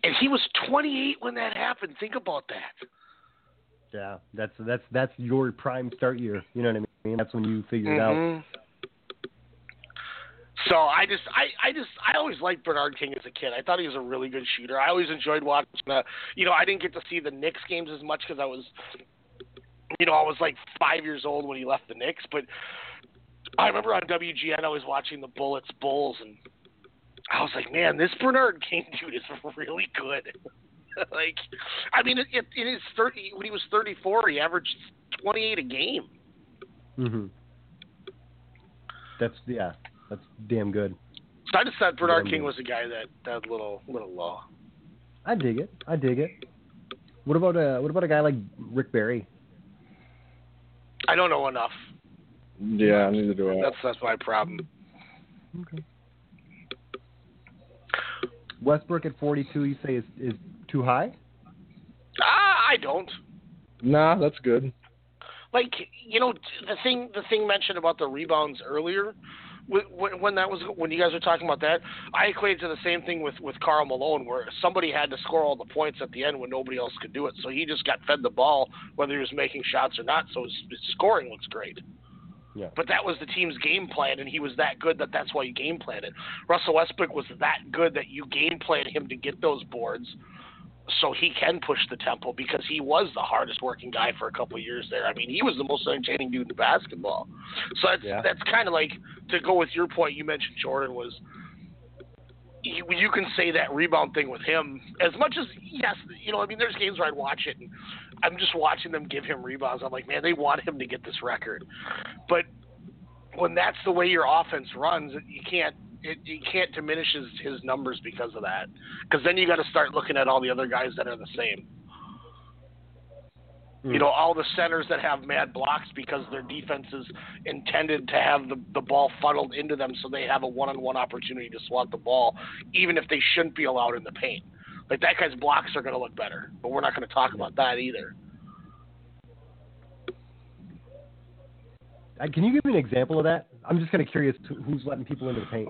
And he was 28 when that happened. Think about that. Yeah, that's that's that's your prime start year. You know what I mean? That's when you figure it out. Mm-hmm. Mhm. So I just, I, I just, I always liked Bernard King as a kid. I thought he was a really good shooter. I always enjoyed watching. The, you know, I didn't get to see the Knicks games as much because I was, you know, I was like five years old when he left the Knicks. But I remember on WGN I was watching the Bullets Bulls, and I was like, man, this Bernard King dude is really good. like, I mean, it, it, it is thirty. When he was thirty-four, he averaged twenty-eight a game. hmm That's yeah, that's damn good. So I just thought Bernard Damn King good. was a guy that that little little low. I dig it. I dig it. What about uh what about a guy like Rick Barry? I don't know enough. Yeah, neither do I. That's that's my problem. Okay. Westbrook at 42, you say is is too high? Ah, I don't. Nah, that's good. like you know the thing the thing mentioned about the rebounds earlier wh- wh- when that was when you guys were talking about that i equated to the same thing with with karl malone where somebody had to score all the points at the end when nobody else could do it so he just got fed the ball whether he was making shots or not so his, his scoring looks great Yeah. but that was the team's game plan, and he was that good that that's why you game planned it. Russell Westbrook was that good that you game planned him to get those boards, so he can push the tempo because he was the hardest working guy for a couple of years there. I mean, he was the most entertaining dude in basketball. So that's Yeah. that's kind of like to go with your point. You mentioned Jordan was. You, you can say that rebound thing with him as much as yes, you know. I mean, there's games where I'd watch it and I'm just watching them give him rebounds. I'm like, man, they want him to get this record, but when that's the way your offense runs, you can't it, you can't diminish his, his numbers because of that. Because then you got to start looking at all the other guys that are the same. You hmm. know, all the centers that have mad blocks because their defense is intended to have the, the ball funneled into them so they have a one on one opportunity to swat the ball, even if they shouldn't be allowed in the paint. Like that guy's blocks are going to look better, but we're not going to talk about that either. Can you give me an example of that? I'm just kind of curious who's letting people into the paint.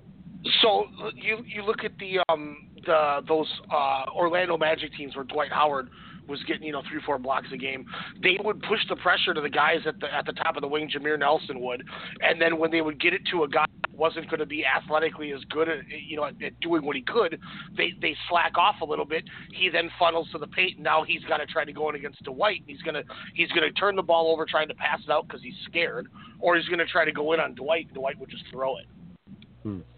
So you you look at the um the those uh, Orlando Magic teams where Dwight Howard was getting you know three four blocks a game. They would push the pressure to the guys at the at the top of the wing. Jameer Nelson would, and then when they would get it to a guy that wasn't going to be athletically as good at you know at, at doing what he could, they they slack off a little bit. He then funnels to the paint. And now he's got to try to go in against Dwight. He's gonna he's gonna turn the ball over trying to pass it out because he's scared, or he's gonna try to go in on Dwight. Dwight would just throw it. I-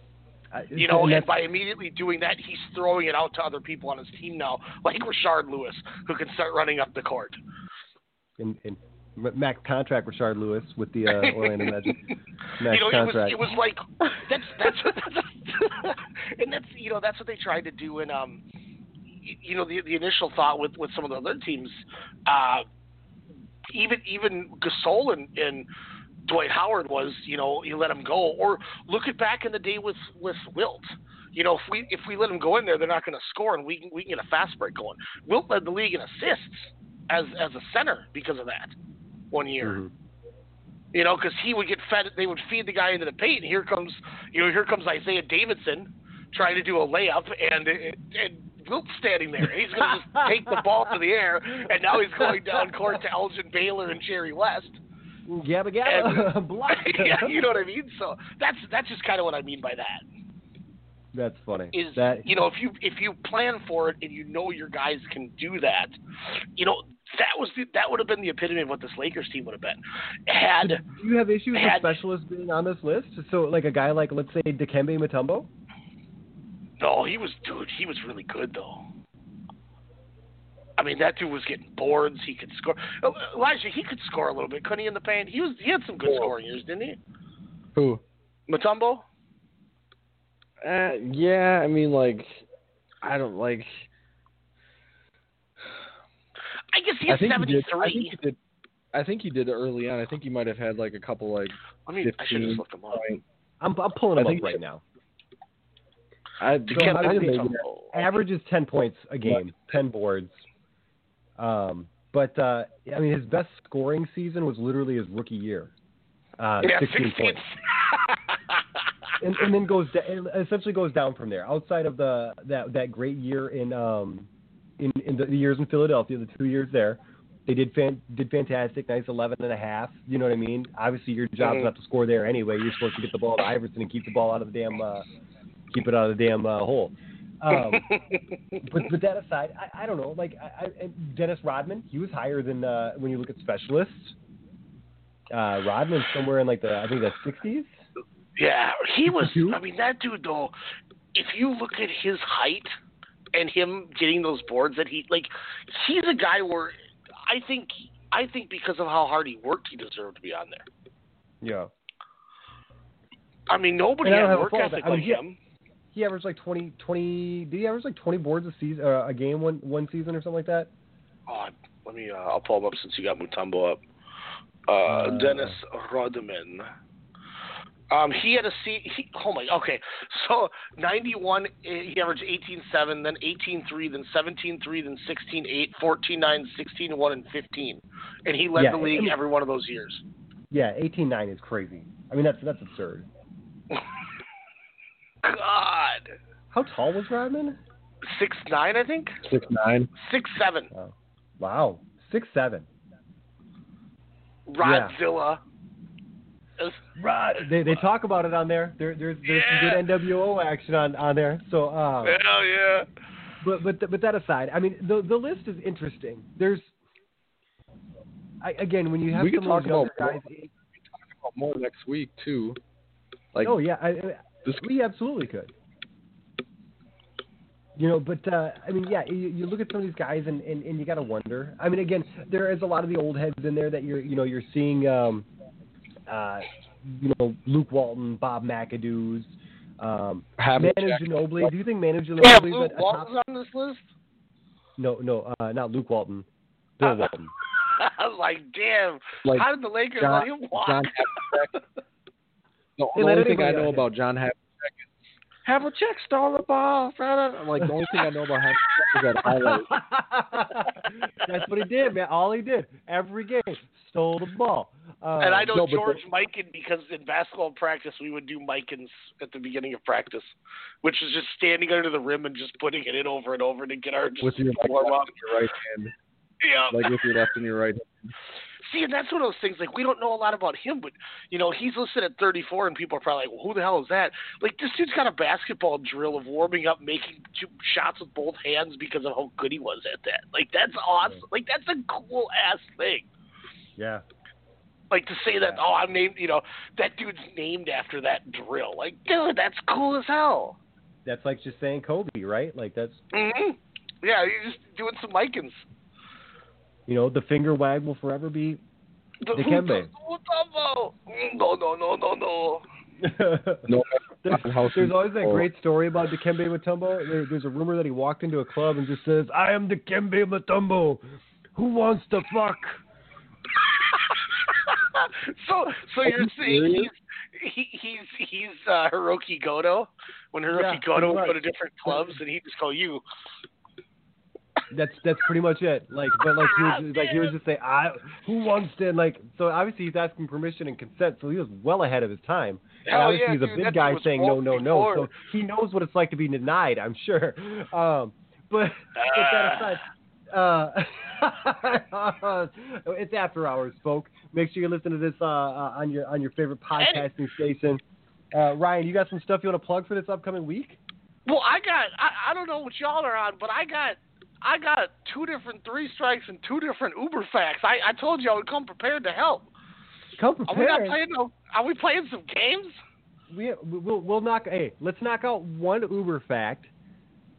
You know, and and by immediately doing that, he's throwing it out to other people on his team now, like Rashard Lewis, who can start running up the court. and, and max contract Rashard Lewis with the uh, Orlando Magic. Max you know, contract. it was it was like that's that's what that's, and that's you know that's what they tried to do in um you know the the initial thought with with some of the other teams uh even even Gasol and and Dwight Howard was you know you let him go or look at back in the day with with Wilt you know if we if we let him go in there they're not going to score and we can we can get a fast break going Wilt led the league in assists as as a center because of that one year Mhm. you know, because he would get fed. They would feed the guy into the paint, and here comes, you know, here comes Isaiah Davidson trying to do a layup, and and Wilt's standing there. He's going to just take the ball to the air, and now he's going down court to Elgin Baylor and Jerry West. Gabba gabba. Block. yeah, you know what I mean. So that's that's just kind of what I mean by that. That's funny. Is that you know if you if you plan for it and you know your guys can do that, you know that was the, that would have been the epitome of what this Lakers team would have been. Had do you have issues had- with specialists being on this list? So like a guy like let's say Dikembe Mutombo. No, he was dude. He was really good though. I mean, that dude was getting boards. He could score. Oh, Elijah, he could score a little bit, couldn't he? In the paint, he was. He had some good scoring years, didn't he? Who? Mutombo. Uh, yeah, I mean, like, I don't like. I guess he I had think he did. I think he did. I think he did early on. I think he might have had like a couple like. I mean, I should have 15 just looked him up. point- I'm I'm pulling him I up think- right now. I, Dikembe I didn't maybe- Mutombo. Average is ten points a game, ten boards. Um, but uh, I mean, his best scoring season was literally his rookie year. Uh, Yeah, 16 16. points. and, and then goes da- essentially goes down from there. Outside of the that that great year in um in in the, the years in Philadelphia, the two years there, they did fan, did fantastic. Nice eleven and a half. You know what I mean? Obviously, your job's Mhm. not to score there anyway. You're supposed to get the ball to Iverson and keep the ball out of the damn uh, keep it out of the damn uh, hole. Um, but but that aside, I, I don't know. Like I, I, Dennis Rodman, he was higher than uh, when you look at specialists. Uh, Rodman's somewhere in like the I think the 60s. Yeah, he was. I mean, that dude though. If you look at his height and him getting those boards that he like, he's a guy where I think I think because of how hard he worked, he deserved to be on there. Yeah. I mean, nobody And I don't had work ethic that. I mean, like him. He averaged like 20, 20 Did he average like twenty boards a season, uh, a game one one season or something like that? Oh, let me. Uh, I'll pull him up since you got Mutombo up. Uh, Dennis Rodman. Um, he had a C. He, oh my. Okay, so ninety-one. eh, He averaged eighteen-seven, then eighteen-three, then seventeen-three, then sixteen-eight, fourteen-nine, sixteen-one, and fifteen. And he led Yeah, the league every one of those years. Yeah, eighteen nine is crazy. I mean, that's that's absurd. God, How tall was Rodman? six nine, I think. Six nine. Six seven. Wow, six seven. Rodzilla. Rod. They they talk about it on there. There there's there's some good NWO action on on there. So uh, Hell yeah. but but th- but that aside, I mean the the list is interesting. There's I, again when you have we can some of talk those younger about more, guys. we can talk about more next week too. Like oh yeah, I, I, this we absolutely could. You know, but uh, I mean, yeah, you, you look at some of these guys, and, and, and you got to wonder. I mean, again, there is a lot of the old heads in there that you're, you know, you're seeing, um, uh, you know, Luke Walton, Bob McAdoo's, um, Manu Havlicek. Ginobili. Do you think Manu Yeah, Ginobili is Luke a, a top? Walton's on this list. No, no, uh, not Luke Walton. Bill Walton. I was like, damn. Like how did the Lakers John- let him walk? John Havlicek. The, the only thing I know on. about John Havlicek is Havlicek stole the ball. I'm like the only thing I know about Havlicek is that highlight. That's what he did, man. All he did every game stole the ball. Uh, and I know no, but George Mikan because in basketball practice we would do Mikans at the beginning of practice, which is just standing under the rim and just putting it in over and over to get our just with your warm up. left and your right hand, Yeah. like with your left and your right hand. See, and that's one of those things. Like we don't know a lot about him, but you know he's listed at 34, and people are probably like, well, "Who the hell is that?" Like this dude's got a basketball drill of warming up, making two shots with both hands because of how good he was at that. Like that's awesome. Like that's a cool ass thing. Yeah. Like to say that, oh, I'm named. You know, that dude's named after that drill. Like, dude, that's cool as hell. That's like just saying Kobe, right? Like that's hmm Yeah, you're just doing some Mikans. You know the finger wag will forever be The- Dikembe. No, no, no, no, no. No, there's, there's always that great story about Dikembe Mutombo. There, there's a rumor that he walked into a club and just says, "I am Dikembe Mutombo. Who wants to fuck?" so, so Are you're you saying serious? he's he, he's he's uh, Hiroki Goto when Hiroki Yeah, Goto would pretty go to different clubs and he'd just call you. That's that's pretty much it. Like, but like he was just, like he was just saying, "I who wants to?" Like, so obviously he's asking permission and consent, so he was well ahead of his time. And Hell obviously yeah, he's a dude, big guy saying no, no, no. before. So he knows what it's like to be denied. I'm sure. Um, but but that aside. Uh, it's after hours, folks. Make sure you listen to this uh, uh, on your on your favorite podcasting station. Uh, Ryan, you got some stuff you want to plug for this upcoming week? Well, I got I, I don't know what y'all are on, but I got I got two different three strikes and two different Uber facts. I, I told you I would come prepared to help. Come Are we not prepared. playing no? Are we playing some games? We we'll we'll knock. Hey, let's knock out one Uber fact,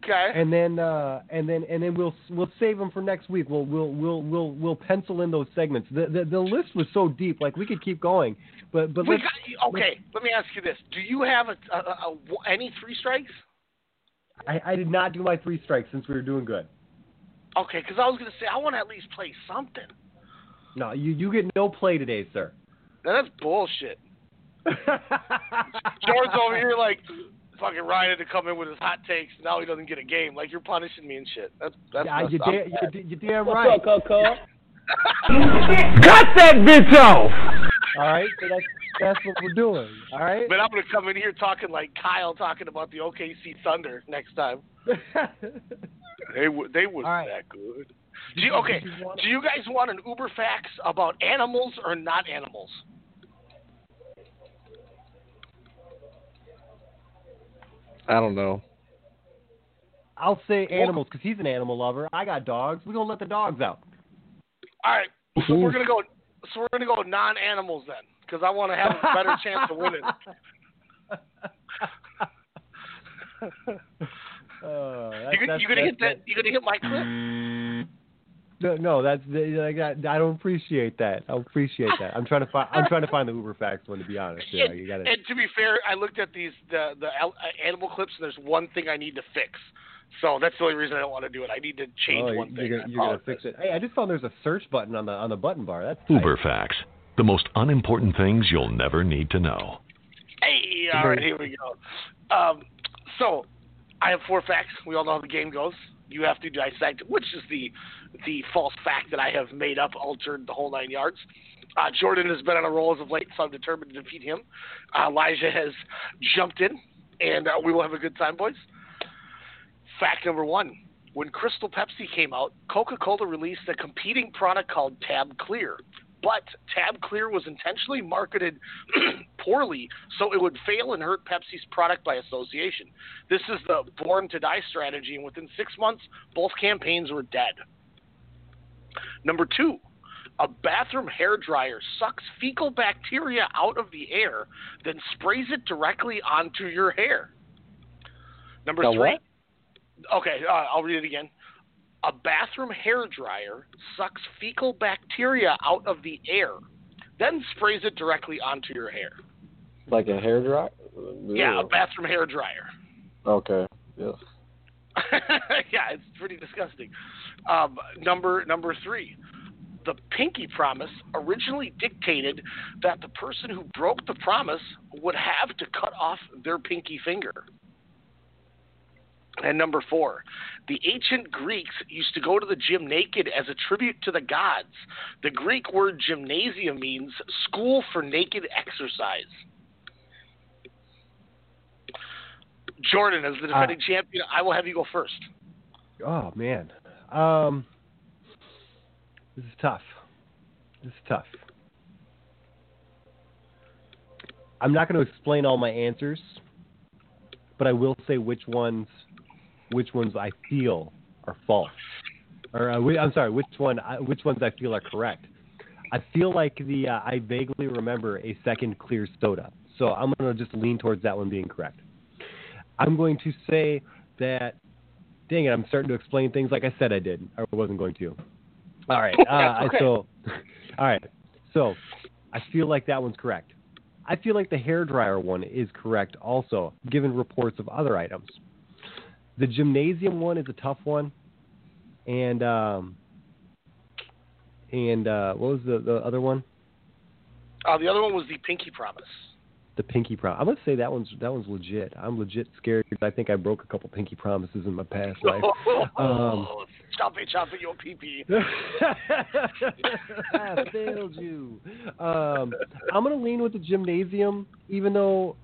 Okay. and then uh, and then and then we'll we'll save them for next week. We'll we'll we'll we'll we'll pencil in those segments. The the, the list was so deep, like we could keep going, but but got, okay, let me ask you this: Do you have a, a, a, a any three strikes? I, I did not do my three strikes since we were doing good. Okay, because I was gonna say I want to at least play something. No, you you get no play today, sir. Now that's bullshit. George's over here like fucking Ryan had to come in with his hot takes. And now he doesn't get a game. Like you're punishing me and shit. That's that's yeah, messed you up. da- you, you damn What's up, Coco? Cut that bitch off. All right, so that's that's what we're doing. All right. But I'm gonna come in here talking like Kyle talking about the OKC Thunder next time. They w- they wasn't All right. that good. Do you, okay, do you guys want an Uber facts about animals or not animals? I don't know. I'll say animals because he's an animal lover. I got dogs. We're gonna let the dogs out. All right, so we're gonna go. So we're gonna go non-animals then, because I want to have a better chance of winning. Oh, that's, you gonna, that's, you gonna that's, hit that? You gonna hit my clip? No, no, that's like I, I don't appreciate that. I appreciate that. I'm trying to find. I'm trying to find the Uber facts one to be honest. Yeah, and, you got and to be fair, I looked at these the the uh, animal clips, and there's one thing I need to fix. So that's the only reason I don't want to do it. I need to change oh, one thing. You're, gonna, you're gonna fix it. Hey, I just found there's a search button on the on the button bar. That's tight. Uber facts. The most unimportant things you'll never need to know. Hey, all right, here we go. Um, so I have four facts. We all know how the game goes. You have to dissect which is the the false fact that I have made up, altered the whole nine yards. Uh, Jordan has been on a roll as of late, so I'm determined to defeat him. Uh, Elijah has jumped in, and uh, we will have a good time, boys. Fact number one: When Crystal Pepsi came out, Coca-Cola released a competing product called Tab Clear. But Tab Clear was intentionally marketed poorly so it would fail and hurt Pepsi's product by association. This is the born to die strategy, and within six months, both campaigns were dead. Number two, a bathroom hair dryer sucks fecal bacteria out of the air, then sprays it directly onto your hair. Number A three. what? Okay, uh, I'll read it again. A bathroom hair dryer sucks fecal bacteria out of the air, then sprays it directly onto your hair. Like a hair dryer? Yeah, a bathroom hair dryer. Okay. Yes. yeah, it's pretty disgusting. Um, number number three, the pinky promise originally dictated that the person who broke the promise would have to cut off their pinky finger. And number four, the ancient Greeks used to go to the gym naked as a tribute to the gods. The Greek word gymnasium means school for naked exercise. Jordan, as the defending champion, I will have you go first. Oh man, um, this is tough. This is tough. I'm not going to explain all my answers, but I will say which ones, which ones I feel are false, or uh, I'm sorry, which one, I- which ones I feel are correct. I feel like the uh, I vaguely remember a second clear soda, so I'm going to just lean towards that one being correct. I'm going to say that. Dang it! I'm starting to explain things like I said I did, I wasn't going to. All right. Uh, Okay. So, all right. So, I feel like that one's correct. I feel like the hair dryer one is correct also, given reports of other items. The gymnasium one is a tough one, and um, and uh, what was the the other one? Uh, the other one was the pinky promise. The pinky promise. I'm gonna say that one's that one's legit. I'm legit scared because I think I broke a couple pinky promises in my past life. Um, chop it, chop it, your pee pee. I failed you. Um, I'm gonna lean with the gymnasium, even though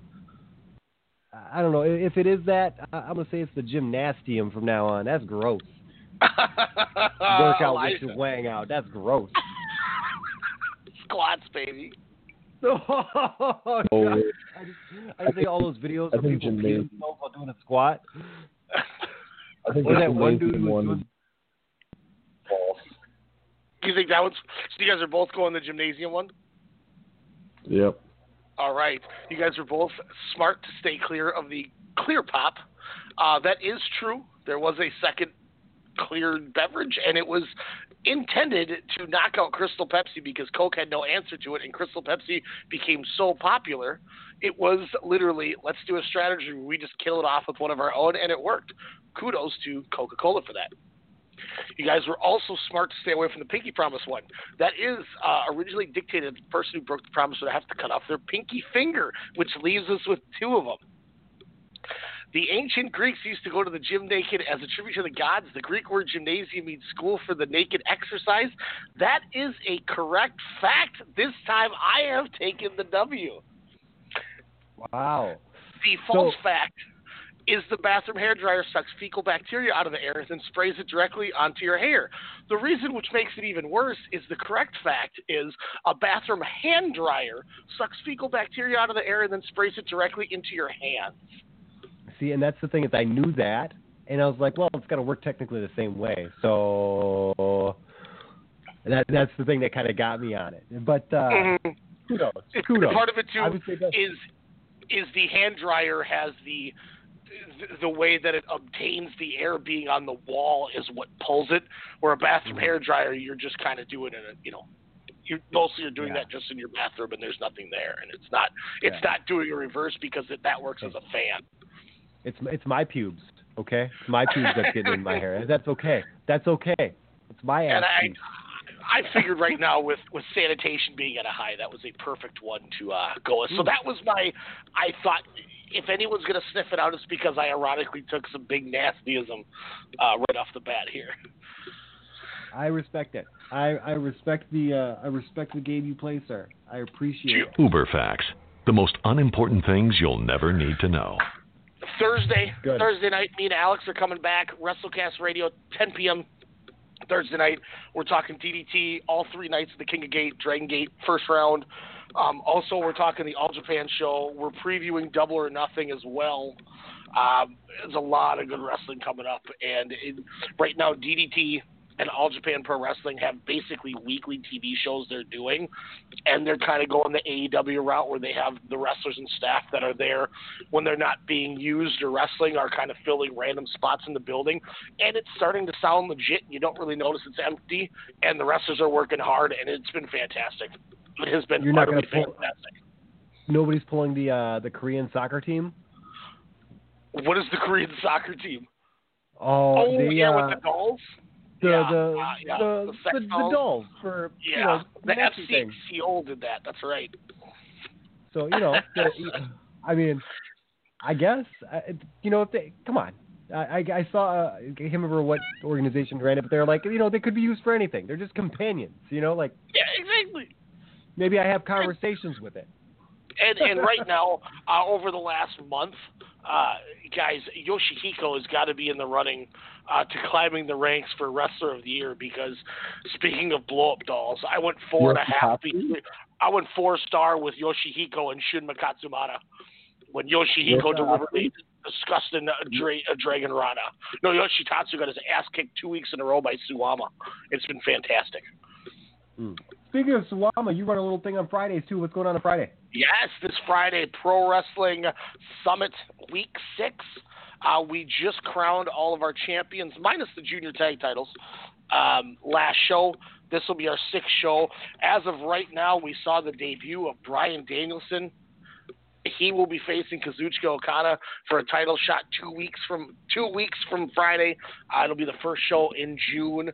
I don't know if it is that. I- I'm gonna say it's the gymnasium from now on. That's gross. Work out with your wang out. That's gross. Squats, baby. oh, God. Oh, I just, I just think all those videos I of think people peeing themselves while doing a squat. I think Or the that one dude gymnasium who was doing false. You think that one's? So you guys are both going the gymnasium one? Yep. All right. You guys are both smart to stay clear of the clear pop. Uh, that is true. There was a second clear beverage, and it was intended to knock out Crystal Pepsi because Coke had no answer to it, and Crystal Pepsi became so popular. It was literally, let's do a strategy where we just kill it off with one of our own, and it worked. Kudos to Coca Cola for that. You guys were also smart to stay away from the pinky promise one. That is uh, originally dictated the person who broke the promise would have to cut off their pinky finger, which leaves us with two of them. The ancient Greeks used to go to the gym naked as a tribute to the gods. The Greek word gymnasium means school for the naked exercise. That is a correct fact. This time I have taken the W. wow. The false So- fact is the bathroom hair dryer sucks fecal bacteria out of the air and then sprays it directly onto your hair. The reason which makes it even worse is the correct fact is a bathroom hand dryer sucks fecal bacteria out of the air and then sprays it directly into your hands. See, and that's the thing is I knew that, and I was like, well, it's got to work technically the same way. So that that's the thing that kind of got me on it. But uh, Mhm. kudos, kudos. Part of it too would say that's- is is the hand dryer has the the way that it obtains the air being on the wall is what pulls it. Where a bathroom mm-hmm. hair dryer, you're just kind of doing it, you know. You mostly you're doing Yeah. that just in your bathroom, and there's nothing there, and it's not it's Yeah. not doing a reverse because it, that works as a fan. It's it's my pubes, okay? It's my pubes that's getting in my hair. and That's okay. That's okay. It's my ass And I. I figured right now with with sanitation being at a high, that was a perfect one to uh, go with. So Mm. that was my. I thought if anyone's gonna sniff it out, it's because I ironically took some big nastyism uh, right off the bat here. I respect it. I, I respect the uh, I respect the game you play, sir. I appreciate it. Uber facts. The most unimportant things you'll never need to know. Thursday, Good. Thursday night, me and Alex are coming back. WrestleCast Radio, 10 p.m. Thursday night. We're talking DDT all three nights of the King of Gate, Dragon Gate, first round. Um, also, we're talking the All Japan show. We're previewing Double or Nothing as well. Um, there's a lot of good wrestling coming up, and it, right now DDT and All Japan Pro Wrestling have basically weekly TV shows they're doing, and they're kind of going the AEW route where they have the wrestlers and staff that are there when they're not being used or wrestling are kind of filling random spots in the building, and it's starting to sound legit. You don't really notice it's empty, and the wrestlers are working hard, and it's been fantastic. It has been You're utterly gonna pull- fantastic. Nobody's pulling the uh, the Korean soccer team. What is the Korean soccer team? Oh, Oh, the, yeah, uh, with the dolls. The yeah, the, uh, yeah, the, the the, the dolls. for Yeah, you know, the. FC did that. That's right. So you know, the, I mean, I guess you know if they come on. I, I, I saw uh, I can't remember what organization ran it, but they're like you know they could be used for anything. They're just companions, you know. Like Yeah, exactly. maybe I have conversations with it. And and right now, uh, over the last month, uh, guys, Yoshihiko has got to be in the running uh, to climbing the ranks for Wrestler of the Year because speaking of blow up dolls, I went four and a half. I went four star with Yoshihiko and Shunma Katsumata when Yoshihiko deliberately disgusting uh, Dra- Dragon Rana. No, Yoshitatsu got his ass kicked two weeks in a row by Suwama. It's been fantastic. Speaking of Suwama, you run a little thing on Fridays too. What's going on on Friday? Yes, this Friday, Pro Wrestling Summit Week 6. Uh, we just crowned all of our champions, minus the junior tag titles, um, last show. This will be our sixth show. As of right now, we saw the debut of Bryan Danielson. He will be facing Kazuchika Okada for a title shot two weeks from two weeks from Friday. Uh, it'll be the first show in June.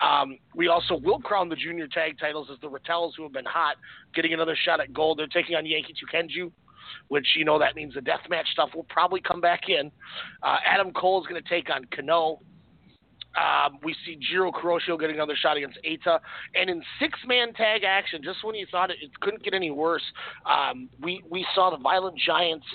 Um, we also will crown the junior tag titles as the Ratels, who have been hot, getting another shot at gold. They're taking on Yankee Tukenju, which you know that means the deathmatch stuff will probably come back in. Uh, Adam Cole is going to take on Kano. Um, we see Jiro Kuroshio getting another shot against Eita. And in six man tag action, just when you thought it, it couldn't get any worse, um, we, we saw the Violent Giants,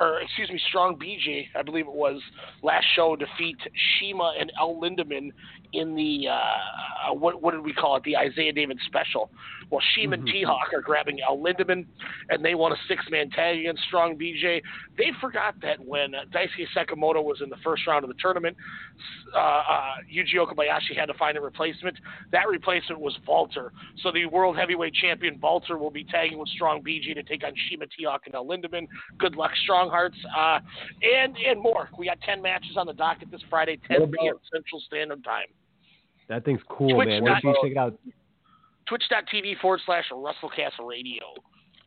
or excuse me, Strong BJ, I believe it was, last show defeat Shima and El Lindaman in the, uh, what, what did we call it, the Isaiah David special. Well, Shima and T Hawk are grabbing Al Lindaman, and they want a six man tag against Strong BJ. They forgot that when uh, Daisuke Sekimoto was in the first round of the tournament, uh, uh, Yuji Okabayashi had to find a replacement. That replacement was Walter. So the world heavyweight champion Walter will be tagging with Strong BJ to take on Shima T-Hawk and Al Lindaman. Good luck, Strong Hearts. Uh, and, and more. We got 10 matches on the docket this Friday, 10 p.m. Central Standard Time. That thing's cool, Twitch man. dot- Make sure you check it out. Twitch.tv forward slash WrestleCast Radio.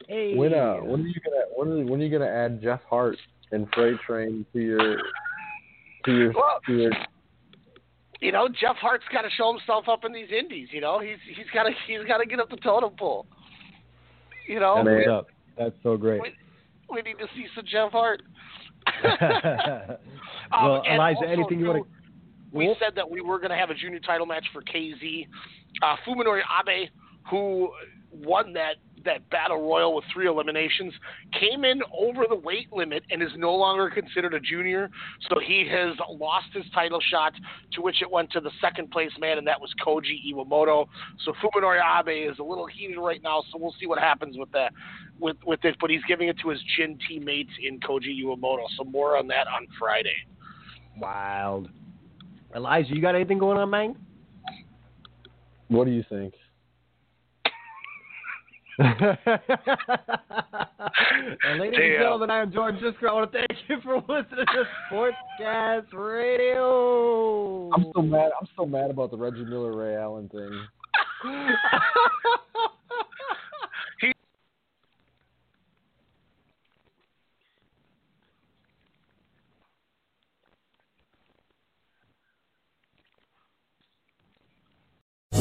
Hey. When uh, when are you gonna when are, when are you gonna add Jeff Hart and Freight Train to your to your Well, to your you know, Jeff Hart's got to show himself up in these indies. You know, he's he's got to he's got to get up the totem pole. You know, That's Man. up. That's so great. we, we need to see some Jeff Hart. well, Um, and Elijah, also, anything you want too, We said that we were going to have a junior title match for KZ. Uh, Fuminori Abe, who won that that battle royal with three eliminations, came in over the weight limit and is no longer considered a junior. So he has lost his title shot, to which it went to the second place man, and that was Koji Iwamoto. So Fuminori Abe is a little heated right now. So we'll see what happens with that with with this. But he's giving it to his Jin teammates in Koji Iwamoto. So more on that on Friday. Wild. Elijah, you got anything going on, man? what do you think? and ladies and gentlemen, I am George Jisker. I want to thank you for listening to Sportscast Radio. I'm so mad. I'm so mad about the Reggie Miller Ray Allen thing.